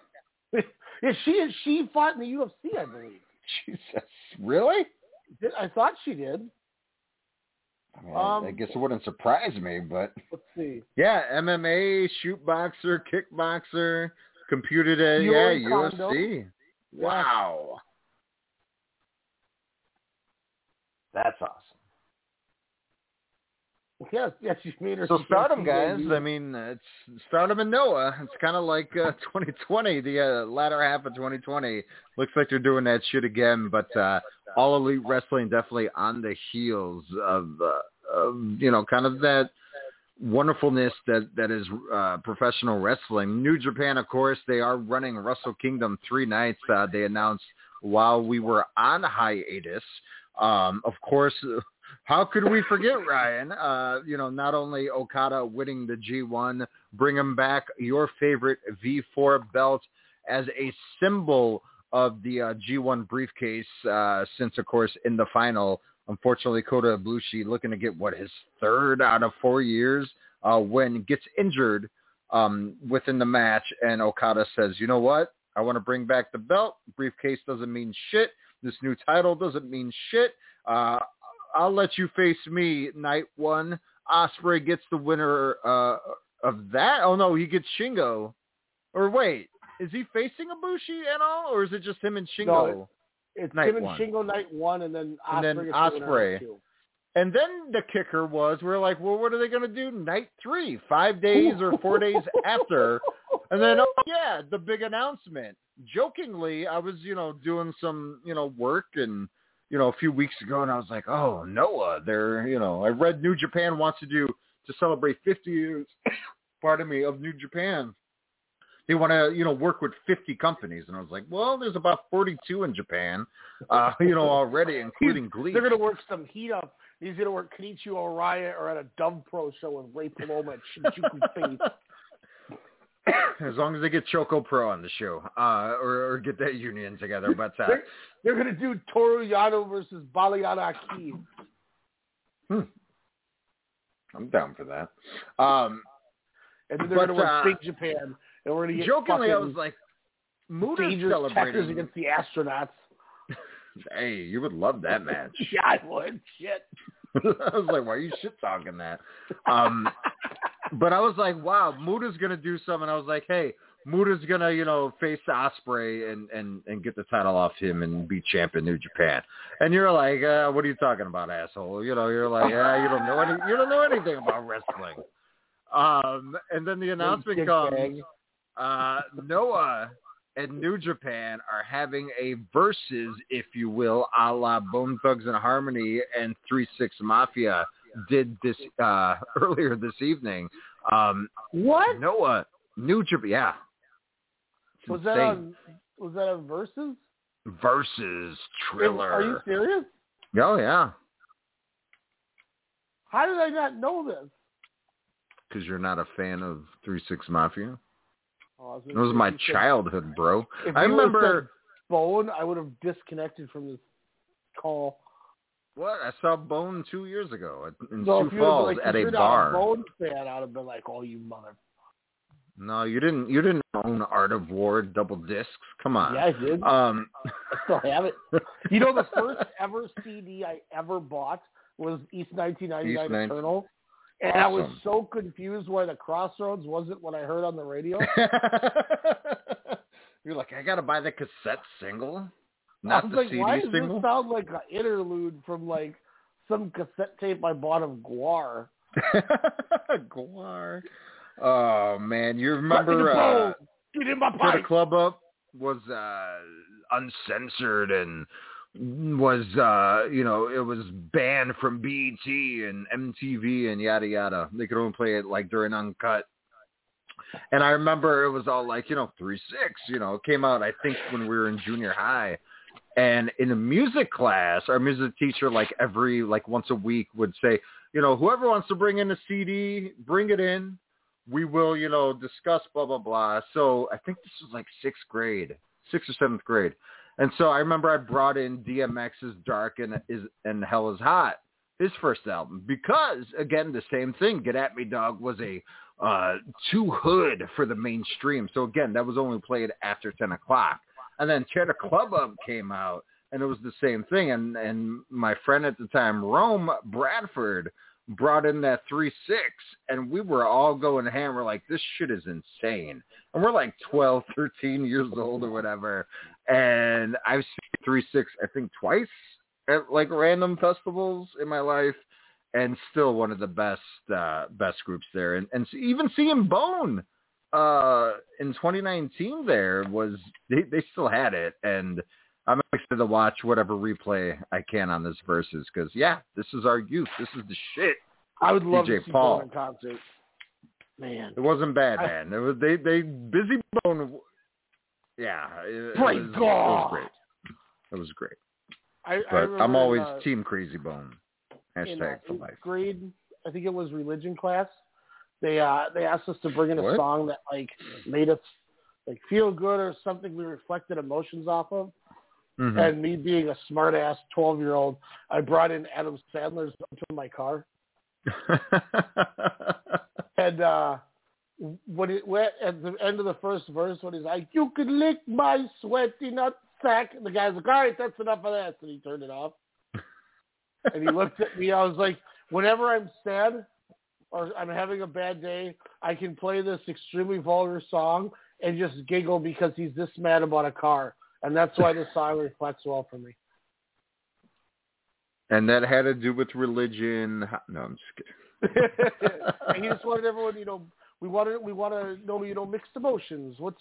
Yeah, she she fought in the UFC, I believe. Jesus, really? Did- I thought she did. I, mean, Um, I guess it wouldn't surprise me, but Let's see. yeah, MMA, shoot boxer, kickboxer, computed at yeah, Syuri Kondo. UFC. Wow. That's awesome. Yes, yes, she made her. So Stardom, guys. I mean, it's Stardom and Noah. It's kind of like uh, 2020, the uh, latter half of 2020. Looks like they're doing that shit again, but uh, all elite wrestling definitely on the heels of, uh, of you know, kind of that wonderfulness that that is uh, professional wrestling. New Japan, of course, they are running Wrestle Kingdom three nights. Uh, they announced while we were on hiatus. Um, of course, how could we forget Ryan? Uh, you know, not only Okada winning the G1, bringing back your favorite V4 belt as a symbol of the uh, G1 briefcase. Uh, since, of course, in the final, unfortunately, Kota Ibushi looking to get what his third out of four years uh, when gets injured um, within the match, and Okada says, "You know what? I want to bring back the belt. Briefcase doesn't mean shit. This new title doesn't mean shit. Uh, I'll let you face me night one. Ospreay gets the winner uh, of that. Oh no, he gets Shingo. Or wait, is he facing Ibushi at all, or is it just him and Shingo? No, It's Night him and one. Shingo night one, and then And then Ospreay the Ospreay. And then the kicker was, we are like, well, what are they going to do night three, five days or four days after? And then, oh yeah, the big announcement. Jokingly, I was, you know, doing some, you know, work and, you know, a few weeks ago, and I was like, oh, Noah, they're, you know, I read New Japan wants to do to celebrate 50 years, pardon me, of New Japan. They want to, you know, work with 50 companies, and I was like, well, there's about 42 in Japan, uh, you know, already, including GLEAT. They're gonna work some heat up. He's gonna work Kenichi Oriya or at a Dove Pro show with Ray Paloma at Shinjuku Face. As long as they get Choco Pro on the show, uh, or, or get that union together. But uh, They're, they're gonna do Toru Yano versus Baliyan Akki. hmm, I'm down for that. Um, And then they're gonna work uh, Big Japan, and we're gonna get jokingly, I was like, Muta's celebrating. against the astronauts. Hey, you would love that match. Yeah, I would. Shit. I was like, why are you shit talking that? Um, but I was like, wow, Muta's gonna do something. I was like, hey, Muta's gonna, you know, face Ospreay and and and get the title off him and be champ in New Japan. And you're like, uh, what are you talking about, asshole? You know, you're like, yeah, you don't know any, you don't know anything about wrestling. Um, and then the announcement comes. uh, Noah and New Japan are having a versus, if you will, a la Bone Thugs and Harmony and Three Six Mafia did this uh, earlier this evening. Um, what? Noah, New Japan, yeah. It's Was that insane. on? Was that on Versus? versus Triller? Are you serious? Oh yeah, How did I not know this? because you're not a fan of Three Six Mafia. Oh, It was my childhood, bro. If I remember. Bone, I would have disconnected from this call. What? I saw Bone two years ago at- in So Sioux if you would've Falls like, at a bar. Not a Bone fan, I'd have been like, "Oh, you mother." No, you didn't. You didn't own Art of War double discs. Come on. Yeah, I did. Um, I still have it. You know, the first ever CD I ever bought was East 1999 East 19 Eternal. And I was so confused why the Crossroads wasn't what I heard on the radio. you're like, I gotta buy the cassette single, I was the like, CD why does single. this sound like an interlude from like some cassette tape I bought of Guar? Guar. Oh man, you remember uh, Get in my Put a pipe. Club Up was uh, uncensored and was uh, you know it was banned from BET and MTV and yada yada. They could only play it like during uncut. And I remember it was all like you know three six. You know, it came out I think when we were in junior high. And in a music class, our music teacher, like every like once a week, would say, you know, whoever wants to bring in a CD, bring it in we will, you know, discuss blah blah blah. So I think this was like sixth grade, sixth or seventh grade, and so I remember I brought in DMX's Dark and is and Hell is Hot, his first album, because again the same thing. Get at Me Dog was a uh, too hood for the mainstream. So again, that was only played after ten o'clock, and then the Club Up came out. And it was the same thing, and and my friend at the time, Rome Bradford, brought in that three six and we were all going ham. We're like, this shit is insane. And we're like 12, 13 years old or whatever. And I've seen three six, I think twice at like random festivals in my life and still one of the best, uh, best groups there. And, and even seeing Bone, uh, in 2019 there was, they, they still had it. And I'm excited to watch whatever replay I can on this versus because yeah, this is our youth. This is the shit. I would love DJ to see Paul. In concert. Man, It wasn't bad, I- man. It was they they Bizzy Bone. Yeah, it, it was, it was God. great. It was great. I, I But remember I'm always uh, team Krayzie Bone. in uh, Hashtag for life. grade. I think it was religion class. They uh they asked us to bring in a What? song that like made us like feel good or something we reflected emotions off of. Mhm. And me being a smart ass twelve year old, I brought in Adam Sandler's to my car. And uh when it went at the end of the first verse when he's like, You can lick my sweaty nut sack and the guy's like, All right, that's enough of that and he turned it off. and he looked at me, I was like, Whenever I'm sad or I'm having a bad day, I can play this extremely vulgar song and just giggle because he's this mad about a car. And that's why this song reflects well for me. and that had to do with religion. No, I'm just kidding. and he just wanted everyone, you know, we want to we want to know, you know, mixed emotions. What's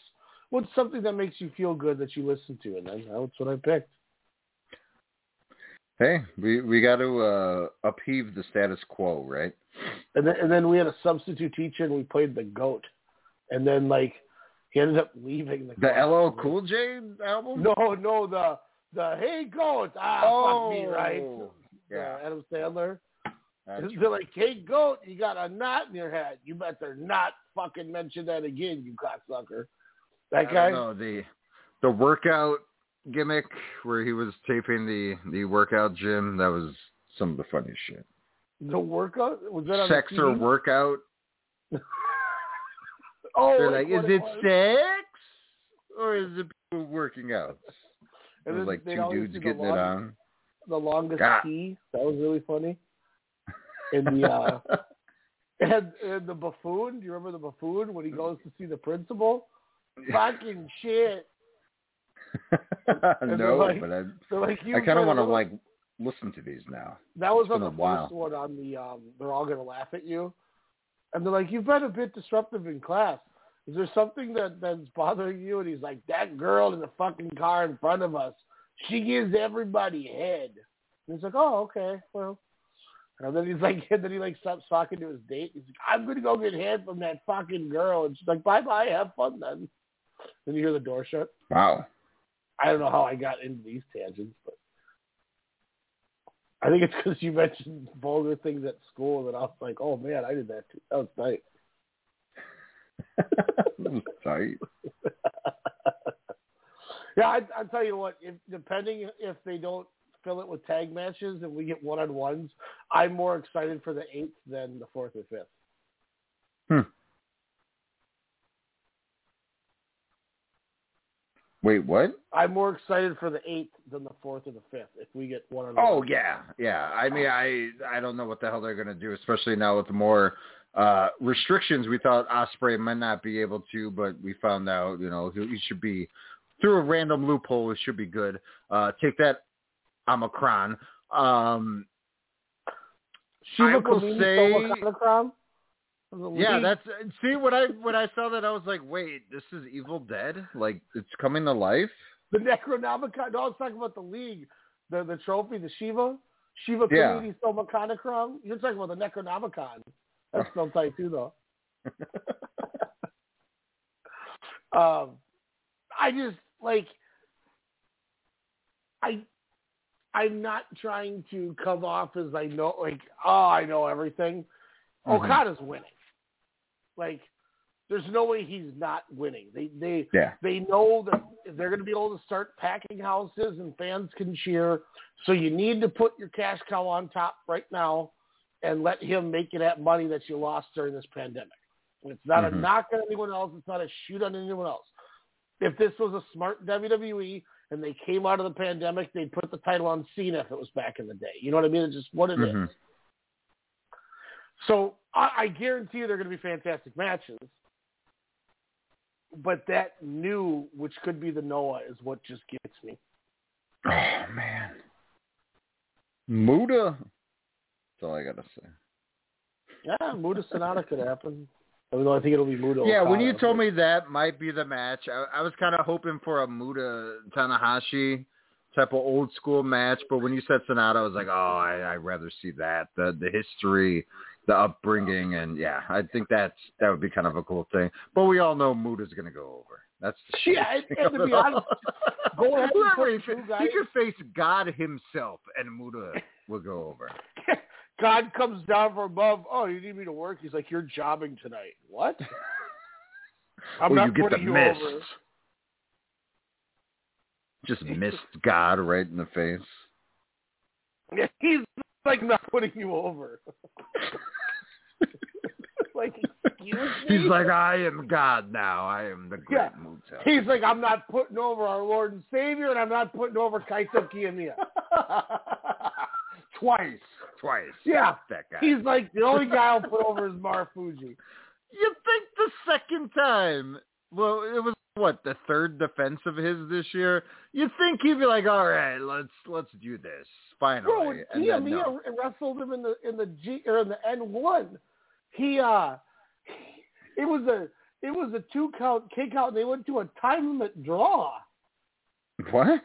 what's something that makes you feel good that you listen to, and that's what I picked. Hey, we we got to uh, upheave the status quo, right? And then and then we had a substitute teacher, and we played the goat, and then like he ended up leaving the. The. LL Cool J album. No, no, the the hey goat, ah, fuck me, right? Oh, The Yeah. Adam Sandler. That's They're like, hey goat, you got a knot in your head. You better not fucking mention that again, you cocksucker. That I guy. don't the the workout gimmick where he was taping the the workout gym. That was some of the funniest shit. The workout was that on Sex or workout? Oh, They're like, is what it sex or is it people working out? It was like two dudes getting it on. The longest God. key. That was really funny. And the uh, and, and the buffoon. Do you remember the buffoon when he goes to see the principal? Fucking shit. No, like- but I So like you I kind of want to like listen to these now. That was It's on the first one on the um they're all gonna laugh at you. And they're like, You've been a bit disruptive in class. is there something that that's bothering you? And he's like, that girl in the fucking car in front of us, she gives everybody head. And he's like, oh, okay, well. And then he's like, and then he like stops talking to his date. He's like, I'm gonna go get head from that fucking girl. And she's like, bye bye, have fun then. Then you hear the door shut. Wow. I don't know how I got into these tangents, but I think it's because you mentioned vulgar things at school that I was like, oh man, I did that too. That was nice. Tight. yeah, I, I'll tell you what. If depending if they don't fill it with tag matches and we get one on ones, I'm more excited for the eighth than the fourth or fifth. Hmm. Wait, what? I'm more excited for the eighth than the fourth or the fifth if we get one on. Oh yeah, yeah. I mean, I I don't know what the hell they're gonna do, especially now with the more uh restrictions. We thought Ospreay might not be able to, but we found out, you know, he, he should be through a random loophole. It should be good. Uh Take that, Omicron. Um, Shiva I will say- Omicron? Yeah, league? that's see when I when I saw that I was like, wait, this is Evil Dead? Like it's coming to life? the Necronomicon. No, I was talking about the league, the the trophy, the Shiva, Shiva Yeah. Kamini Somaconocron. You're talking about the Necronomicon. That's still tight too, though. um, I just like I I'm not trying to come off as I know like oh I know everything. Mhm. Okada's winning. Like there's no way he's not winning. They they Yeah. they know that they're going to be able to start packing houses and fans can cheer. So you need to put your cash cow on top right now and let him make you that money that you lost during this pandemic. It's not Mhm. a knock on anyone else. It's not a shoot on anyone else. If this was a smart WWE and they came out of the pandemic, they'd put the title on Cena if it was back in the day. You know what I mean? It's just what it is. So I, I guarantee you they're going to be fantastic matches. But that new, which could be the Noah, is what just gets me. Oh man. Muta. That's all I gotta say. Yeah, Muta Sanada could happen. Even though I think it'll be Muta. Yeah, when you Okada. told me that might be the match, I, I was kind of hoping for a Muta Tanahashi type of old school match. But when you said Sanada, I was like, oh, I, I'd rather see that the the history, the oh, upbringing, and yeah, I think that's that would be kind of a cool thing. But we all know Muta's gonna go over. That's the Yeah, and, and to be honest, go ahead and Whoever put he, two guys. he could face God himself, and Muta will go over. God comes down from above. Oh, you need me to work? He's like, you're jobbing tonight. What? I'm or not you get the putting you mist. over. Just missed God right in the face. Yeah, he's like not putting you over. Like, excuse me. He's like, I am God now. I am the great Yeah. Muta. He's like, I'm not putting over our Lord and Savior, and I'm not putting over Kaito Kiyomiya. Twice. Twice. Yeah. That guy. He's like, the only guy I'll put over is Marufuji. You think the second time? Well, it was what the third defense of his this year. You'd think he'd be like, all right, let's let's do this finally. Bro, and then, Kiyomiya no. wrestled him in the in the G or in the N one. He uh, it was a it was a two count kick out, and they went to a time limit draw. What?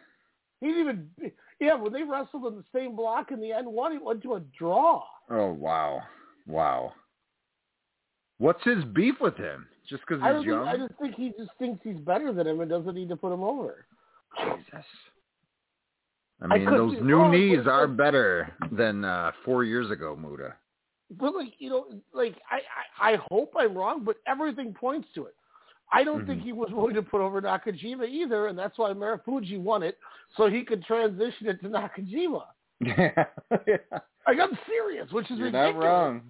He didn't even yeah when they wrestled in the same block in the N one, it went to a draw. Oh wow, wow. What's his beef with him? Just because I he's don't young? think, I just think he just thinks he's better than him and doesn't need to put him over. Jesus. I I mean, could those new knees are better than uh, four years ago, Muta. But like you know, like I, I I hope I'm wrong, but everything points to it. I don't think Mhm. he was willing to put over Nakajima either, and that's why Marufuji won it, so he could transition it to Nakajima. Yeah. Like I'm serious, which is You're ridiculous. not wrong.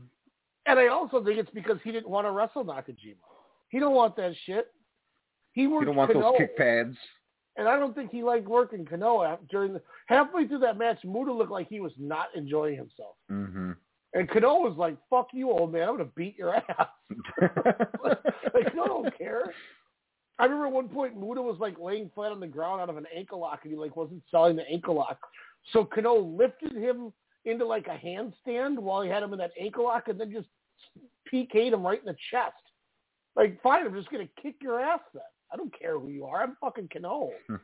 And I also think it's because he didn't want to wrestle Nakajima. He don't want that shit. He worked You don't want Kano, those kick pads. and I don't think he liked working Kano af- during the halfway through that match. Muta looked like he was not enjoying himself, Mm-hmm. And Kano was like, "Fuck you, old man! I'm gonna beat your ass." like, no, I don't care. I remember at one point Muta was like laying flat on the ground out of an ankle lock, and he like wasn't selling the ankle lock. So Kano lifted him into like a handstand while he had him in that ankle lock, and then just PK'd him right in the chest. Like, fine, I'm just gonna kick your ass then. I don't care who you are. I'm fucking Kano. Hmm.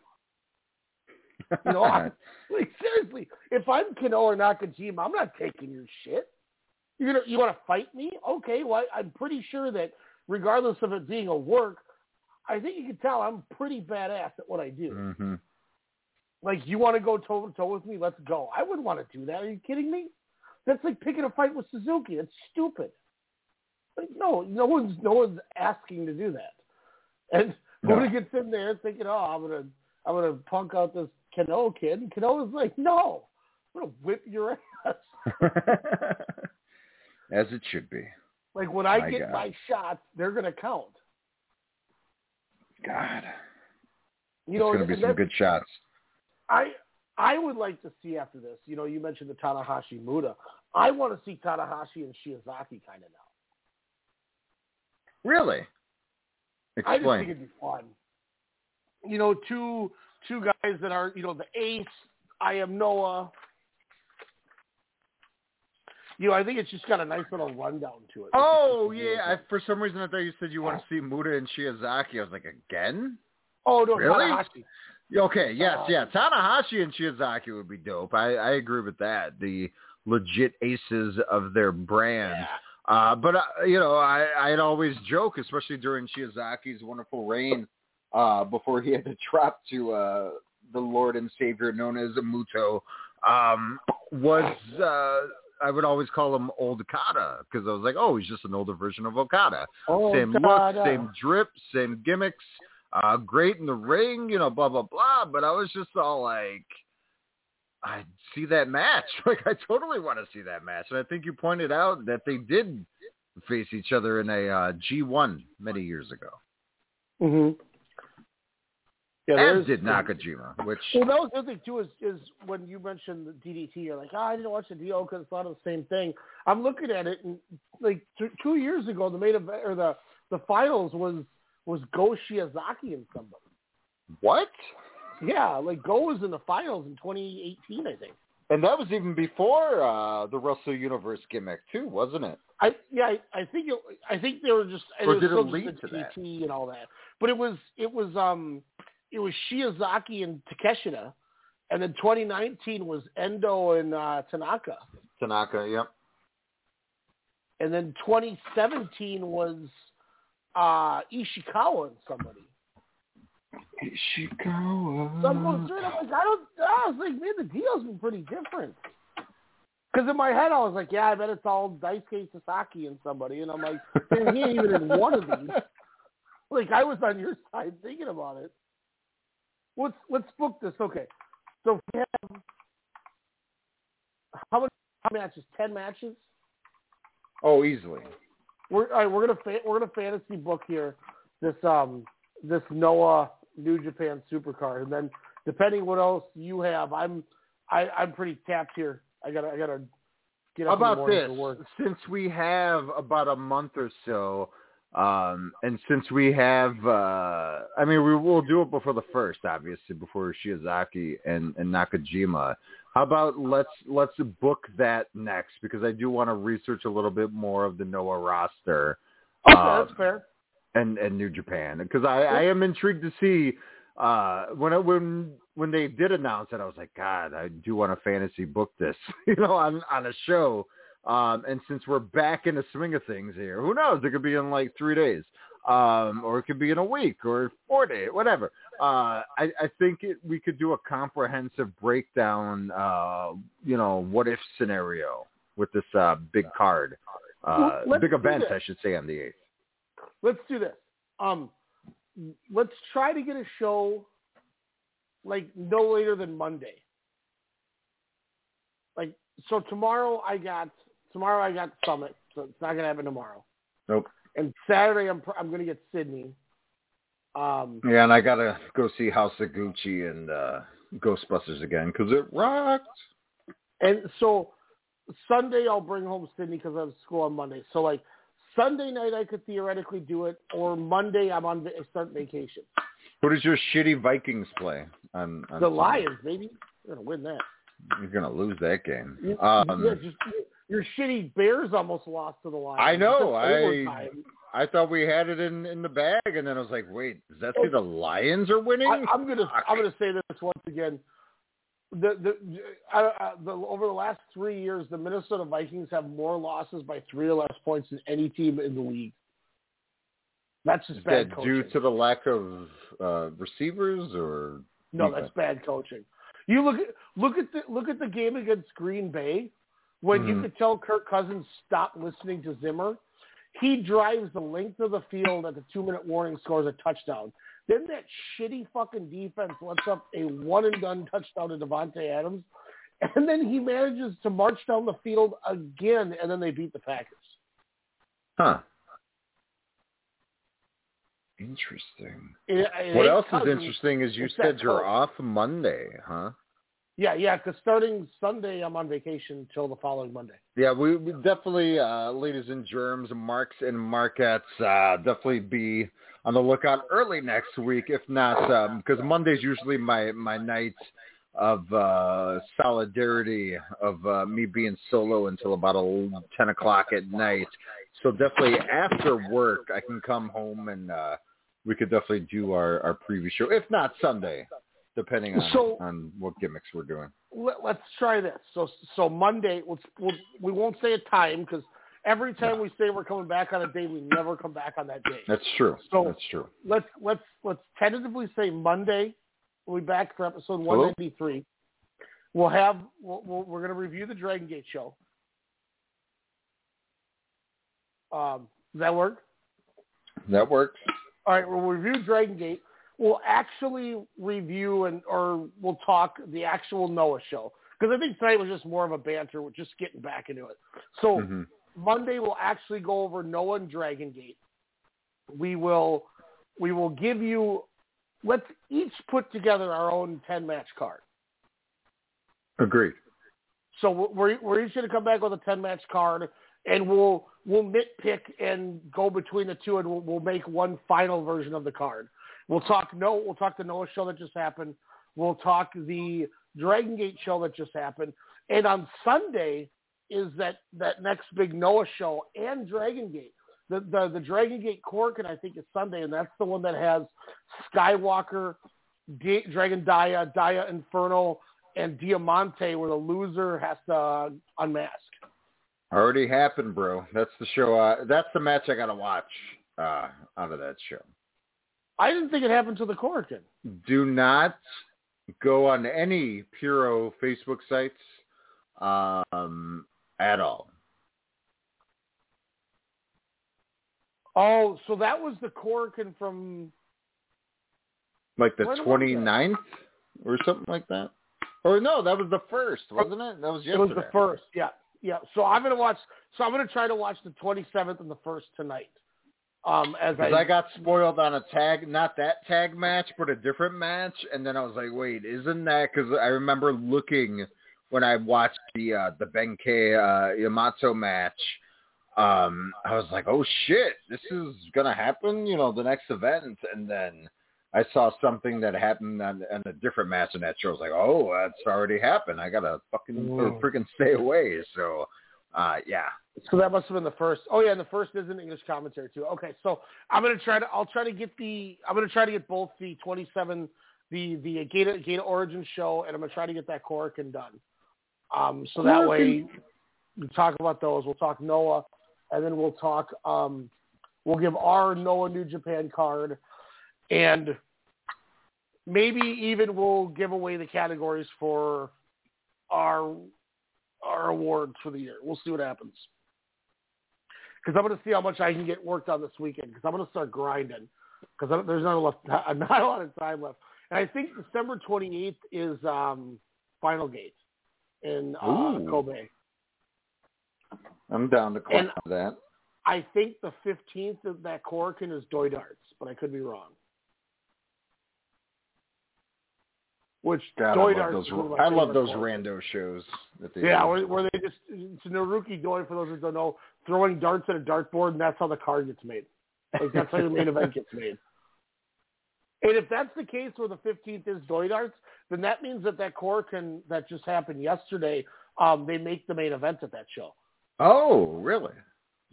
You know, I'm, like seriously, if I'm Kano or Nakajima, I'm not taking your shit. You're gonna you want to fight me? Okay, well I'm pretty sure that regardless of it being a work, I think you can tell I'm pretty badass at what I do. Mm-hmm. Like you want to go toe to toe with me? Let's go. I wouldn't want to do that. Are you kidding me? That's like picking a fight with Suzuki. That's stupid. Like no, no one's no one's asking to do that. And No. nobody gets in there thinking, oh, I'm gonna I'm gonna punk out this Kano kid. And Kano is like, no, I'm gonna whip your ass. As it should be. Like when I My get God. my shots, they're gonna count. God. You know, it's going to be some good shots. I I would like to see after this. You know, you mentioned the Tanahashi Muta. I want to see Tanahashi and Shiozaki kind of now. Really? Explain. I just think it'd be fun. You know, two two guys that are you know the ace. I am Noah. You know, I think it's just got a nice little rundown to it. Oh yeah, I, for some reason I thought you said you want to see Muta and Shiozaki. I was like, again? Oh no, Really? Tanahashi. Okay, yes, Uh, yeah. Tanahashi and Shiozaki would be dope. I, I agree with that. The legit aces of their brand. Uh, but uh, you know, I I'd always joke, especially during Shiozaki's wonderful reign, uh, before he had to drop to uh, the Lord and Savior known as Muto, um, was uh, I would always call him Old Okada because I was like, oh, he's just an older version of Okada. Oh, same Okada. look, same drip, same gimmicks. Uh, great in the ring, you know, blah blah blah. But I was just all like, I see that match. Like I totally want to see that match. And I think you pointed out that they did face each other in a uh, G1 many years ago. Mm-hmm. Yeah, As did Nakajima, which Well, that was the other thing too. Is is when you mentioned the DDT, you're like, oh, I didn't watch the DO because it's not the same thing. I'm looking at it, and like two years ago, the main event or the the finals was was Go Shiozaki and somebody. what? Yeah, like Go was in the finals in 2018, I think. And that was even before uh, the Wrestle Universe gimmick too, wasn't it? I yeah, I, I think it, I think they were just Or was did it still just lead the to that? And all that. But it was it was um it was Shiozaki and Takeshita, and then 2019 was Endo and uh, Tanaka. Tanaka, yep. and then 2017 was uh Ishikawa and somebody. Ishikawa. So I'm going through it. I'm like, I don't. I was like, man, the deal's been pretty different. Because in my head, I was like, yeah, I bet it's all Daisuke Sasaki and somebody, and I'm like, man, he ain't even in one of these. Like, I was on your side thinking about it. Let's let's book this. Okay, so we have how many matches? Ten matches. Oh, easily. We're all right, we're gonna fa- we're gonna fantasy book here this um this Noah New Japan Supercard, and then depending what else you have, I'm I I'm pretty tapped here. I gotta I gotta get up about this? Since we have about a month or so, um, and since we have, uh, I mean, we will do it before the first, obviously, before Shiozaki and, and Nakajima. How about let's let's book that next because I do want to research a little bit more of the Noah roster. Okay, um, that's fair. and and New Japan because I, I am intrigued to see uh when I, when when they did announce it I was like God I do want to fantasy book this you know on on a show um and since we're back in the swing of things here who knows it could be in like three days um or it could be in a week or four days whatever uh I I think it, we could do a comprehensive breakdown uh you know what if scenario with this uh big card uh Well, big event. I should say on the eighth. Let's do this. Um, let's try to get a show like no later than Monday. Like so, tomorrow I got tomorrow I got Summit, so it's not gonna happen tomorrow. Nope. And Saturday I'm I'm gonna get Sydney. Um, Yeah, and I gotta go see House of Gucci and uh Ghostbusters again because it rocked. And so Sunday I'll bring home Sydney because I have school on Monday. So like Sunday night I could theoretically do it, or Monday I'm on va- start vacation. Who does your shitty Vikings play? On, on The Sunday? Lions, baby, we're gonna win that. You're gonna lose that game. Um, yeah, just, your shitty Bears almost lost to the Lions. I know. I. I thought we had it in in the bag, and then I was like, wait, does that say the Lions are winning? I, I'm gonna I'm gonna say this once again. The the, I, I, the over the last three years, the Minnesota Vikings have more losses by three or less points than any team in the league. That's just Is bad that due to the lack of uh, receivers or No, that's bad coaching. You look at look at the look at the game against Green Bay when you Mhm. could tell Kirk Cousins stopped listening to Zimmer. He drives the length of the field at the two minute warning, scores a touchdown. Then that shitty fucking defense lets up a one and done touchdown to Davante Adams, and then he manages to march down the field again, and then they beat the Packers. Huh. Interesting. It- it what ain't else is interesting is you said you're off Monday, huh? Yeah, yeah, because starting Sunday, I'm on vacation until the following Monday. Yeah, we, we definitely, uh, ladies and germs, marks and markettes, uh, definitely be on the lookout early next week, if not, because Monday's usually my, my night of uh, solidarity of uh, me being solo until about 11, 10 o'clock at night. So definitely after work, I can come home and uh, we could definitely do our, our preview show, if not Sunday, depending on, So- on what gimmicks we're doing. Let, let's try this. So so Monday, let's we'll, we won't say a time because every time we say we're coming back on a day, we never come back on that day. That's true. So- That's true. Let's let's let's tentatively say Monday. We'll be back for episode one ninety three. We'll have we'll, we'll, we're going to review the Dragon Gate show. Um, does that work? That works. All right, we'll review Dragon Gate. We'll actually review and or we'll talk the actual Noah show because I think tonight was just more of a banter. We're just getting back into it. So Mhm. Monday we'll actually go over Noah and Dragon Gate. We will we will give you let's each put together our own ten match card. Agreed. So we're we're each going to come back with a ten match card, and we'll we'll nitpick and go between the two, and we'll, we'll make one final version of the card. We'll talk no, we'll talk the Noah show that just happened. We'll talk the Dragon Gate show that just happened, and on Sunday is that that next big Noah show and Dragon Gate. The the the Dragon Gate Cork, and I think it's Sunday, and that's the one that has Skywalker, D- Dragon Dia, Dia Inferno, and Diamante, where the loser has to unmask. Already happened, bro. That's the show. Uh, that's the match I gotta watch uh, out of that show. I didn't think it happened to the Corkin. Do not go on any Puro Facebook sites um, at all. Oh, so that was the Corkin from Like the When was 29th or something like that. Or no, that was the first, wasn't it? That was yesterday. it was the first. Yeah, yeah. So I'm gonna watch. So I'm gonna try to watch the 27th and the first tonight. Um, as I, I got spoiled on a tag, not that tag match, but a different match, and then I was like, "Wait, isn't that?" Because I remember looking when I watched the uh, the Ben-K uh, Yamato match. Um, I was like, "Oh shit, this is gonna happen!" You know, the next event, and then I saw something that happened on, on a different match in that show. I was like, "Oh, that's already happened. I gotta fucking Whoa. freaking stay away." So, uh, yeah, so that must have been the first. Oh yeah, and the first is an English commentary too. Okay, so I'm gonna try to. I'll try to get the. I'm gonna try to get both the 27, the the Gata Gata Origin show, and I'm gonna try to get that Corkin done. Um, so that way we talk about those. We'll talk Noah, and then we'll talk. Um, we'll give our Noah New Japan card, and maybe even we'll give away the categories for our our awards for the year. We'll see what happens. Because I'm going to see how much I can get worked on this weekend. Because I'm going to start grinding. Because there's not a lot, not a lot of time left. And I think December 28th is um, Final Gate in uh, Kobe. I'm down to call that. I think the 15th of that Corkin is Doi Darts, but I could be wrong. Which God, I love Darts those. is one of my I love those Corkins. rando shows that they Yeah, where, where they just it's Naruki Doi for those who don't know, throwing darts at a dartboard, and that's how the card gets made. Like that's how the main event gets made. And if that's the case where the 15th is Doi darts, then that means that that Corkin that just happened yesterday, um, they make the main event at that show. Oh, really?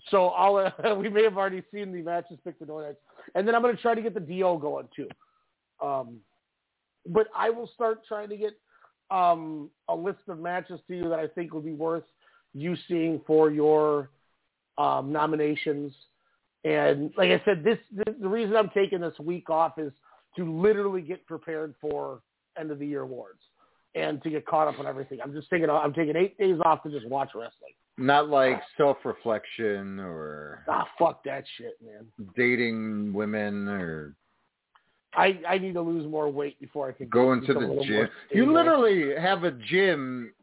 So I'll uh, we may have already seen the matches picked the Nordites, and then I'm going to try to get the DO going too. Um, but I will start trying to get um, a list of matches to you that I think would be worth you seeing for your um, nominations. And like I said, this, this the reason I'm taking this week off is to literally get prepared for end of the year awards and to get caught up on everything. I'm just taking I'm taking eight days off to just watch wrestling. Not like self-reflection or Ah, fuck that shit, man. dating women or I I need to lose more weight before I can go into the gym. You literally have a gym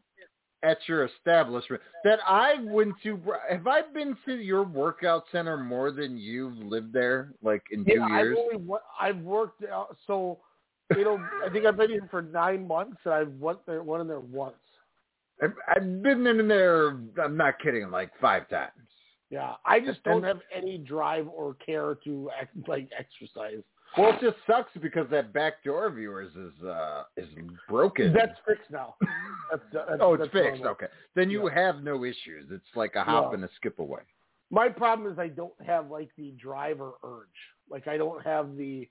at your establishment that I went to. Have I been to your workout center more than you've lived there, like in two years? I've only I've worked out so you know I think I've been here for nine months and I've went there went in there once. I've, I've been in there. I'm not kidding, like five times. Yeah, I just don't And- have any drive or care to act, like exercise. Well, it just sucks because that back door of yours is uh is broken. That's fixed now. That's, that's, oh, it's fixed. Okay, then you have no issues. It's like a hop Yeah. and a skip away. My problem is I don't have like the driver urge. Like I don't have the.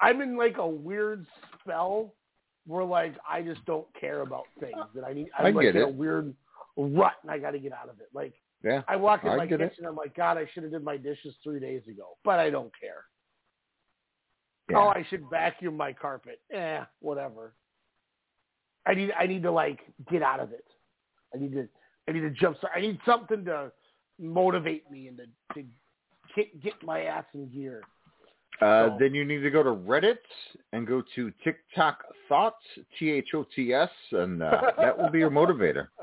I'm in like a weird spell where like I just don't care about things that I need. I'm I like get in a weird rut and I got to get out of it. Like Yeah, I walk in I my get it. kitchen, I'm like, God, I should have did my dishes three days ago, but I don't care. Yeah. Oh, I should vacuum my carpet. Eh, whatever. I need I need to like get out of it. I need to I need to jump start. I need something to motivate me and to, to get get my ass in gear. Uh, So- then you need to go to Reddit and go to TikTok Thoughts, T H O T S, and uh, that will be your motivator.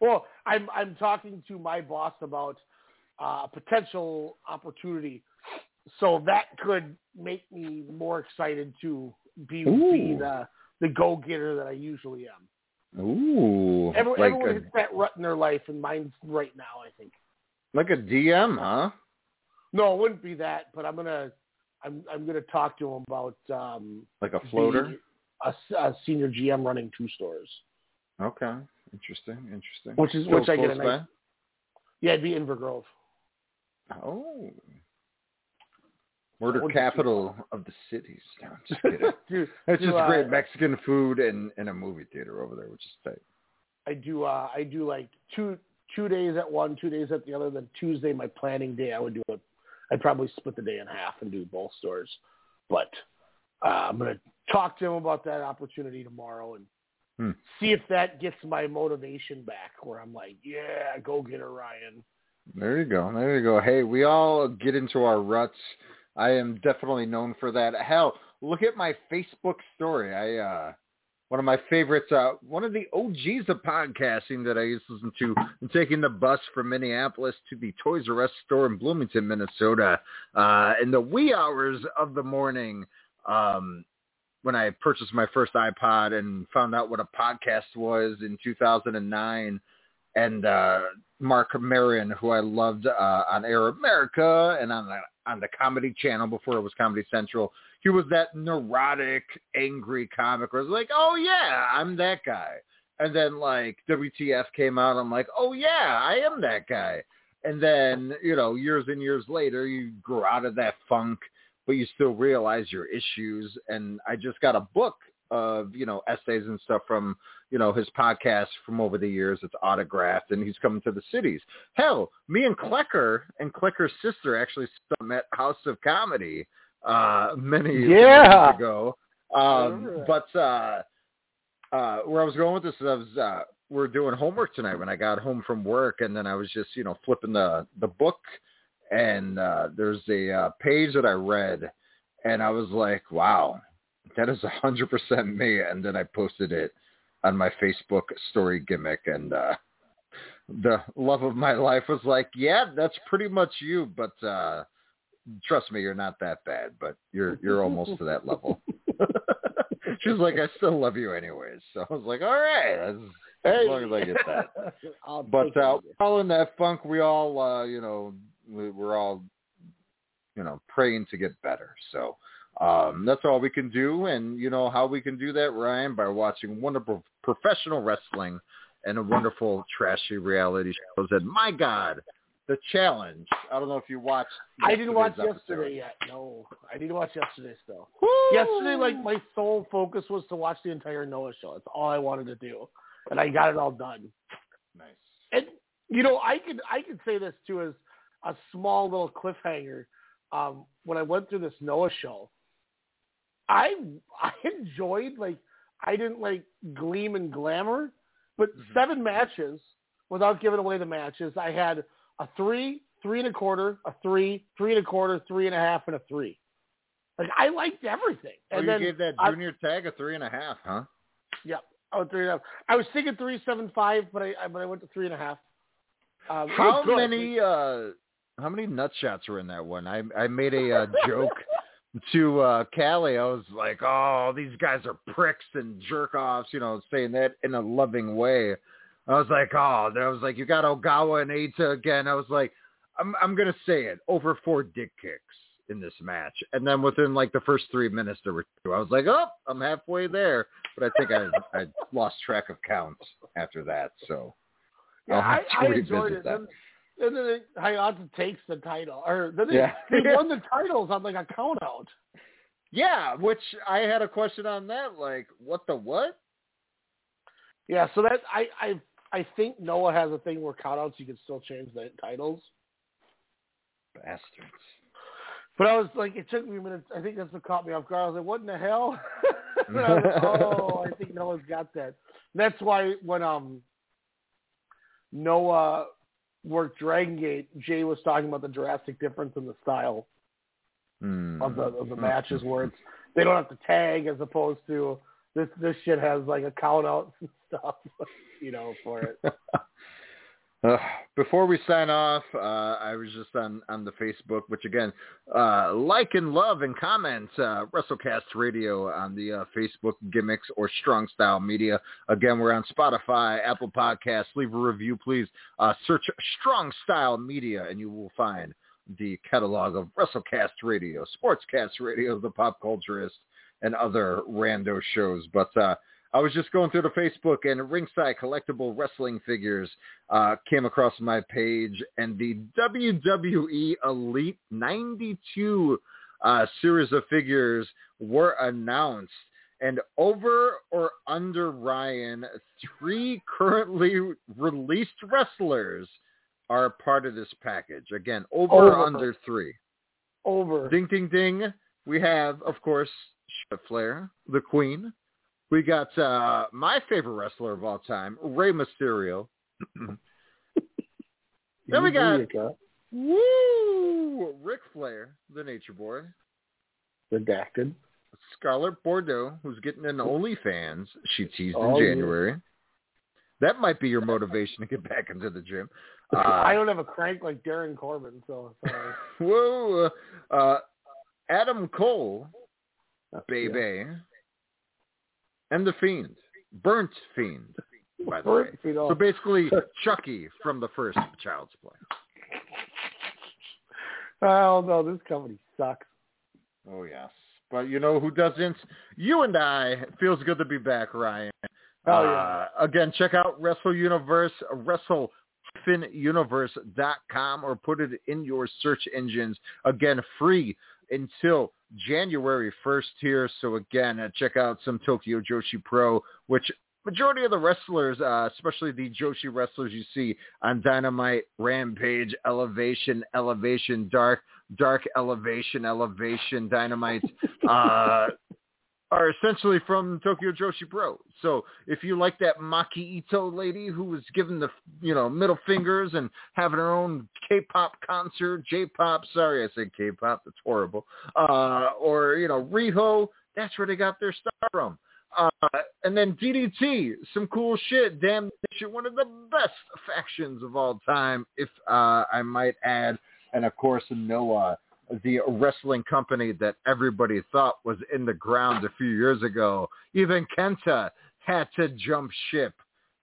Well, I'm I'm talking to my boss about uh, a potential opportunity, so that could make me more excited to be, be the the go getter that I usually am. Ooh, Every, like everyone a, hits that rut in their life, and mine's right now. I think. like a DM, huh? No, it wouldn't be that, but I'm gonna I'm I'm gonna talk to him about um Like a floater. a, s- a senior GM running two stores. Okay, interesting, interesting. Which is- Still which I get a nice- Yeah, it'd be Inver Grove. Oh, murder What'd you capital of the cities. No, I'm just kidding. Dude, It's do, just uh, great Mexican food and, and a movie theater over there, which is tight. I do uh I do like two two days at one, two days at the other. Then Tuesday, my planning day, I would do it. I'd probably split the day in half and do both stores. But uh, I'm gonna talk to him about that opportunity tomorrow and Hmm. see if that gets my motivation back. Where I'm like, yeah, go get her, Ryan. There you go. There you go. Hey, we all get into our ruts. I am definitely known for that. Hell, look at my Facebook story. I uh one of my favorites, uh one of the OGs of podcasting that I used to listen to and taking the bus from Minneapolis to the Toys R Us store in Bloomington, Minnesota, uh in the wee hours of the morning. Um when I purchased my first iPod and found out what a podcast was in 2009 and uh Marc Maron, who I loved uh, on Air America and on the on the Comedy Channel before it was Comedy Central. He was that neurotic, angry comic where was like, oh yeah, I'm that guy. And then like WTF came out, I'm like, oh yeah, I am that guy. And then you know, years and years later, you grow out of that funk, but you still realize your issues. And I just got a book of you know essays and stuff from you know his podcast from over the years. It's autographed, and he's coming to the cities. Hell, me and Klecker and Klecker's sister actually met House of Comedy uh many Yeah. years ago. Um, but uh, uh, where I was going with this is I was uh, we're doing homework tonight when I got home from work, and then I was just you know flipping the the book, and uh, there's a uh, page that I read, and I was like, wow, that is a hundred percent me. And then I posted it on my Facebook story gimmick, and uh, the love of my life was like, yeah, that's pretty much you, but uh, trust me, you're not that bad, but you're you're almost to that level. She was like, I still love you anyways. So I was like, all right, as, as long as I get that. But uh, it. we're all in that funk. We all, uh, you know, we, we're all, you know, praying to get better. So um, that's all we can do. And you know how we can do that, Ryan, by watching wonderful professional wrestling and a wonderful trashy reality shows. And my God, the challenge. I don't know if you watched. I didn't watch yesterday's yesterday yet. No, I need to watch yesterday still. Yesterday, like my sole focus was to watch the entire Noah show. That's all I wanted to do, and I got it all done. Nice. And you know, I could I could say this too as a small little cliffhanger. Um, when I went through this Noah show, I I enjoyed like I didn't like gleam and glamour, but seven matches without giving away the matches. I had a three, three and a quarter, a three, three and a quarter, three and a half, and a three. Like I liked everything. Oh, And you then gave that I- junior tag a three and a half, huh? Yep. Oh, three and a half. I was thinking three seven five, but I, I but I went to three and a half. Um, How many uh how many nut shots were in that one? I I made a uh, joke to uh Callie. I was like, "Oh, these guys are pricks and jerk offs," you know, saying that in a loving way. I was like, "Oh," and I was like, "You got Ogawa and Eita again." I was like, "I'm I'm going to say it, over four dick kicks in this match." And then within like the first 3 minutes there were two. I was like, "Oh, I'm halfway there." But I think I I lost track of counts after that, so Yeah, I'll have to I revisit enjoyed it. that. And then it, Hayata takes the title, or then they, Yeah. they won the titles on like a count out. Yeah, which I had a question on that. Like, what the what? Yeah, so that I I I think Noah has a thing where countouts you can still change the titles. Bastards. But I was like, it took me a minute. I think that's what caught me off guard. I was like, what in the hell? I like, oh, I think Noah's got that. And that's why when um Noah worked Dragon Gate, Jay was talking about the drastic difference in the style Hmm. of the of the matches where it's they don't have to tag as opposed to this this shit has like a count out and stuff, you know, for it. Uh, before we sign off, uh, I was just on, on the Facebook, which again, uh, like and love and comment uh, WrestleCast Radio on the uh, Facebook gimmicks or Strong Style Media. Again, we're on Spotify, Apple Podcasts. Leave a review, please. Uh, search Strong Style Media, and you will find the catalog of WrestleCast Radio, Sportscast Radio, The Pop Culturist, and other rando shows. But uh, I was just going through the Facebook and Ringside Collectible Wrestling Figures uh, came across my page, and the WWE Elite 92 uh, series of figures were announced. And over or under Ryan, three currently released wrestlers are part of this package. Again, over, Over. or under three. Over. Ding, ding, ding. We have, of course, Flair, the Queen. We got uh, my favorite wrestler of all time, Rey Mysterio. then we got woo Ric Flair, the Nature Boy. Redacted. Scarlett Bordeaux, who's getting an OnlyFans. She teased Oh, in yeah. January. That might be your motivation to get back into the gym. Uh, I don't have a crank like Darren Corbin, so sorry. Whoa. Uh, Adam Cole, baby. And the Fiend. Burnt Fiend, by the way. Oh. So basically, Chucky from the first Child's Play. Oh no, this company sucks. Oh, yes. But you know who doesn't? You and I. It feels good to be back, Ryan. Oh, Uh, again, check out Wrestle Universe, WrestleFinUniverse.com, or put it in your search engines. Again, free until January 1st here. So again, uh, check out some Tokyo Joshi Pro, which majority of the wrestlers, uh, especially the Joshi wrestlers you see on Dynamite, Rampage, Elevation, Elevation, Dark, Dark Elevation, Elevation, Dynamite, uh, are essentially from Tokyo Joshi Pro. So if you like that Maki Ito lady who was giving the you know middle fingers and having her own K-pop concert, J-pop, sorry I said K-pop, that's horrible. Uh, or you know Riho, that's where they got their star from. Uh, and then DDT, some cool shit. Damn one of the best factions of all time, if uh, I might add. And of course, Noah, the wrestling company that everybody thought was in the ground a few years ago. Even Kenta had to jump ship.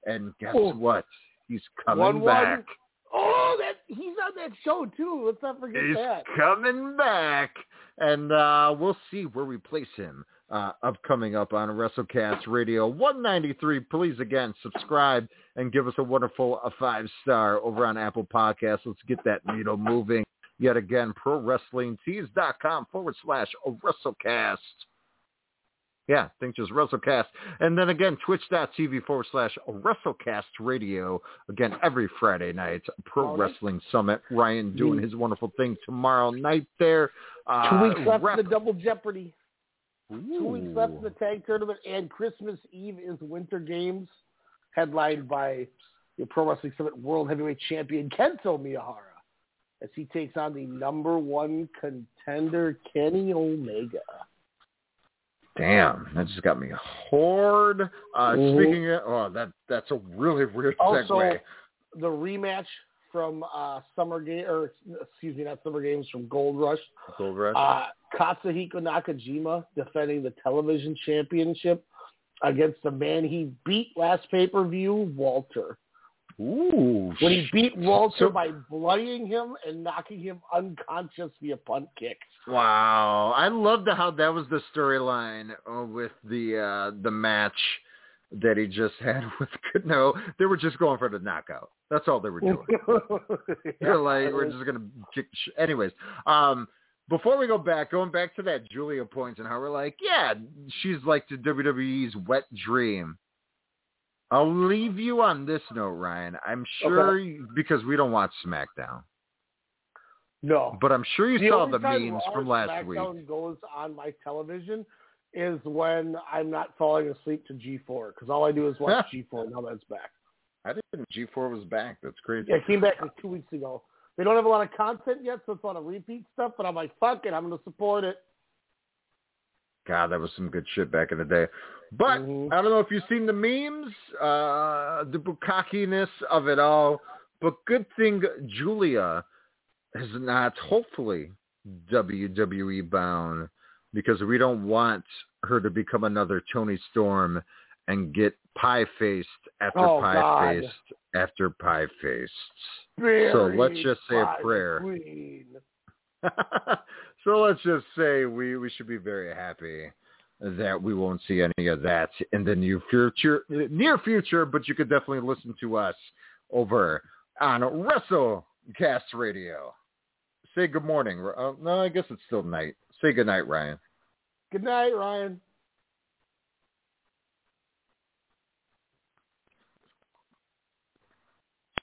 And guess Oh. what? He's coming One, one. back. Oh, that he's on that show too. Let's not forget He's that. coming back. And uh, we'll see where we place him uh, upcoming up on WrestleCast Radio 193. Please again subscribe and give us a wonderful a five star over on Apple Podcasts. Let's get that needle moving. Yet again, ProWrestlingTees.com forward slash WrestleCast. Yeah, I think just WrestleCast. And then again, twitch.tv forward slash WrestleCast Radio. Again, every Friday night, Pro Wrestling Summit. Ryan doing his wonderful thing tomorrow night there. Uh, Two weeks left rep- in the Double Jeopardy. Two weeks left in the tag tournament, and Christmas Eve is Winter Games, headlined by the Pro Wrestling Summit World Heavyweight Champion Kento Miyahara, as he takes on the number one contender Kenny Omega. Damn, that just got me hard. Uh, Mhm. Speaking of, oh, that that's a really weird Also, segue. the rematch from uh, Summer Game, or excuse me, not Summer Games, from Gold Rush. Gold Rush. Uh, Katsuhiko Nakajima defending the television championship against the man he beat last pay-per-view, Walter. Ooh. When he beat Walter So- by bloodying him and knocking him unconscious via punt kick. Wow, I loved how that was the storyline uh, with the uh, the match that he just had with no, they were just going for the knockout. That's all they were doing. They're like, we're just gonna kick. Sh-. Anyways, um, before we go back, going back to that Giulia points and how we're like, yeah, she's like the WWE's wet dream. I'll leave you on this note, Ryan. I'm sure you- because we don't watch SmackDown, No. but I'm sure you The saw the memes from last week. SmackDown goes on my television is when I'm not falling asleep to G4 because all I do is watch G4 now that it's back. I didn't. Think G4 was back. That's crazy. Yeah, it came back like two weeks ago. They don't have a lot of content yet, so it's a lot of repeat stuff. But I'm like, fuck it, I'm going to support it. God, that was some good shit back in the day. But Mm-hmm. I don't know if you've seen the memes, uh, the bukakiness of it all. But good thing Giulia is not, hopefully, WWE bound because we don't want her to become another Toni Storm and get pie faced after Oh, pie God. faced after pie faced. So let's just say a prayer. So let's just say we, we should be very happy that we won't see any of that in the near future, near future, but you could definitely listen to us over on WrestleCast Radio. Say good morning. Uh, no, I guess it's still night. Say good night, Ryan. Good night, Ryan.